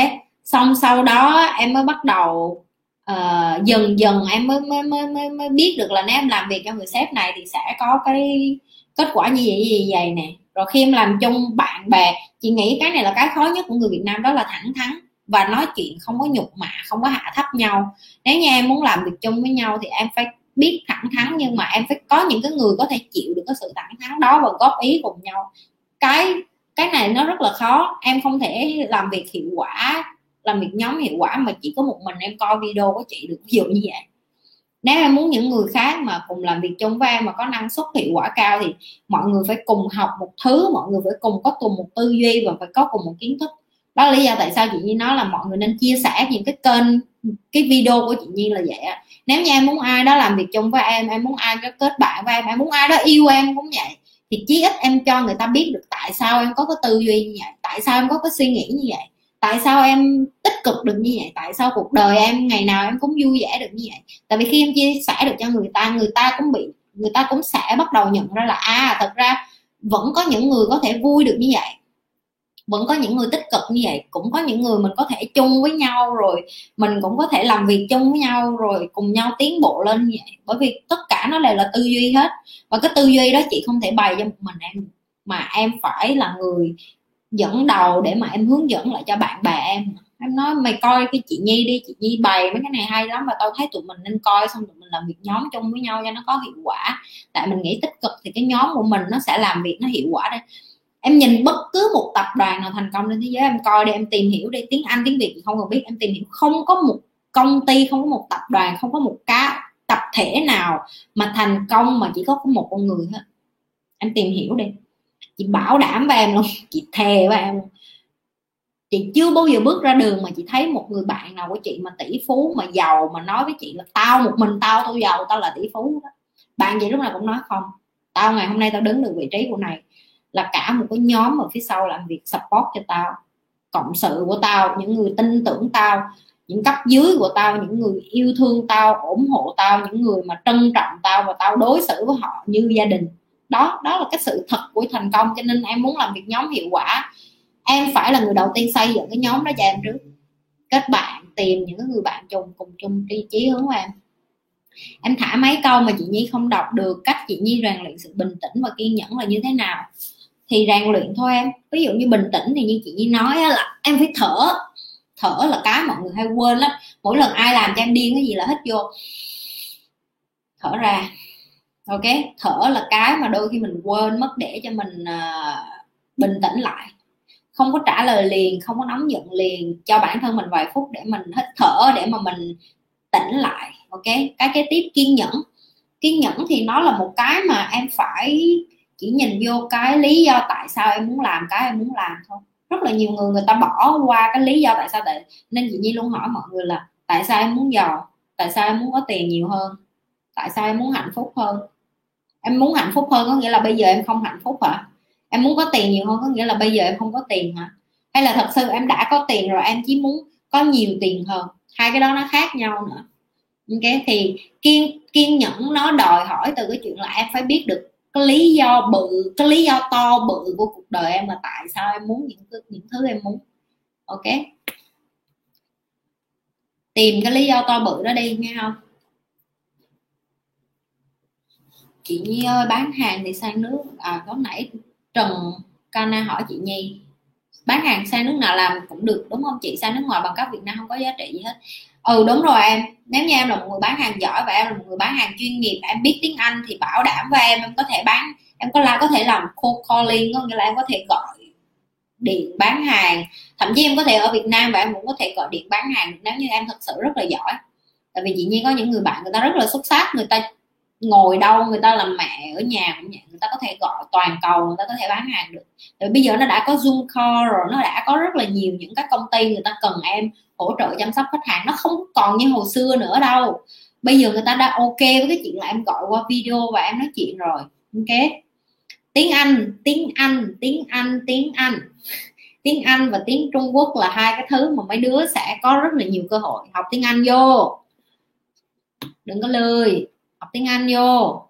Xong sau đó em mới bắt đầu uh, dần dần em mới, mới mới mới mới biết được là nếu em làm việc cho người sếp này thì sẽ có cái kết quả như vậy như vậy nè. Rồi khi em làm chung bạn bè chị nghĩ cái này là cái khó nhất của người Việt Nam đó là thẳng thắn và nói chuyện không có nhục mạ, không có hạ thấp nhau. Nếu như em muốn làm việc chung với nhau thì em phải biết thẳng thắn, nhưng mà em phải có những cái người có thể chịu được cái sự thẳng thắn đó và góp ý cùng nhau. Cái cái này nó rất là khó. Em không thể làm việc hiệu quả, làm việc nhóm hiệu quả mà chỉ có một mình em coi video của chị được, ví dụ như vậy. Nếu em muốn những người khác mà cùng làm việc chung với em mà có năng suất hiệu quả cao thì mọi người phải cùng học một thứ, mọi người phải cùng có cùng một tư duy và phải có cùng một kiến thức đó là lý do tại sao chị Nhi nói là mọi người nên chia sẻ những cái kênh, cái video của chị Nhi là vậy á. Nếu như em muốn ai đó làm việc chung với em em muốn ai đó kết bạn với em em muốn ai đó yêu em cũng vậy, thì chí ít em cho người ta biết được tại sao em có cái tư duy như vậy, tại sao em có cái suy nghĩ như vậy, tại sao em tích cực được như vậy, tại sao cuộc đời em, ngày nào em cũng vui vẻ được như vậy. Tại vì khi em chia sẻ được cho người ta người ta cũng bị, người ta cũng sẽ bắt đầu nhận ra là à thật ra vẫn có những người có thể vui được như vậy vẫn có những người tích cực như vậy, cũng có những người mình có thể chung với nhau rồi, mình cũng có thể làm việc chung với nhau rồi, cùng nhau tiến bộ lên như vậy. Bởi vì tất cả nó đều là tư duy hết, và cái tư duy đó chị không thể bày cho một mình em, mà em phải là người dẫn đầu để mà em hướng dẫn lại cho bạn bè em. Em nói, mày coi cái chị nhi đi, chị nhi bày mấy cái này hay lắm và tao thấy tụi mình nên coi, xong tụi mình làm việc nhóm chung với nhau cho nó có hiệu quả. Tại mình nghĩ tích cực thì cái nhóm của mình nó sẽ làm việc nó hiệu quả đây em nhìn bất cứ một tập đoàn nào thành công trên thế giới, em coi đi, em tìm hiểu đi. Tiếng anh, tiếng việt không cần biết. Em tìm hiểu không có một công ty, không có một tập đoàn, không có một cá tập thể nào mà thành công mà chỉ có một con người hết em tìm hiểu đi. Chị bảo đảm với em luôn. Chị thề với em chị chưa bao giờ bước ra đường mà chị thấy một người bạn nào của chị mà tỷ phú mà giàu mà nói với chị là tao một mình tao tao giàu, tao là tỷ phú đó. Bạn chị lúc nào cũng nói không. Tao ngày hôm nay tao đứng được vị trí của này là cả một cái nhóm ở phía sau làm việc support cho tao, cộng sự của tao, những người tin tưởng tao, những cấp dưới của tao, những người yêu thương tao, ủng hộ tao, những người mà trân trọng tao và tao đối xử với họ như gia đình. Đó đó là cái sự thật của thành công, cho nên em muốn làm việc nhóm hiệu quả. Em phải là người đầu tiên xây dựng cái nhóm đó cho em trước. Kết bạn, tìm những người bạn chung cùng chung tri chí hướng của em. Em thả mấy câu mà chị nhi không đọc được, cách chị nhi rèn luyện sự bình tĩnh và kiên nhẫn là như thế nào? Thì rèn luyện thôi em. Ví dụ như bình tĩnh thì như chị nhi nói là em phải thở. Thở là cái mọi người hay quên lắm. Mỗi lần ai làm cho em điên cái gì là hít vô. Thở ra. Ok? Thở là cái mà đôi khi mình quên mất để cho mình uh, bình tĩnh lại. Không có trả lời liền không có nóng giận liền. Cho bản thân mình vài phút để mình hít thở để mà mình tỉnh lại. Ok? Cái kế tiếp kiên nhẫn. Kiên nhẫn thì nó là một cái mà em phải chỉ nhìn vô cái lý do tại sao em muốn làm cái em muốn làm thôi. Rất là nhiều người người ta bỏ qua cái lý do tại sao tại nên chị nhi luôn hỏi mọi người là, tại sao em muốn giàu? Tại sao em muốn có tiền nhiều hơn? Tại sao em muốn hạnh phúc hơn? Em muốn hạnh phúc hơn có nghĩa là bây giờ em không hạnh phúc hả? Em muốn có tiền nhiều hơn có nghĩa là bây giờ em không có tiền hả? Hay là thật sự em đã có tiền rồi, em chỉ muốn có nhiều tiền hơn? Hai cái đó nó khác nhau nữa. Ok, thì kiên kiên nhẫn nó đòi hỏi từ cái chuyện là em phải biết được cái lý do bự, cái lý do to bự của cuộc đời em là tại sao em muốn những những thứ em muốn. Ok? Tìm cái lý do to bự đó đi, nghe không? Chị Nhi ơi, bán hàng thì sang nước. À có nãy Trần Cana hỏi chị Nhi, bán hàng sang nước nào làm cũng được, đúng không chị? Sang nước ngoài bằng cấp Việt Nam không có giá trị gì hết ừ đúng rồi em. Nếu như em là một người bán hàng giỏi và em là một người bán hàng chuyên nghiệp, em biết tiếng Anh thì bảo đảm với em em có thể bán, em có là có thể làm cold calling, có nghĩa là em có thể gọi điện bán hàng. Thậm chí em có thể ở Việt Nam và em cũng có thể gọi điện bán hàng nếu như em thật sự rất là giỏi. Tại vì dĩ nhiên có những người bạn người ta rất là xuất sắc, người ta ngồi đâu, người ta làm mẹ ở nhà cũng vậy, người ta có thể gọi toàn cầu, người ta có thể bán hàng được. Rồi bây giờ nó đã có zoom call rồi, nó đã có rất là nhiều những các công ty người ta cần em hỗ trợ chăm sóc khách hàng. Nó không còn như hồi xưa nữa đâu. Bây giờ người ta đã ok với cái chuyện là em gọi qua video và em nói chuyện rồi. Ok. Tiếng anh tiếng anh tiếng anh tiếng anh. Tiếng anh và tiếng trung quốc là hai cái thứ mà mấy đứa sẽ có rất là nhiều cơ hội học tiếng anh vô. Đừng có lười. Học tiếng anh vô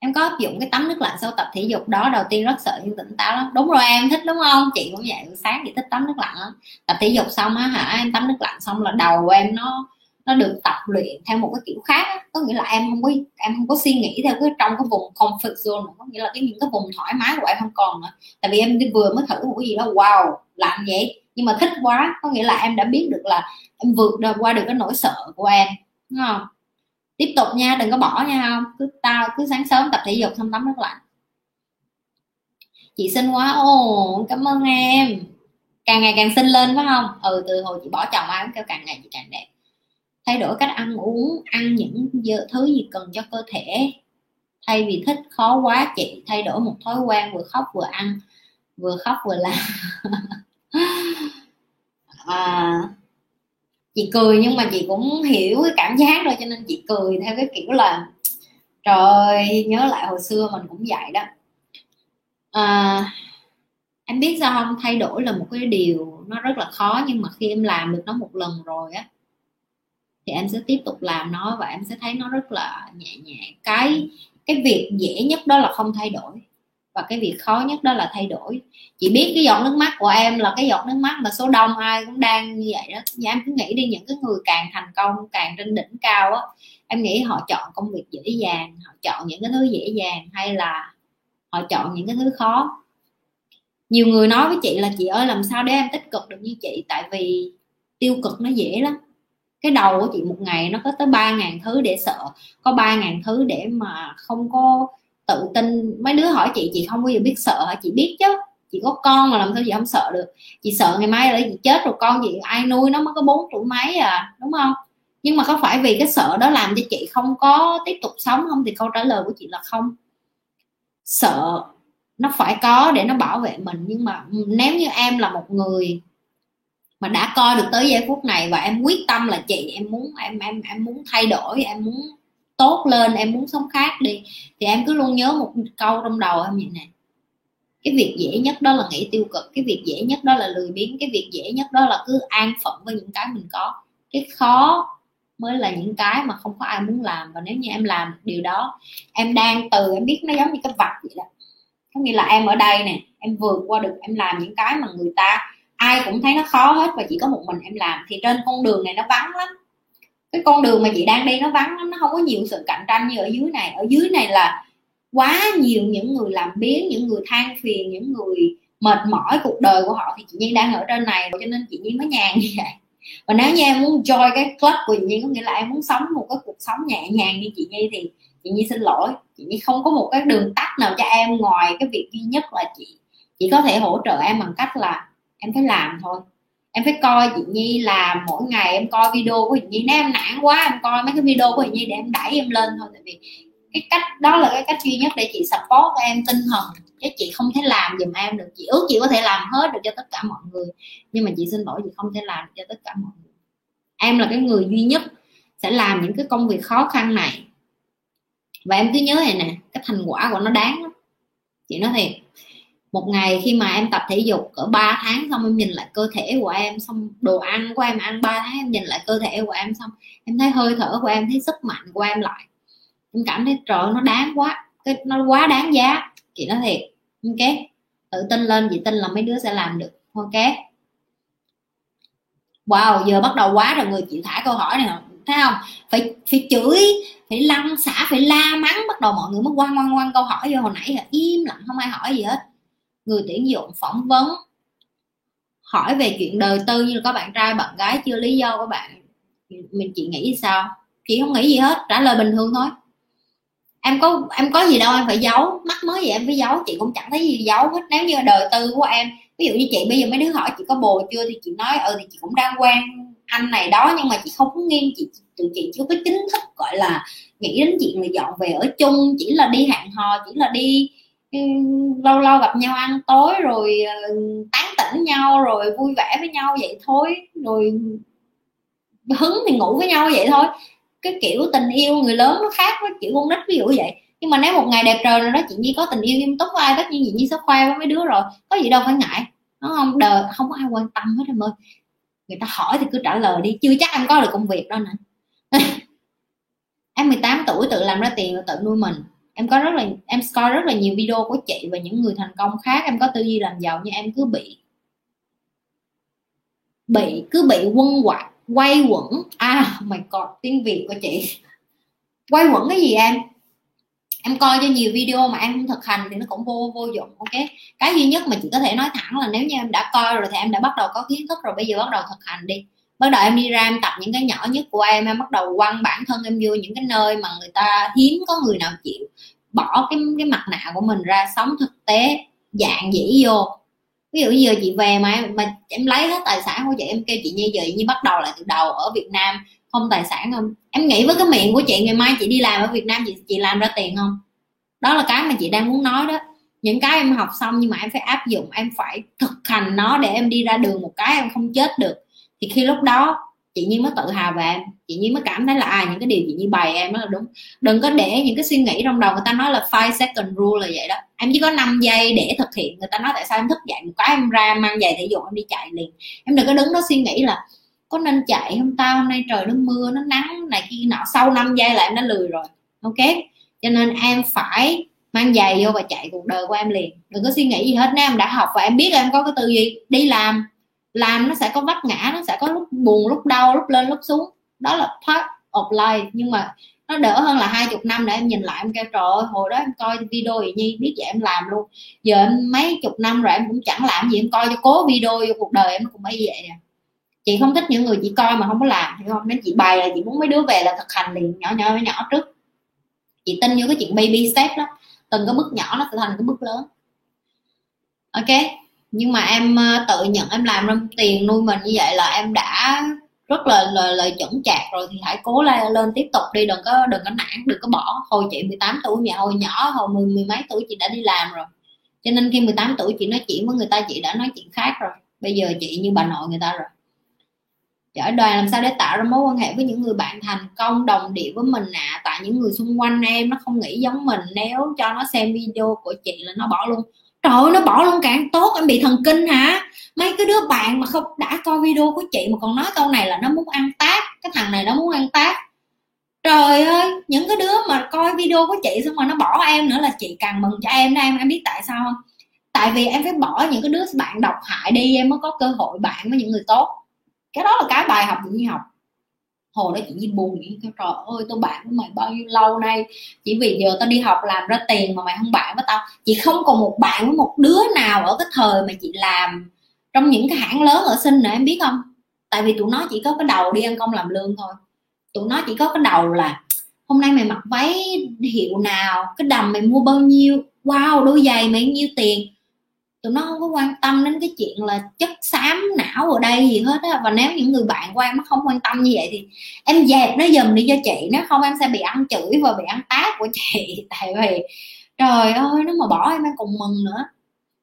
em có áp dụng cái tắm nước lạnh sau tập thể dục đó, đầu tiên rất sợ nhưng tỉnh táo lắm. Đúng rồi, em thích đúng không? Chị cũng vậy, sáng chị thích tắm nước lạnh lắm. Tập thể dục xong á hả, em tắm nước lạnh xong là đầu em nó nó được tập luyện theo một cái kiểu khác có nghĩa là em không có, em không có suy nghĩ theo cái trong cái vùng comfort zone có nghĩa là cái những cái vùng thoải mái của em không còn nữa. Tại vì em vừa mới thử một cái gì đó, wow làm vậy. Nhưng mà thích quá, có nghĩa là em đã biết được là em vượt qua được cái nỗi sợ của em, đúng không? Tiếp tục nha đừng có bỏ nha không? Cứ tao cứ sáng sớm tập thể dục xong tắm nước lạnh. Chị xinh quá ồ cảm ơn em. Càng ngày càng xinh lên phải không? Ừ từ hồi chị bỏ chồng ai cũng kêu càng ngày chị càng đẹp. Thay đổi cách ăn uống ăn những thứ gì cần cho cơ thể. Thay vì thích khó quá chị thay đổi một thói quen vừa khóc vừa ăn vừa khóc vừa làm. À, chị cười nhưng mà chị cũng hiểu cái cảm giác rồi cho nên chị cười theo cái kiểu là trời nhớ lại hồi xưa mình cũng vậy đó. À, em biết sao không? Thay đổi là một cái điều nó rất là khó nhưng mà khi em làm được nó một lần rồi á thì em sẽ tiếp tục làm nó và em sẽ thấy nó rất là nhẹ nhẹ cái cái việc dễ nhất đó là không thay đổi và cái việc khó nhất đó là thay đổi. Chị biết cái giọt nước mắt của em là cái giọt nước mắt mà số đông ai cũng đang như vậy đó. Và em cứ nghĩ đi, những cái người càng thành công, càng trên đỉnh cao á, em nghĩ họ chọn công việc dễ dàng, họ chọn những cái thứ dễ dàng hay là họ chọn những cái thứ khó. Nhiều người nói với chị là, chị ơi, làm sao để em tích cực được như chị? Tại vì tiêu cực nó dễ lắm. Cái đầu của chị một ngày nó có tới ba ngàn thứ để sợ, có ba ngàn thứ để mà không có tự tin. Mấy đứa hỏi chị chị không bao giờ biết sợ hả? Chị biết chứ. Chị có con mà làm sao chị không sợ được. Chị sợ ngày mai là chị chết rồi con chị ai nuôi nó mới có bốn tuổi mấy à đúng không? Nhưng mà có phải vì cái sợ đó làm cho chị không có tiếp tục sống không? Thì câu trả lời của chị là không. Sợ nó phải có để nó bảo vệ mình. Nhưng mà ừ, nếu như em là một người mà đã coi được tới giây phút này và em quyết tâm là chị, em muốn, em em em muốn thay đổi, em muốn tốt lên, em muốn sống khác đi, thì em cứ luôn nhớ một câu trong đầu em vậy nè. Cái việc dễ nhất đó là nghĩ tiêu cực, cái việc dễ nhất đó là lười biếng, cái việc dễ nhất đó là cứ an phận với những cái mình có. Cái khó mới là những cái mà không có ai muốn làm, và nếu như em làm điều đó, em đang từ, em biết nó giống như cái vặt vậy đó. Có nghĩa là em ở đây nè, em vượt qua được, em làm những cái mà người ta, ai cũng thấy nó khó hết và chỉ có một mình em làm, thì trên con đường này nó vắng lắm cái con đường mà chị đang đi nó vắng nó không có nhiều sự cạnh tranh như ở dưới này. Ở dưới này là quá nhiều những người làm biến những người than phiền, những người mệt mỏi cuộc đời của họ thì chị nhiên đang ở trên này cho nên chị nhiên mới nhàn như vậy. Và nếu như em muốn join cái club của chị nhiên có nghĩa là em muốn sống một cái cuộc sống nhẹ nhàng như chị Nhi thì chị Nhi xin lỗi. Chị Nhi không có một cái đường tắt nào cho em ngoài cái việc duy nhất là chị chị có thể hỗ trợ em bằng cách là em phải làm thôi em phải coi chị Nhi là mỗi ngày em coi video của chị Nhi. Nếu em nản quá, em coi mấy cái video của chị Nhi để em đẩy em lên thôi. Tại vì cái cách, đó là cái cách duy nhất để chị support em tinh thần. Chứ chị không thể làm giùm em được. Chị ước chị có thể làm hết được cho tất cả mọi người. Nhưng mà chị xin lỗi, chị không thể làm cho tất cả mọi người. Em là cái người duy nhất sẽ làm những cái công việc khó khăn này. Và em cứ nhớ này nè, cái thành quả của nó đáng lắm. Chị nói thiệt một ngày khi mà em tập thể dục cỡ 3 tháng xong em nhìn lại cơ thể của em, xong đồ ăn của em ăn 3 tháng em nhìn lại cơ thể của em xong em thấy hơi thở của em, thấy sức mạnh của em lại. Em cảm thấy trời nó đáng quá, cái nó quá đáng giá. Chị nói thiệt, ok, tự tin lên, chị tin là mấy đứa sẽ làm được, ok. Wow, giờ bắt đầu quá rồi, người chị thả câu hỏi này thấy không? Phải phải chửi, phải lăn xả, phải la mắng, bắt đầu mọi người mới quăng quăng quăng câu hỏi vô hồi nãy là im lặng, không ai hỏi gì hết người tuyển dụng phỏng vấn, hỏi về chuyện đời tư như có bạn trai, bạn gái, chưa lý do của bạn, mình chị nghĩ sao? Chị không nghĩ gì hết, trả lời bình thường thôi. Em có em có gì đâu, em phải giấu, mắc mới gì em phải giấu, chị cũng chẳng thấy gì giấu hết. Nếu như đời tư của em, ví dụ như chị bây giờ mấy đứa hỏi chị có bồ chưa thì chị nói ừ thì chị cũng đang quen anh này đó, nhưng mà chị không có nghiêm chị, tụi chị chưa có chính thức gọi là nghĩ đến chuyện là dọn về ở chung, chỉ là đi hẹn hò, chỉ là đi Ừ, lâu lâu gặp nhau ăn tối rồi ờ, tán tỉnh nhau rồi vui vẻ với nhau vậy thôi. Rồi hứng thì ngủ với nhau vậy thôi. Cái kiểu tình yêu người lớn nó khác với kiểu con nít ví dụ vậy. Nhưng mà nếu một ngày đẹp trời rồi đó, chị nhi có tình yêu nghiêm túc với ai tất nhiên chị nhi sẽ khoe với mấy đứa rồi. Có gì đâu phải ngại nó không? Đời không có ai quan tâm hết em ơi. Người ta hỏi thì cứ trả lời đi, chưa chắc em có được công việc đâu nè. Em 18 tuổi tự làm ra tiền tự nuôi mình em có rất là, em score rất là nhiều video của chị và những người thành công khác. Em có tư duy làm giàu nhưng em cứ bị bị, cứ bị quân quạt quay quẩn. À mày còn tiếng việt của chị. Quay quẩn cái gì em? Em coi cho nhiều video mà em không thực hành thì nó cũng vô vô dụng, ok? Cái duy nhất mà chị có thể nói thẳng là nếu như em đã coi rồi thì em đã bắt đầu có kiến thức rồi, bây giờ bắt đầu thực hành đi bắt đầu em đi ra em tập những cái nhỏ nhất của em em bắt đầu quăng bản thân em vô những cái nơi mà người ta hiếm có người nào chịu. Bỏ cái cái mặt nạ của mình ra sống thực tế dạng dĩ vô. Ví dụ giờ chị về mà em, mà em lấy hết tài sản của chị em kêu chị như vậy như bắt đầu lại từ đầu ở Việt Nam không tài sản không. Em nghĩ với cái miệng của chị ngày mai chị đi làm ở Việt Nam chị chị làm ra tiền không? Đó là cái mà chị đang muốn nói đó. Những cái em học xong nhưng mà em phải áp dụng em phải thực hành nó để em đi ra đường một cái em không chết được thì khi lúc đó, chị nhi mới tự hào về. Em chị nhi mới cảm thấy là à những cái điều chị nhi bày em đó là đúng. Đừng có để những cái suy nghĩ trong đầu người ta nói là five second rule là vậy đó. Em chỉ có 5 giây để thực hiện. Người ta nói tại sao em thức dậy một cái em ra mang giày thể dục em đi chạy liền. Em đừng có đứng đó suy nghĩ là có nên chạy không tao hôm nay trời nó mưa, nó nắng này kia nọ. Sau 5 giây là em đã lười rồi. Ok? Cho nên em phải mang giày vô và chạy cuộc đời của em liền. Đừng có suy nghĩ gì hết. Nếu em đã học và em biết em có cái tư duy đi làm làm nó sẽ có vấp ngã, nó sẽ có lúc buồn, lúc đau, lúc lên, lúc xuống. Đó là part of life. Nhưng mà nó đỡ hơn là hai chục năm để em nhìn lại em kêu, trời ơi, hồi đó em coi video gì nhi, biết vậy em làm luôn. Giờ em mấy chục năm rồi em cũng chẳng làm gì, em coi cho cố video vô cuộc đời em cũng mấy vậy nè. Chị không thích những người chỉ coi mà không có làm, hiểu không? Nên chị bày là chị muốn mấy đứa về là thực hành liền nhỏ nhỏ nhỏ trước. Chị tin vô cái chuyện baby step đó. Từng cái bước nhỏ nó sẽ thành cái bước lớn. Ok? Nhưng mà em ờ, tự nhận em làm ra tiền nuôi mình như vậy là em đã rất là lời, lời chuẩn chạc rồi thì hãy cố lên, lên tiếp tục đi đừng có đừng có nản đừng có bỏ. Hồi chị 18 tuổi mẹ hồi nhỏ hồi mười mười mấy tuổi chị đã đi làm rồi. Cho nên khi 18 tuổi chị nói chuyện với người ta chị đã nói chuyện khác rồi. Bây giờ chị như bà nội người ta rồi. Giỏi đoàn làm sao để tạo ra mối quan hệ với những người bạn thành công đồng điệu với mình ạ. À. tại những người xung quanh em nó không nghĩ giống mình. Nếu cho nó xem video của chị là nó bỏ luôn trời ơi, nó bỏ luôn càng tốt em bị thần kinh hả? Mấy cái đứa bạn mà không, đã coi video của chị mà còn nói câu này là nó muốn ăn tác cái thằng này nó muốn ăn tác trời ơi, những cái đứa mà coi video của chị xong rồi nó bỏ em nữa là chị càng mừng cho em đó em. Em biết tại sao không? Tại vì em phải bỏ những cái đứa bạn độc hại đi, em mới có cơ hội bạn với những người tốt. Cái đó là cái bài học của học hồi đó chị Nhi buồn nghĩ trời ơi tôi bạn với mày bao nhiêu lâu nay? Chỉ vì giờ tao đi học làm ra tiền mà mày không bạn với tao. Chị không còn một bạn với một đứa nào ở cái thời mà chị làm trong những cái hãng lớn ở sinh nữa, em biết không? Tại vì tụi nó chỉ có cái đầu đi ăn công làm lương thôi. Tụi nó chỉ có cái đầu là, hôm nay mày mặc váy hiệu nào, cái đầm mày mua bao nhiêu? Wow, đôi giày mày nhiêu tiền tụi nó không có quan tâm đến cái chuyện là chất xám, não ở đây gì hết á. Và nếu những người bạn của em nó không quan tâm như vậy thì em dẹp nó dùm đi cho chị. Nếu không em sẽ bị ăn chửi và bị ăn tát của chị. Tại vì, trời ơi nó mà bỏ em em cùng mừng nữa.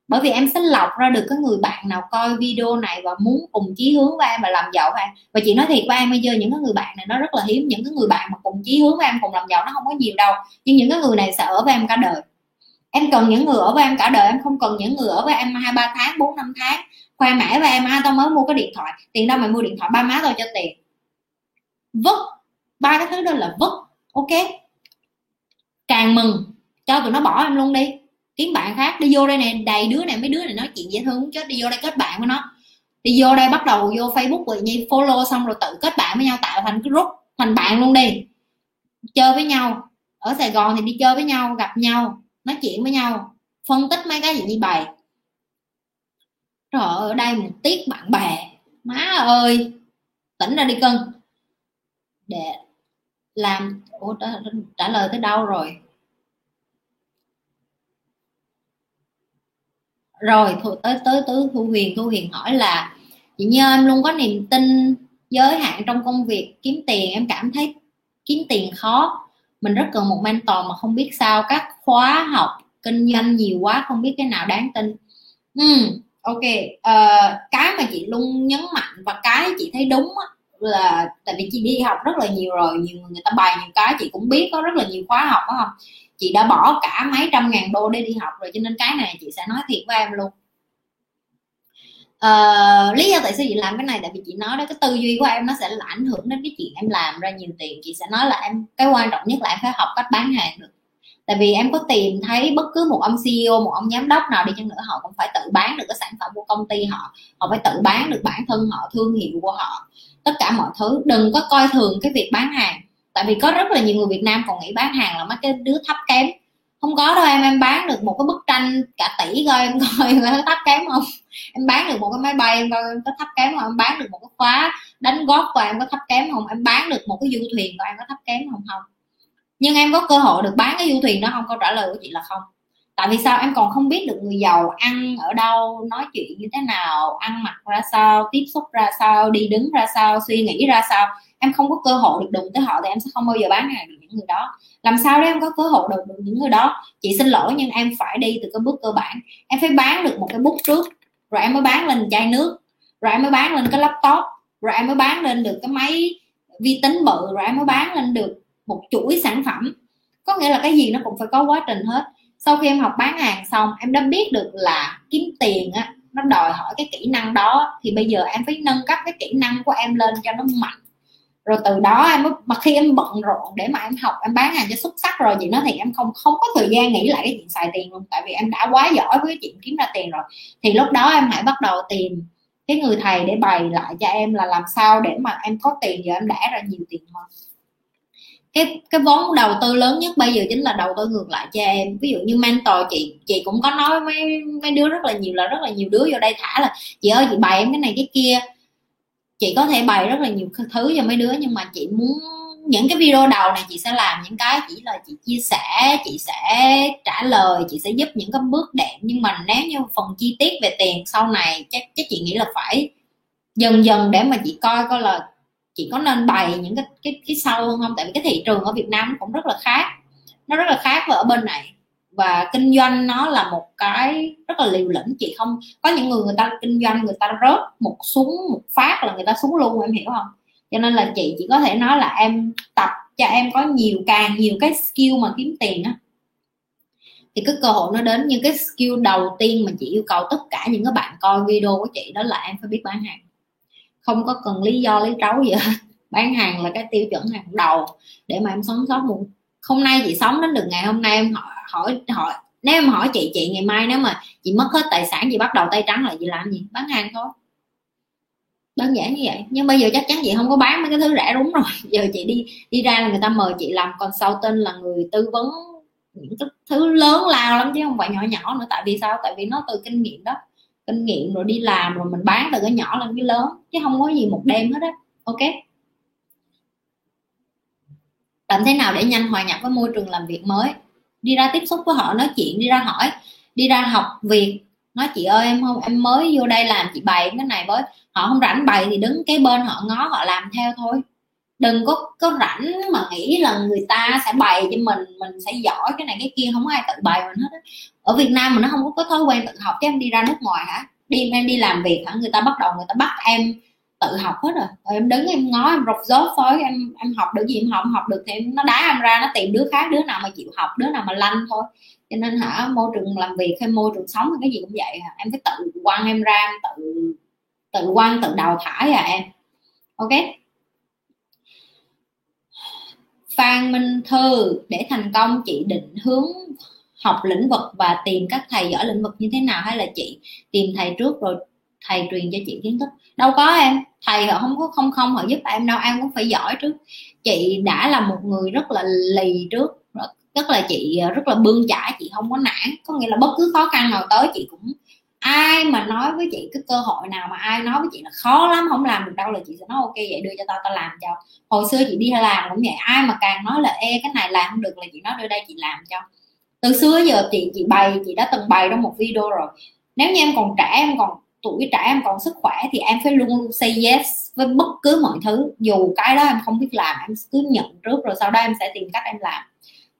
Bởi vì em sẽ lọc ra được cái người bạn nào coi video này và muốn cùng chí hướng với em và làm giàu với em. Và chị nói thiệt với em bây giờ, những cái người bạn này nó rất là hiếm. Những cái người bạn mà cùng chí hướng với em, cùng làm giàu nó không có nhiều đâu. Nhưng những cái người này sẽ ở với em cả đời em cần những người ở với em cả đời, em không cần những người ở với em hai, ba tháng, bốn, năm tháng. Khoe mãi với em ai tao mới mua cái điện thoại. Tiền đâu mày mua điện thoại? Ba má tao cho tiền. Vứt. Ba cái thứ đó là vứt. Ok? Càng mừng, cho tụi nó bỏ em luôn đi. Kiếm bạn khác, đi vô đây nè, đầy đứa này mấy đứa này nói chuyện dễ thương chết. Đi vô đây kết bạn với nó. Đi vô đây bắt đầu vô facebook rồi nhi, follow xong rồi tự kết bạn với nhau, tạo thành cái group thành bạn luôn đi. Chơi với nhau. Ở sài gòn thì đi chơi với nhau, gặp nhau nói chuyện với nhau phân tích mấy cái gì bài bày. Rồi ở đây một tiết bạn bè. Má ơi tỉnh ra đi cưng. Để làm ủa trả, trả lời tới đâu rồi? Rồi tới tới tới thu huyền thu huyền hỏi là chị như em luôn có niềm tin giới hạn trong công việc kiếm tiền em cảm thấy kiếm tiền khó mình rất cần một mentor mà không biết sao các khóa học kinh doanh nhiều quá không biết cái nào đáng tin. Ừ, ok. Uh, cái mà chị luôn nhấn mạnh và cái chị thấy đúng là tại vì chị đi học rất là nhiều rồi nhiều người người ta bày nhiều cái chị cũng biết có rất là nhiều khóa học đó không? Chị đã bỏ cả mấy trăm ngàn đô để đi học rồi cho nên cái này chị sẽ nói thiệt với em luôn uh, lý do tại sao chị làm cái này tại vì chị nói đó cái tư duy của em nó sẽ là ảnh hưởng đến cái chuyện em làm ra nhiều tiền. Chị sẽ nói là em cái quan trọng nhất là em phải học cách bán hàng được. Tại vì em có tìm thấy bất cứ một ông CEO một ông giám đốc nào đi chăng nữa họ cũng phải tự bán được cái sản phẩm của công ty họ. Họ phải tự bán được bản thân họ thương hiệu của họ. Tất cả mọi thứ đừng có coi thường cái việc bán hàng. Tại vì có rất là nhiều người Việt Nam còn nghĩ bán hàng là mấy cái đứa thấp kém. Không có đâu em em bán được một cái bức tranh cả tỷ coi em coi là thấp kém không? Em bán được một cái máy bay em coi em có thấp kém không? Em bán được một cái khóa đánh góp của em có thấp kém không? Em bán được một cái du thuyền của em có thấp kém không? Không. Nhưng em có cơ hội được bán cái du thuyền đó không? Câu trả lời của chị là không. Tại vì sao? Em còn không biết được người giàu ăn ở đâu nói chuyện như thế nào ăn mặc ra sao tiếp xúc ra sao đi đứng ra sao suy nghĩ ra sao. Em không có cơ hội được đụng tới họ thì em sẽ không bao giờ bán hàng được những người đó. Làm sao để em có cơ hội được, được những người đó? Chị xin lỗi nhưng em phải đi từ cái bước cơ bản. Em phải bán được một cái bút trước rồi em mới bán lên chai nước. Rồi em mới bán lên cái laptop. Rồi em mới bán lên được cái máy vi tính bự. Rồi em mới bán lên được một chuỗi sản phẩm. Có nghĩa là cái gì nó cũng phải có quá trình hết. Sau khi em học bán hàng xong, em đã biết được là kiếm tiền á, nó đòi hỏi cái kỹ năng đó. Thì bây giờ em phải nâng cấp cái kỹ năng của em lên cho nó mạnh rồi từ đó em mới, mà khi em bận rộn để mà em học, em bán hàng cho xuất sắc rồi chị nói thì em không không có thời gian nghĩ lại cái chuyện xài tiền luôn. Tại vì em đã quá giỏi với cái chuyện kiếm ra tiền rồi. Thì lúc đó em hãy bắt đầu tìm cái người thầy để bày lại cho em là làm sao để mà em có tiền, giờ em đã ra nhiều tiền hơn. Cái cái vốn đầu tư lớn nhất bây giờ chính là đầu tư ngược lại cho em. Ví dụ như mentor chị chị cũng có nói mấy mấy đứa rất là nhiều là rất là nhiều đứa vô đây thả là, chị ơi, chị bày em cái này cái kia chị có thể bày rất là nhiều thứ cho mấy đứa, nhưng mà chị muốn những cái video đầu này chị sẽ làm những cái chỉ là chị chia sẻ, chị sẽ trả lời, chị sẽ giúp những cái bước đệm. Nhưng mà nếu như phần chi tiết về tiền sau này, chắc chắc chị nghĩ là phải dần dần để mà chị coi coi là chị có nên bày những cái cái cái sâu hơn không? Tại vì cái thị trường ở Việt Nam cũng rất là khác, nó rất là khác với ở bên này và kinh doanh nó là một cái rất là liều lĩnh, chị không, có những người người ta kinh doanh, người ta rớt một súng, một phát là người ta xuống luôn, em hiểu không? Cho nên là chị chỉ có thể nói là em tập cho em có nhiều, càng nhiều cái skill mà kiếm tiền á. Thì cái cơ hội nó đến nhưng cái skill đầu tiên mà chị yêu cầu tất cả những cái bạn coi video của chị, đó là em phải biết bán hàng. Không có cần lý do, lý trấu gì hết. Bán hàng là cái tiêu chuẩn hàng đầu để mà em sống sót một hôm nay chị sống đến được ngày hôm nay, em hỏi hỏi hỏi, nếu em hỏi chị chị ngày mai nếu mà chị mất hết tài sản, chị bắt đầu tay trắng là chị làm gì? Bán hàng thôi. Đơn giản như vậy. Nhưng bây giờ chắc chắn chị không có bán mấy cái thứ rẻ đúng rồi. Giờ chị đi đi ra là người ta mời chị làm còn sau tên là người tư vấn những cái thứ lớn lao lắm chứ không phải nhỏ nhỏ nữa. Tại vì sao? Tại vì nó từ kinh nghiệm đó. Kinh nghiệm rồi đi làm rồi mình bán từ cái nhỏ lên cái lớn, chứ không có gì một đêm hết á. Ok? Làm thế nào để nhanh hòa nhập với môi trường làm việc mới? Đi ra tiếp xúc với họ nói chuyện đi ra hỏi đi ra học việc. Nói chị ơi em không em mới vô đây làm chị bày cái này với. Họ không rảnh bày thì đứng cái bên họ ngó họ làm theo thôi. Đừng có có rảnh mà nghĩ là người ta sẽ bày cho mình mình sẽ giỏi cái này cái kia không có ai tự bày mình hết ở Việt Nam mà nó không có, có thói quen tự học chứ em đi ra nước ngoài hả? Đi em đi làm việc hả? Người ta bắt đầu người ta bắt em tự học hết rồi. Rồi em đứng, em ngó, em rục rốt thôi em em học được gì em học học được thì nó đá em ra, nó tìm đứa khác, đứa nào mà chịu học, đứa nào mà lanh thôi. Cho nên hả, môi trường làm việc hay môi trường sống hay cái gì cũng vậy à. em phải tự quăng em ra, em tự tự quăng, tự đào thải à em. Ok? Phan Minh Thư, để thành công chị định hướng học lĩnh vực và tìm các thầy giỏi lĩnh vực như thế nào hay là chị tìm thầy trước rồi thầy truyền cho chị kiến thức? Đâu có em thầy họ không có không không họ giúp em đâu, em cũng phải giỏi trước. Chị đã là một người rất là lì trước, rất là chị, rất là bươn chải, chị không có nản. Có nghĩa là bất cứ khó khăn nào tới, chị cũng, ai mà nói với chị cái cơ hội nào mà ai nói với chị là khó lắm, không làm được đâu là chị sẽ nói, ok, vậy đưa cho tao tao làm cho. Hồi xưa chị đi làm cũng vậy, ai mà càng nói là e cái này làm không được là chị nói, đưa đây chị làm cho. Từ xưa giờ chị chị bày, chị đã từng bày trong một video rồi. Nếu như em còn trẻ, em còn tuổi trẻ em còn sức khỏe thì em phải luôn luôn say yes với bất cứ mọi thứ. Dù cái đó em không biết làm, em cứ nhận trước rồi sau đó em sẽ tìm cách em làm.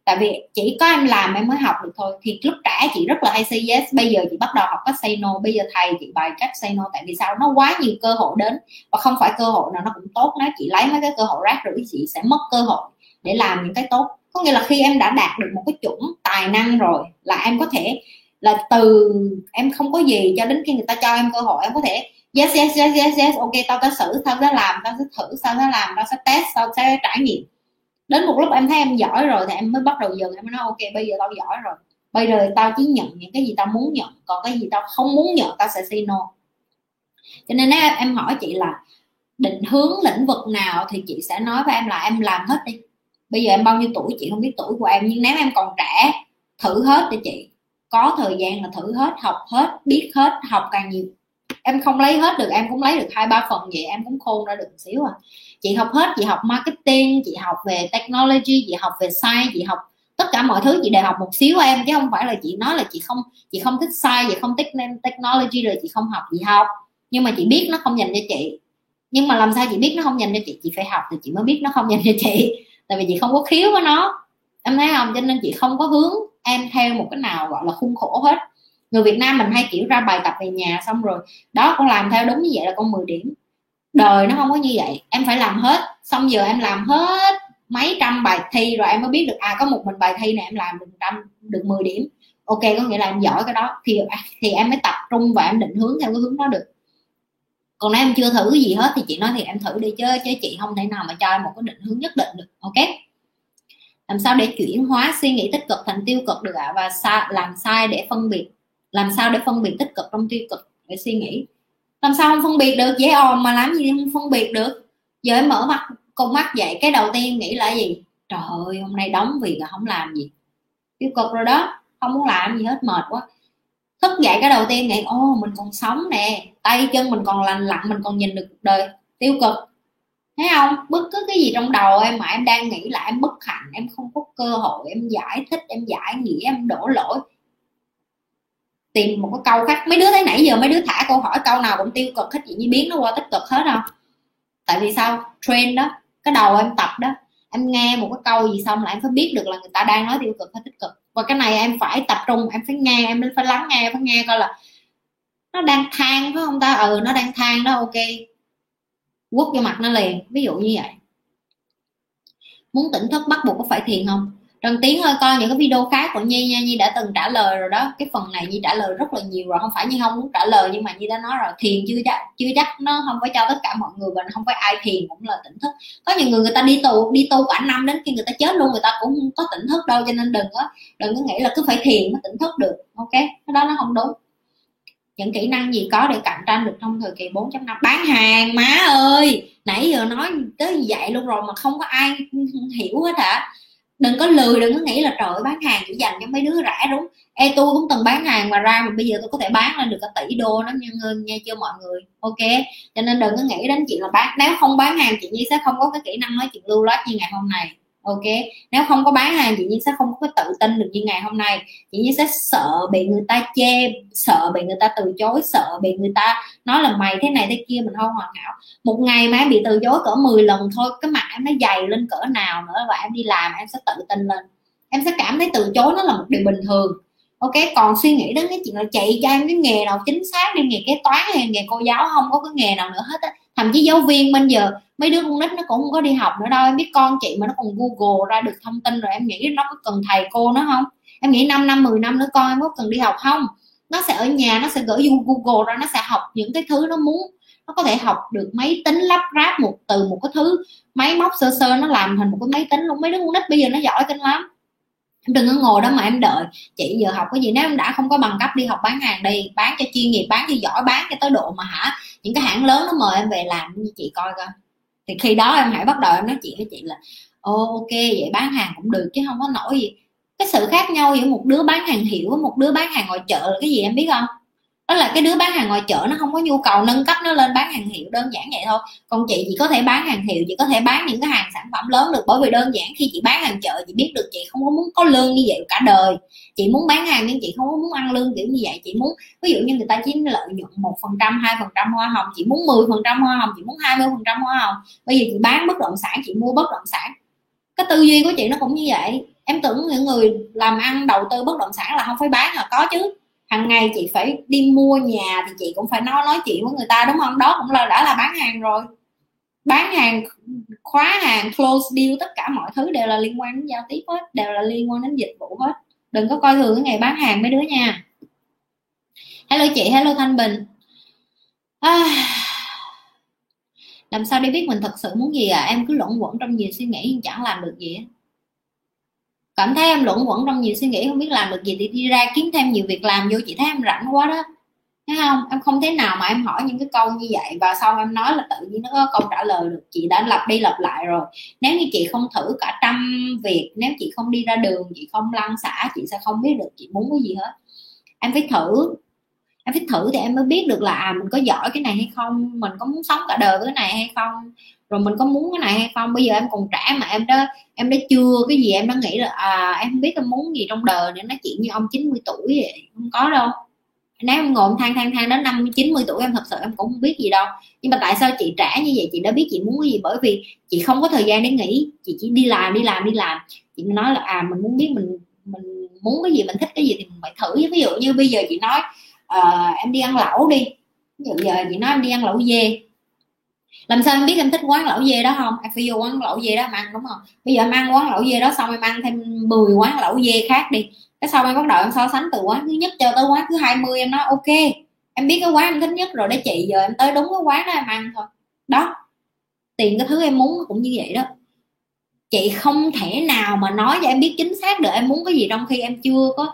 Tại vì chỉ có em làm em mới học được thôi. Thì lúc trẻ chị rất là hay say yes. Bây giờ chị bắt đầu học cách say no. Bây giờ thầy chị bài cách say no. Tại vì sao nó quá nhiều cơ hội đến. Và không phải cơ hội nào nó cũng tốt nếu chị lấy mấy cái cơ hội rác rưởi chị sẽ mất cơ hội để làm những cái tốt. Có nghĩa là khi em đã đạt được một cái chuẩn tài năng rồi là em có thể là từ em không có gì cho đến khi người ta cho em cơ hội, em có thể yes yes yes yes yes, ok, tao sẽ xử, tao sẽ làm, tao sẽ thử, tao sẽ làm, tao sẽ test, tao sẽ trải nghiệm. Đến một lúc em thấy em giỏi rồi thì em mới bắt đầu dừng, em mới nói, ok, bây giờ tao giỏi rồi. Bây giờ tao chỉ nhận những cái gì tao muốn nhận, còn cái gì tao không muốn nhận, tao sẽ say no. Cho nên nếu em hỏi chị là định hướng lĩnh vực nào thì chị sẽ nói với em là em làm hết đi. Bây giờ em bao nhiêu tuổi, chị không biết tuổi của em, nhưng nếu em còn trẻ, thử hết đi chị có thời gian là thử hết, học hết, biết hết, học càng nhiều. Em không lấy hết được, em cũng lấy được hai ba phần vậy, em cũng khôn ra được một xíu à. Chị học hết, chị học marketing, chị học về technology, chị học về science, chị học tất cả mọi thứ, chị đều học một xíu em, chứ không phải là chị nói là chị không chị không thích science, chị không thích technology rồi chị không học, chị học. Nhưng mà chị biết nó không dành cho chị. Nhưng mà làm sao chị biết nó không dành cho chị? Chị phải học thì chị mới biết nó không dành cho chị. Tại vì chị không có khiếu với nó. Em thấy không? Cho nên chị không có hướng em theo một cái nào gọi là khuôn khổ hết. Người Việt Nam mình hay, kiểu, ra bài tập về nhà xong rồi, đó, con làm theo đúng như vậy là con 10 điểm. Đời nó không có như vậy, em phải làm hết. Xong giờ em làm hết mấy trăm bài thi rồi em mới biết được à có một mình bài thi này em làm được trăm, được 10 điểm. Ok, có nghĩa là em giỏi cái đó, thì à, thì em mới tập trung và em định hướng theo cái hướng đó được. Còn nếu em chưa thử gì hết thì chị nói thì em thử đi, chứ chứ chị không thể nào mà cho em một cái định hướng nhất định được, ok? Làm sao để chuyển hóa suy nghĩ tích cực thành tiêu cực được ạ? À? và sa, làm sai để phân biệt làm sao để phân biệt tích cực trong tiêu cực để suy nghĩ? Làm sao không phân biệt được? Dễ ồn mà làm gì không phân biệt được? Giờ em mở mắt con mắt dậy cái đầu tiên nghĩ là gì? Trời ơi hôm nay đóng việc là không làm gì. Tiêu cực rồi đó không muốn làm gì hết mệt quá. Thức dậy cái đầu tiên nghĩ ô mình còn sống nè tay chân mình còn lành lặn mình còn nhìn được cuộc đời. Tiêu cực thấy không? Bất cứ cái gì trong đầu em mà em đang nghĩ là em bất hạnh, em không có cơ hội, em giải thích, em giải nghĩa, em đổ lỗi. Tìm một cái câu khác. Mấy đứa thấy nãy giờ mấy đứa thả câu hỏi câu nào cũng tiêu cực, hết chị như biến nó qua tích cực hết không? Tại vì sao? Trend đó, cái đầu em tập đó, em nghe một cái câu gì xong là em phải biết được là người ta đang nói tiêu cực hay tích cực. Và cái này em phải tập trung, em phải nghe, em phải lắng nghe phải nghe coi là nó đang than phải không ta? Ừ nó đang than đó, ok quất vô mặt nó liền, ví dụ như vậy. Muốn tỉnh thức bắt buộc có phải thiền không? Trần Tiến ơi, coi những cái video khác của Nhi nha, Nhi đã từng trả lời rồi đó. Cái phần này Nhi trả lời rất là nhiều rồi, không phải Nhi không muốn trả lời, nhưng mà Nhi đã nói rồi, thiền chưa chắc chưa chắc nó không phải cho tất cả mọi người và không phải ai thiền cũng là tỉnh thức. Có nhiều người người ta đi tù, đi tu cả năm đến khi người ta chết luôn, người ta cũng không có tỉnh thức đâu, cho nên đừng có đừng có nghĩ là cứ phải thiền mới tỉnh thức được, ok? Cái đó nó không đúng những kỹ năng gì có để cạnh tranh được trong thời kỳ 4.5 bán hàng má ơi! Nãy giờ nói tới vậy luôn rồi mà không có ai hiểu hết hả? Đừng có lười đừng có nghĩ là trời bán hàng chỉ dành cho mấy đứa rẻ đúng. E tôi cũng từng bán hàng mà ra mà bây giờ tôi có thể bán lên được cả tỷ đô đó nha, nghe chưa mọi người. Ok? Cho nên đừng có nghĩ đến chuyện là bán nếu không bán hàng chị Nhi sẽ không có cái kỹ năng nói chuyện lưu loát như ngày hôm nay ok. Nếu không có bán hàng, chị nhiên sẽ không có tự tin được như ngày hôm nay. Chị nhiên sẽ sợ bị người ta chê, sợ bị người ta từ chối, sợ bị người ta nói là mày thế này thế kia, mình không hoàn hảo. Một ngày mà em bị từ chối cỡ 10 lần thôi, cái mặt em nó dày lên cỡ nào nữa và em đi làm, em sẽ tự tin lên. Em sẽ cảm thấy từ chối nó là một điều bình thường. Ok, còn suy nghĩ đến cái chuyện là chạy cho em cái nghề nào chính xác đi, nghề kế toán hay nghề cô giáo, không có cái nghề nào nữa hết á thậm chí giáo viên bây giờ, mấy đứa con nít nó cũng không có đi học nữa đâu. Em biết con chị mà nó còn google ra được thông tin rồi, em nghĩ nó có cần thầy cô nó không? Em nghĩ 5 năm 10 năm nữa con em có cần đi học không? Nó sẽ ở nhà, nó sẽ gửi vô google ra, nó sẽ học những cái thứ nó muốn. Nó có thể học được máy tính lắp ráp một từ một cái thứ. Máy móc sơ sơ, nó làm thành một cái máy tính luôn. Mấy đứa con nít bây giờ nó giỏi kinh lắm. Em đừng có ngồi đó mà em đợi. Chị giờ học cái gì? Nếu em đã không có bằng cấp, đi học bán hàng đi, bán cho chuyên nghiệp, bán cho giỏi, bán cho tới độ mà hả? Những cái hãng lớn nó mời em về làm, như chị coi coi. Thì khi đó em hãy bắt đầu em nói chuyện với chị là, ô, ok, vậy bán hàng cũng được chứ không có nổi gì. Cái sự khác nhau giữa một đứa bán hàng hiểu với một đứa bán hàng ngoài chợ là cái gì em biết không? Đó là cái đứa bán hàng ngoài chợ, nó không có nhu cầu nâng cấp nó lên bán hàng hiệu đơn giản vậy thôi. Còn chị chỉ có thể bán hàng hiệu chị có thể bán những cái hàng sản phẩm lớn được, bởi vì đơn giản khi chị bán hàng chợ, chị biết được chị không có muốn có lương như vậy cả đời. Chị muốn bán hàng nhưng chị không có muốn ăn lương kiểu như vậy. Chị muốn, ví dụ như người ta chiếm lợi nhuận một phần trăm, hai phần trăm hoa hồng, chị muốn 10 phần trăm hoa hồng, chị muốn 20 phần trăm hoa hồng. Bây giờ chị bán bất động sản, chị mua bất động sản. Cái tư duy của chị nó cũng như vậy. Em tưởng những người làm ăn đầu tư bất động sản là không phải bán là có chứ hàng ngày chị phải đi mua nhà thì chị cũng phải nói nói chuyện với người ta đúng không? Đó cũng là đã là bán hàng rồi. Bán hàng khóa hàng close deal tất cả mọi thứ đều là liên quan đến giao tiếp hết đều là liên quan đến dịch vụ hết. Đừng có coi thường cái ngày bán hàng mấy đứa nha. Hello chị hello thanh bình. À, làm sao để biết mình thật sự muốn gì à? Em cứ luẩn quẩn trong nhiều suy nghĩ nhưng chẳng làm được gì cảm thấy em luẩn quẩn trong nhiều suy nghĩ, không biết làm được gì thì đi ra kiếm thêm nhiều việc làm vô, chị thấy em rảnh quá đó. Thấy không? Em không thế nào mà em hỏi những cái câu như vậy. Và sau em nói là tự nhiên nó có câu trả lời được. Chị đã lặp đi lặp lại rồi. Nếu như chị không thử cả trăm việc, nếu chị không đi ra đường, chị không lăn xả, chị sẽ không biết được chị muốn cái gì hết. Em phải thử. Em phải thử thì em mới biết được là à mình có giỏi cái này hay không, mình có muốn sống cả đời với cái này hay không rồi mình có muốn cái này hay không? Bây giờ em còn trẻ mà em đã em đã chưa cái gì em đã nghĩ là à em không biết em muốn gì trong đời để nói chuyện như ông 90 tuổi vậy. Không có đâu. Nếu em ngồi than than than đến năm chín mươi tuổi em thật sự em cũng không biết gì đâu. Nhưng mà tại sao chị trẻ như vậy? Chị đã biết chị muốn cái gì bởi vì chị không có thời gian để nghĩ. Chị chỉ đi làm đi làm đi làm. Chị nói là à mình muốn biết mình mình muốn cái gì mình thích cái gì thì mình phải thử. Ví dụ như bây giờ chị nói uh, em đi ăn lẩu đi. Ví dụ giờ chị nói em đi ăn lẩu dê làm sao em biết em thích quán lẩu dê đó không? Em phải vô quán lẩu dê đó mà ăn, đúng không? Bây giờ em ăn quán lẩu dê đó xong em ăn thêm 10 quán lẩu dê khác đi. Cái sau em bắt đầu em so sánh từ quán thứ nhất cho tới quán thứ 20 em nói, ok, em biết cái quán em thích nhất rồi, để chị giờ em tới đúng cái quán đó em ăn thôi. Đó. Tiền cái thứ em muốn cũng như vậy đó. Chị không thể nào mà nói cho em biết chính xác được em muốn cái gì trong khi em chưa có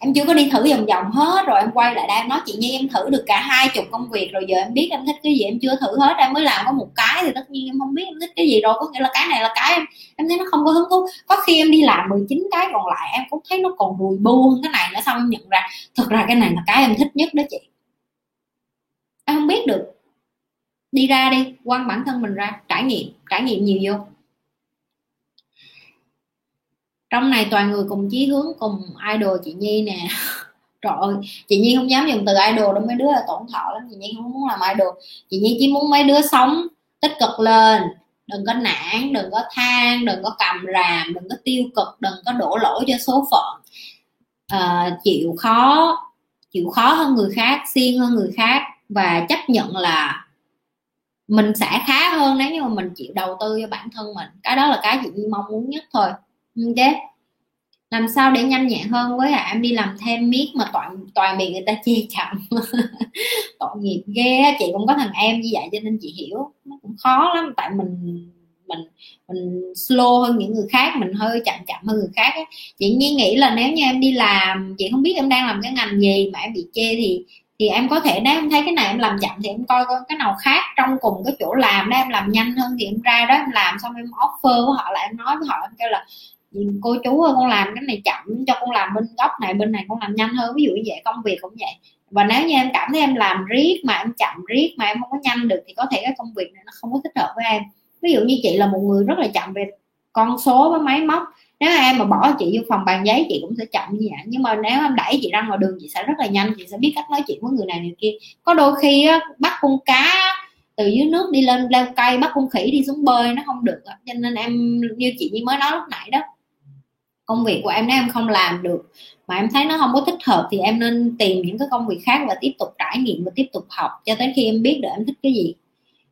em chưa có đi thử vòng vòng hết rồi, em quay lại đây, em nói, chị nhi, em thử được cả hai chục công việc rồi, giờ em biết em thích cái gì, em chưa thử hết, em mới làm có một cái thì tất nhiên em không biết em thích cái gì rồi có nghĩa là cái này là cái em em thấy nó không có hứng thú. Có khi em đi làm 19 cái còn lại, em cũng thấy nó còn bùi bu hơn cái này nữa, xong em nhận ra, thực ra cái này là cái em thích nhất đó chị. Em không biết được. Đi ra đi, quăng bản thân mình ra, trải nghiệm trải nghiệm nhiều vô trong này toàn người cùng chí hướng cùng idol chị nhi nè. Trời ơi chị nhi không dám dùng từ idol đâu mấy đứa là tổn thọ lắm. Chị nhi không muốn làm idol. Chị nhi chỉ muốn mấy đứa sống tích cực lên. Đừng có nản đừng có than đừng có cầm ràm đừng có tiêu cực đừng có đổ lỗi cho số phận. À, chịu khó chịu khó hơn người khác siêng hơn người khác. Và chấp nhận là mình sẽ khá hơn nếu như mà mình chịu đầu tư cho bản thân mình. Cái đó là cái chị nhi mong muốn nhất thôi. Ừ, ok làm sao để nhanh nhẹn hơn với à, em đi làm thêm miết mà toàn toàn bị người ta chê chậm. Tội nghiệp ghê chị cũng có thằng em như vậy cho nên chị hiểu. Nó cũng khó lắm tại mình mình mình slow hơn những người khác mình hơi chậm chậm hơn người khác ấy. chị nhi nghĩ là nếu như em đi làm chị không biết em đang làm cái ngành gì mà em bị chê thì thì em có thể nếu em thấy cái này em làm chậm thì em coi coi cái nào khác trong cùng cái chỗ làm đó em làm nhanh hơn thì em ra đó em làm xong em offer với họ là em nói với họ em kêu là cô chú ơi con làm cái này chậm cho con làm bên góc này bên này con làm nhanh hơn. Ví dụ như vậy công việc cũng vậy. Và nếu như em cảm thấy em làm riết mà em chậm riết mà em không có nhanh được thì có thể cái công việc này nó không có thích hợp với em. Ví dụ như chị là một người rất là chậm về con số với máy móc. Nếu em mà bỏ chị vô phòng bàn giấy chị cũng sẽ chậm như vậy. Nhưng mà nếu em đẩy chị ra ngoài đường chị sẽ rất là nhanh. Chị sẽ biết cách nói chuyện với người này người kia. Có đôi khi á, bắt con cá từ dưới nước đi lên leo cây bắt con khỉ đi xuống bơi nó không được cho nên em như chị như mới nói lúc nãy đó công việc của em nếu em không làm được mà em thấy nó không có thích hợp thì em nên tìm những cái công việc khác và tiếp tục trải nghiệm và tiếp tục học cho tới khi em biết được em thích cái gì.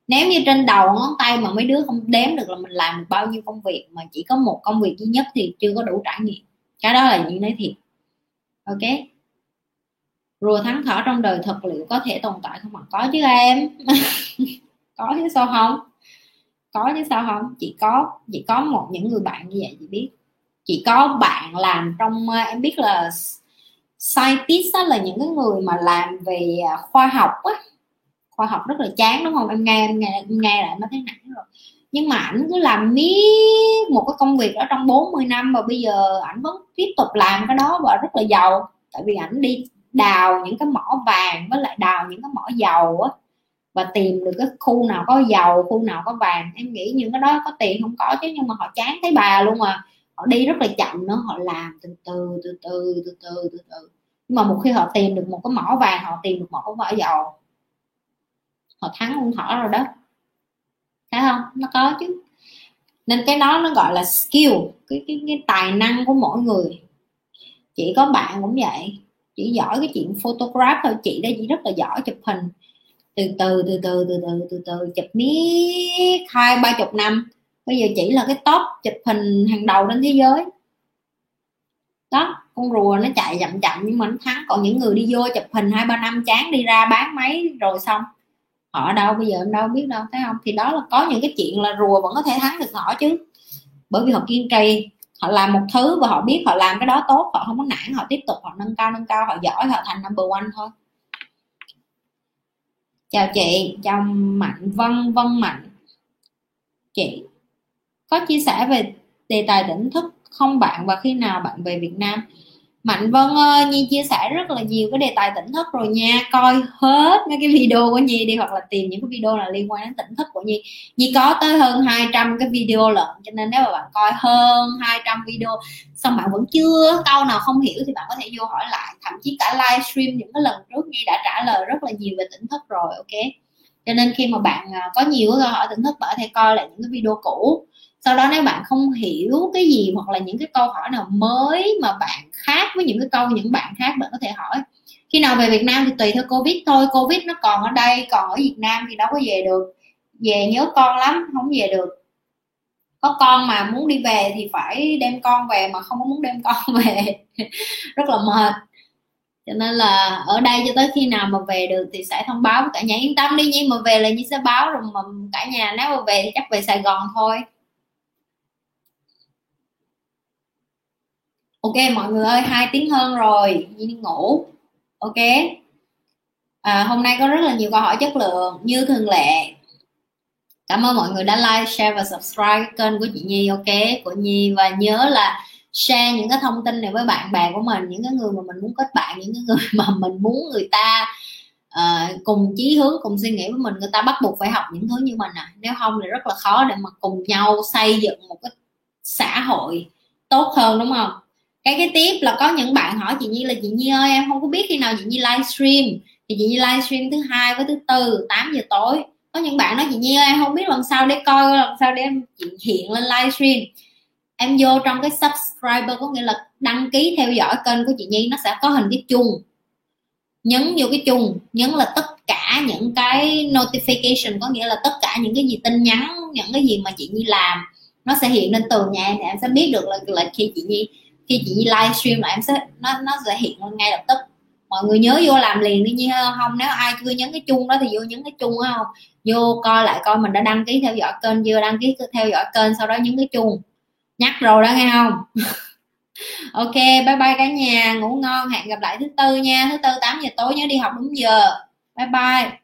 Nếu như trên đầu ngón tay mà mấy đứa không đếm được là mình làm được bao nhiêu công việc mà chỉ có một công việc duy nhất thì chưa có đủ trải nghiệm. Cái đó là những nói thiệt. Ok? Rùa thắng thỏ trong đời thật liệu có thể tồn tại không mà có chứ em. Có chứ sao không? Có chứ sao không? Chỉ có chỉ có một những người bạn như vậy chị biết chỉ có bạn làm trong ờ, em biết là scientist đó là những cái người mà làm về ờ, khoa học á. Khoa học rất là chán, đúng không? Em nghe em nghe em nghe lại nó thấy nản rồi. Nhưng mà ảnh cứ làm miết một cái công việc đó trong 40 năm và bây giờ ảnh vẫn tiếp tục làm cái đó và rất là giàu. Tại vì ảnh đi đào những cái mỏ vàng với lại đào những cái mỏ dầu á và tìm được cái khu nào có dầu, khu nào có vàng. Em nghĩ những cái đó có tiền không có chứ, nhưng mà họ chán thấy bà luôn à họ đi rất là chậm nữa họ làm từ từ từ từ từ từ từ từ. Nhưng mà một khi họ tìm được một cái mỏ vàng họ tìm được một cái mỏ dầu họ thắng con thỏ rồi đó. Thấy không? Nó có chứ. Nên cái đó nó gọi là skill cái cái, cái tài năng của mỗi người. Chỉ có bạn cũng vậy. Chỉ giỏi cái chuyện photograph thôi. Chị đây chị rất là giỏi chụp hình. Từ từ từ từ từ từ từ từ chụp miết hai ba chục năm bây giờ chỉ là cái top chụp hình hàng đầu trên thế giới. Đó, con rùa nó chạy chậm chậm nhưng mà nó thắng. Còn những người đi vô chụp hình hai, ba năm chán đi ra bán máy rồi xong. Họ đâu bây giờ em đâu biết đâu, thấy không? Thì đó là có những cái chuyện là rùa vẫn có thể thắng được họ chứ. Bởi vì họ kiên trì, họ làm một thứ và họ biết họ làm cái đó tốt, họ không có nản, họ tiếp tục, họ nâng cao nâng cao, họ giỏi, họ thành number one thôi. Chào chị, chào mạnh, vân vân mạnh. Chị có chia sẻ về đề tài tỉnh thức không bạn và khi nào bạn về Việt Nam? Mạnh Vân ơi, Nhi chia sẻ rất là nhiều cái đề tài tỉnh thức rồi nha. Coi hết mấy cái video của Nhi đi, hoặc là tìm những cái video là liên quan đến tỉnh thức của Nhi. Nhi có tới hơn 200 cái video lận, cho nên nếu mà bạn coi hơn 200 video, xong bạn vẫn chưa, câu nào không hiểu thì bạn có thể vô hỏi lại. Thậm chí cả livestream những cái lần trước Nhi đã trả lời rất là nhiều về tỉnh thức rồi, ok? Cho nên khi mà bạn à, có nhiều câu hỏi tỉnh thức, bạn có thể coi lại những cái video cũ sau đó nếu bạn không hiểu cái gì hoặc là những cái câu hỏi nào mới mà bạn khác với những cái câu những bạn khác, bạn có thể hỏi. Khi nào về Việt Nam thì tùy theo Covid thôi. Covid nó còn ở đây, còn ở Việt Nam thì đâu có về được. Về nhớ con lắm, không về được. Có con mà muốn đi về thì phải đem con về mà không có muốn đem con về. Rất là mệt. Cho nên là ở đây cho tới khi nào mà về được thì sẽ thông báo với cả nhà yên tâm đi nhưng mà về là như sẽ báo rồi mà cả nhà, nếu mà về thì chắc về Sài Gòn thôi. Ok mọi người ơi hai tiếng hơn rồi. Đi ngủ. Ok. À, hôm nay có rất là nhiều câu hỏi chất lượng như thường lệ. Cảm ơn mọi người đã like share và subscribe kênh của chị Nhi ok? Của Nhi. Và nhớ là share những cái thông tin này với bạn bè của mình những cái người mà mình muốn kết bạn những cái người mà mình muốn người ta uh, cùng chí hướng cùng suy nghĩ với mình người ta bắt buộc phải học những thứ như mình à. Nếu không thì rất là khó để mà cùng nhau xây dựng một cái xã hội tốt hơn đúng không? Cái cái tiếp là có những bạn hỏi chị Nhi là chị Nhi ơi em không có biết khi nào chị Nhi livestream. Thì chị Nhi livestream thứ hai với thứ tư 8 giờ tối. Có những bạn nói chị Nhi ơi em không biết làm sao để coi làm sao để em hiện lên livestream. Em vô trong cái subscriber có nghĩa là đăng ký theo dõi kênh của chị Nhi nó sẽ có hình cái chuông. Nhấn vô cái chuông nhấn là tất cả những cái notification có nghĩa là tất cả những cái gì tin nhắn những cái gì mà chị Nhi làm nó sẽ hiện lên tường nhà em thì em sẽ biết được là, là khi chị Nhi khi chị livestream là em sẽ, nó nó sẽ hiện ngay lập tức. Mọi người nhớ vô làm liền đi nha. Không, nếu ai chưa nhấn cái chuông đó thì vô nhấn cái chuông không? Vô coi lại coi mình đã đăng ký theo dõi kênh, chưa đăng ký theo dõi kênh, sau đó nhấn cái chuông. Nhắc rồi đó, nghe không? Ok, bye bye cả nhà. Ngủ ngon. Hẹn gặp lại thứ tư nha. Thứ tư 8 giờ tối nhớ đi học đúng giờ. Bye bye.